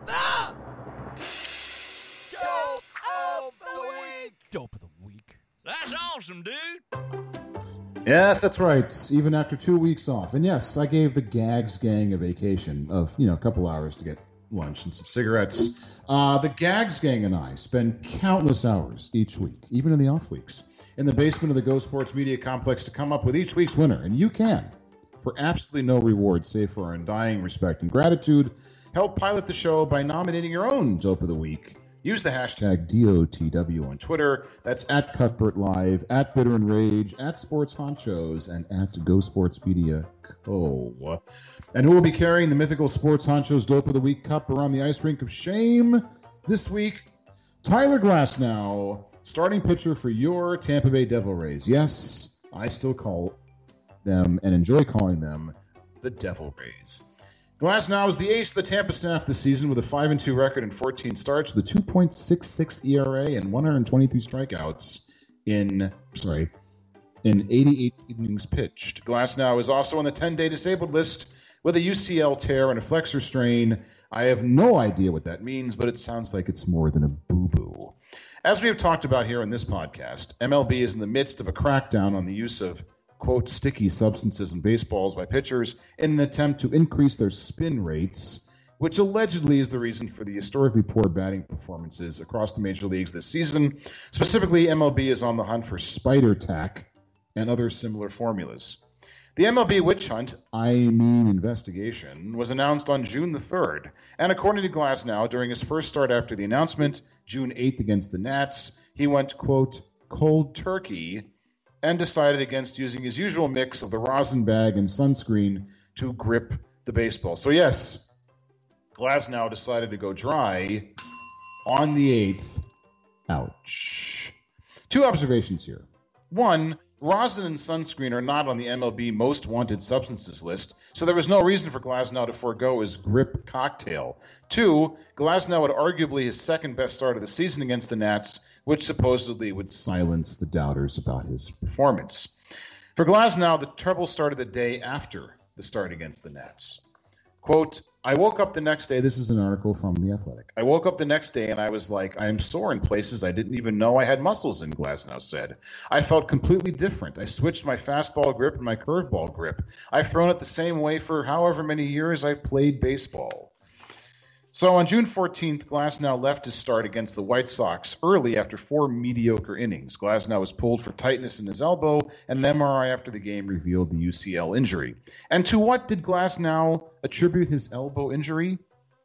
the dope of the week. Dope of the week. That's awesome, dude. Yes, that's right. Even after two weeks off. And yes, I gave the Gags gang a vacation of, you know, a couple hours to get lunch and some cigarettes. Uh, the Gags gang and I spend countless hours each week, even in the off weeks, in the basement of the Go Sports Media Complex to come up with each week's winner. And you can, for absolutely no reward save for our undying respect and gratitude, help pilot the show by nominating your own Dope of the Week. Use the hashtag DOTW on Twitter. That's at Cuthbert Live, at Bitter and Rage, at Sports Honchos, and at Go Sports Media Co. And who will be carrying the mythical Sports Honchos Dope of the Week cup around the ice rink of shame this week? Tyler Glasnow, starting pitcher for your Tampa Bay Devil Rays. Yes, I still call them and enjoy calling them the Devil Rays. Glasnow is the ace of the Tampa staff this season with a 5 and 2 record and 14 starts with a 2.66 ERA and 123 strikeouts in sorry, in 88 innings pitched. Glasnow is also on the 10-day disabled list with a UCL tear and a flexor strain. I have no idea what that means, but it sounds like it's more than a boo-boo. As we have talked about here on this podcast, MLB is in the midst of a crackdown on the use of quote sticky substances in baseballs by pitchers in an attempt to increase their spin rates, which allegedly is the reason for the historically poor batting performances across the major leagues this season. Specifically, MLB is on the hunt for spider tack and other similar formulas. The MLB witch hunt, I mean investigation, was announced on June the 3rd, and according to Glasnow, during his first start after the announcement, June 8th against the Nats, he went, quote, cold turkey and decided against using his usual mix of the rosin bag and sunscreen to grip the baseball. So, yes, Glasnow decided to go dry on the 8th. Ouch. Two observations here. One, rosin and sunscreen are not on the MLB most wanted substances list, so there was no reason for Glasnow to forego his grip cocktail. Two, Glasnow had arguably his second best start of the season against the Nats, which supposedly would silence the doubters about his performance. For Glasnow, the trouble started the day after the start against the Nats. Quote, I woke up the next day. This is an article from The Athletic. I woke up the next day and I was like, I am sore in places I didn't even know I had muscles in, Glasnow said. I felt completely different. I switched my fastball grip and my curveball grip. I've thrown it the same way for however many years I've played baseball. So on June 14th, Glasnow left his start against the White Sox early after four mediocre innings. Glasnow was pulled for tightness in his elbow, and an MRI after the game revealed the UCL injury. And to what did Glasnow attribute his elbow injury?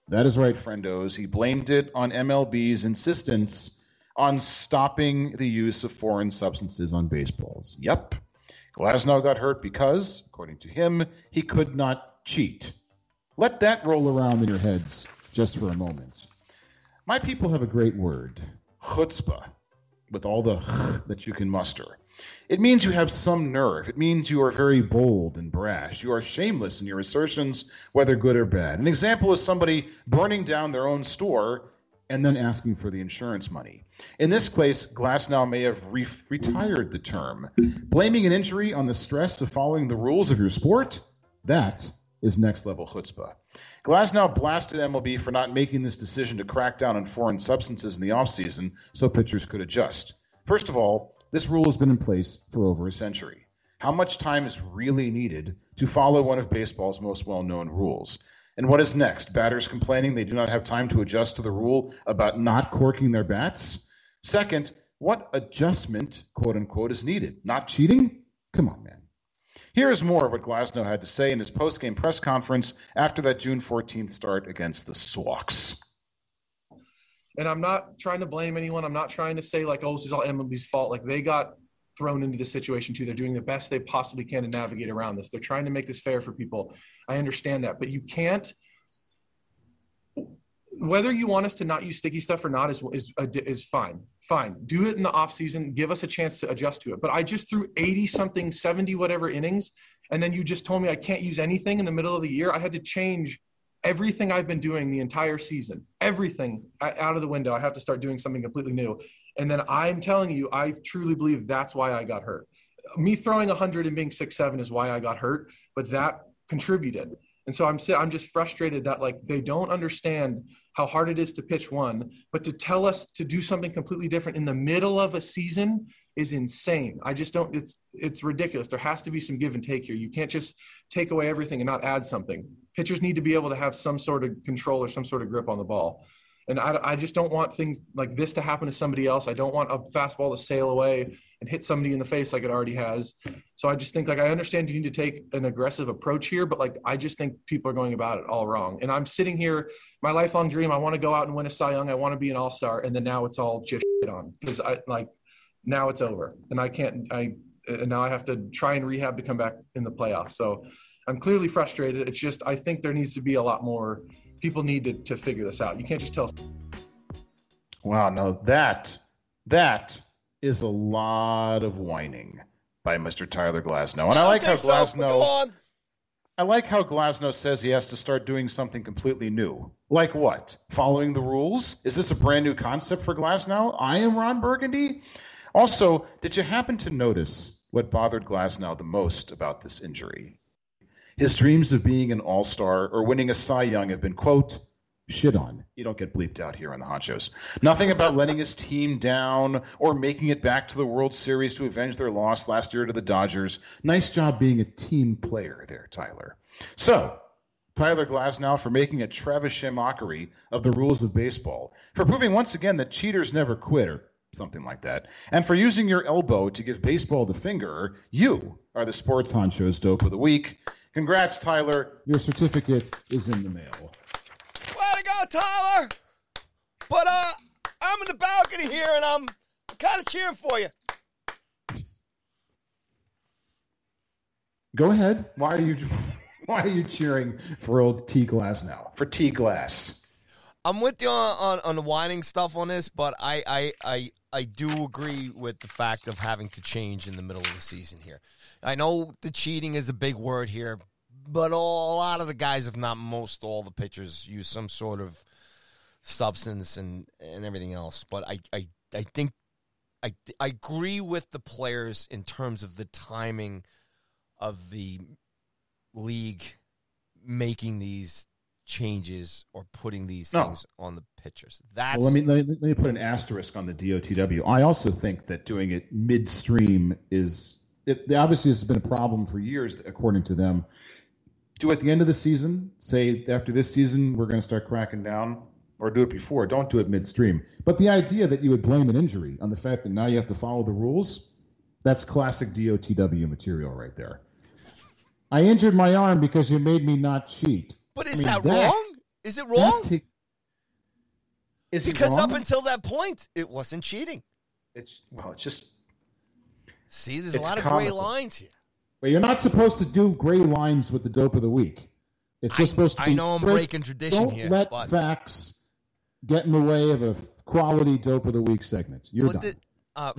That is right, friendos. He blamed it on MLB's insistence on stopping the use of foreign substances on baseballs. Yep. Glasnow got hurt because, according to him, he could not cheat. Let that roll around in your heads just for a moment. My people have a great word chutzpah. with all the ch that you can muster. It means you have some nerve. It means you are very bold and brash. You are shameless in your assertions, whether good or bad. An example is somebody burning down their own store and then asking for the insurance money. In this case, Glasnow may have re- retired the term. Blaming an injury on the stress of following the rules of your sport? That is next level chutzpah. Glasnow blasted MLB for not making this decision to crack down on foreign substances in the offseason so pitchers could adjust. First of all, this rule has been in place for over a century. How much time is really needed to follow one of baseball's most well known rules? And what is next? Batters complaining they do not have time to adjust to the rule about not corking their bats? Second, what adjustment, quote unquote, is needed? Not cheating? Come on, man. Here is more of what Glasnow had to say in his post-game press conference after that June 14th start against the Sox. And I'm not trying to blame anyone. I'm not trying to say like, oh, this is all MLB's fault. Like they got thrown into this situation too. They're doing the best they possibly can to navigate around this. They're trying to make this fair for people. I understand that, but you can't. Whether you want us to not use sticky stuff or not is is is fine. Fine. Do it in the off season. Give us a chance to adjust to it. But I just threw 80 something, 70 whatever innings, and then you just told me I can't use anything in the middle of the year. I had to change everything I've been doing the entire season, everything out of the window. I have to start doing something completely new. And then I'm telling you, I truly believe that's why I got hurt. Me throwing 100 and being six seven is why I got hurt, but that contributed. And so I'm I'm just frustrated that like they don't understand how hard it is to pitch one, but to tell us to do something completely different in the middle of a season is insane. I just don't it's it's ridiculous. There has to be some give and take here. You can't just take away everything and not add something. Pitchers need to be able to have some sort of control or some sort of grip on the ball. And I, I just don't want things like this to happen to somebody else. I don't want a fastball to sail away and hit somebody in the face like it already has. So I just think like I understand you need to take an aggressive approach here, but like I just think people are going about it all wrong. And I'm sitting here, my lifelong dream, I want to go out and win a Cy Young. I want to be an All Star, and then now it's all just on because I like now it's over, and I can't. I and now I have to try and rehab to come back in the playoffs. So I'm clearly frustrated. It's just I think there needs to be a lot more people need to, to figure this out. You can't just tell. Wow, no, that that is a lot of whining by Mr. Tyler Glasnow, and I, I like how Glasnow. So, I like how Glasnow says he has to start doing something completely new. Like what? Following the rules? Is this a brand new concept for Glasnow? I am Ron Burgundy. Also, did you happen to notice what bothered Glasnow the most about this injury? His dreams of being an all star or winning a Cy Young have been, quote, shit on. You don't get bleeped out here on the honchos. Nothing about letting his team down or making it back to the World Series to avenge their loss last year to the Dodgers. Nice job being a team player there, Tyler. So, Tyler Glasnow for making a trebuchet mockery of the rules of baseball, for proving once again that cheaters never quit, or something like that, and for using your elbow to give baseball the finger, you are the Sports Honchos Dope of the Week. Congrats, Tyler. Your certificate is in the mail. Way to go, Tyler! But uh, I'm in the balcony here, and I'm kind of cheering for you. Go ahead. Why are you? [laughs] Why are you cheering for old T Glasnow? For T Glass. I'm with you on, on, on the whining stuff on this, but I, I I I do agree with the fact of having to change in the middle of the season here. I know the cheating is a big word here, but all, a lot of the guys, if not most, all the pitchers use some sort of substance and and everything else. But I I, I think I I agree with the players in terms of the timing of the league making these changes or putting these no. things on the pitchers. That's well, let me, let me let me put an asterisk on the DOTW. I also think that doing it midstream is it, obviously this has been a problem for years, according to them. Do at the end of the season, say after this season we're going to start cracking down, or do it before. Don't do it midstream. But the idea that you would blame an injury on the fact that now you have to follow the rules, that's classic DOTW material right there. I injured my arm because you made me not cheat. But is I mean, that, that, wrong? Is it wrong? T- is because wrong? up until that point, it wasn't cheating. It's well, it's just See, there's a lot of gray lines here. But you're not supposed to do gray lines with the dope of the week. It's just I, supposed to be. I know straight. I'm breaking tradition Don't here. let but... facts get in the way of a quality dope of the week segment. You're done. The, Uh,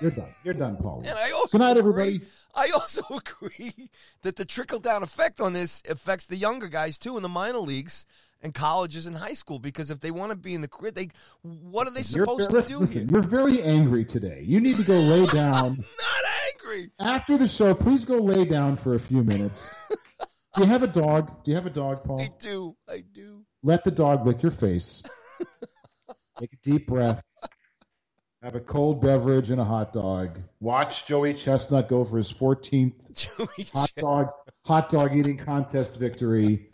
You're done. You're done, Paul. [laughs] and I also Good night, agree- everybody. I also [laughs] agree that the trickle down effect on this affects the younger guys too in the minor leagues and colleges and high school because if they want to be in the career, they what are they supposed to do listen, here? you're very angry today. You need to go lay [laughs] down. I'm Not angry. After the show, please go lay down for a few minutes. Do you have a dog? Do you have a dog, Paul? I do. I do. Let the dog lick your face. Take a deep breath. Have a cold beverage and a hot dog. Watch Joey Chestnut go for his 14th Joey hot dog hot dog eating contest victory.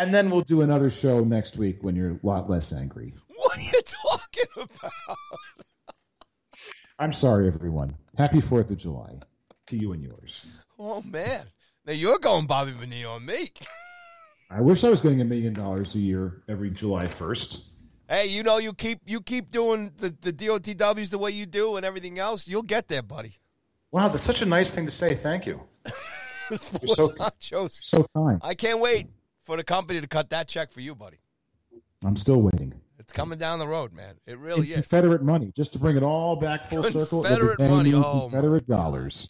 And then we'll do another show next week when you're a lot less angry. What are you talking about? I'm sorry, everyone. Happy 4th of July to you and yours. Oh man. Now you're going Bobby Bonilla on me. I wish I was getting a million dollars a year every July 1st. Hey, you know you keep you keep doing the, the DOTWs the way you do and everything else, you'll get there, buddy. Wow, that's such a nice thing to say. Thank you. [laughs] Sports so- So kind. I can't wait for the company to cut that check for you, buddy. I'm still waiting. It's coming down the road, man. It really is. Confederate money, just to bring it all back full circle. Confederate money, oh, Confederate dollars.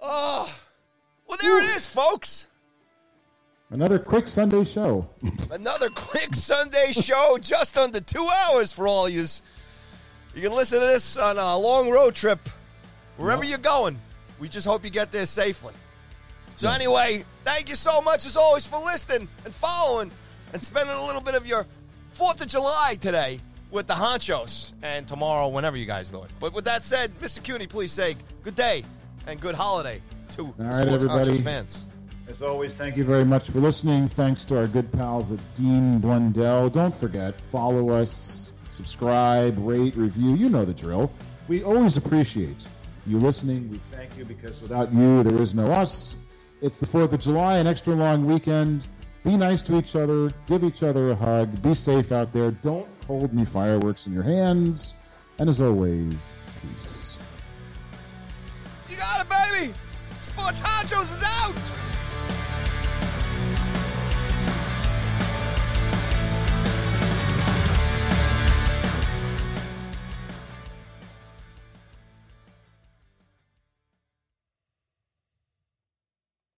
Oh, well, there it is, folks. Another quick Sunday show. [laughs] Another quick Sunday show, just under two hours for all you. You can listen to this on a long road trip, wherever you're going. We just hope you get there safely. So, Yes. anyway, thank you so much as always for listening and following and spending a little bit of your 4th of July today with the honchos and tomorrow, whenever you guys do it. But with that said, Mr. CUNY, please say good day and good holiday to All right, Sports everybody. Honchos fans. As always, thank you very much for listening. Thanks to our good pals at Dean Blundell. Don't forget, follow us, subscribe, rate, review. You know the drill. We always appreciate you listening. We thank you because without you, there is no us. It's the 4th of July, an extra long weekend. Be nice to each other. Give each other a hug. Be safe out there. Don't hold any fireworks in your hands. And as always, peace. You got it, baby. Sports Honchos is out.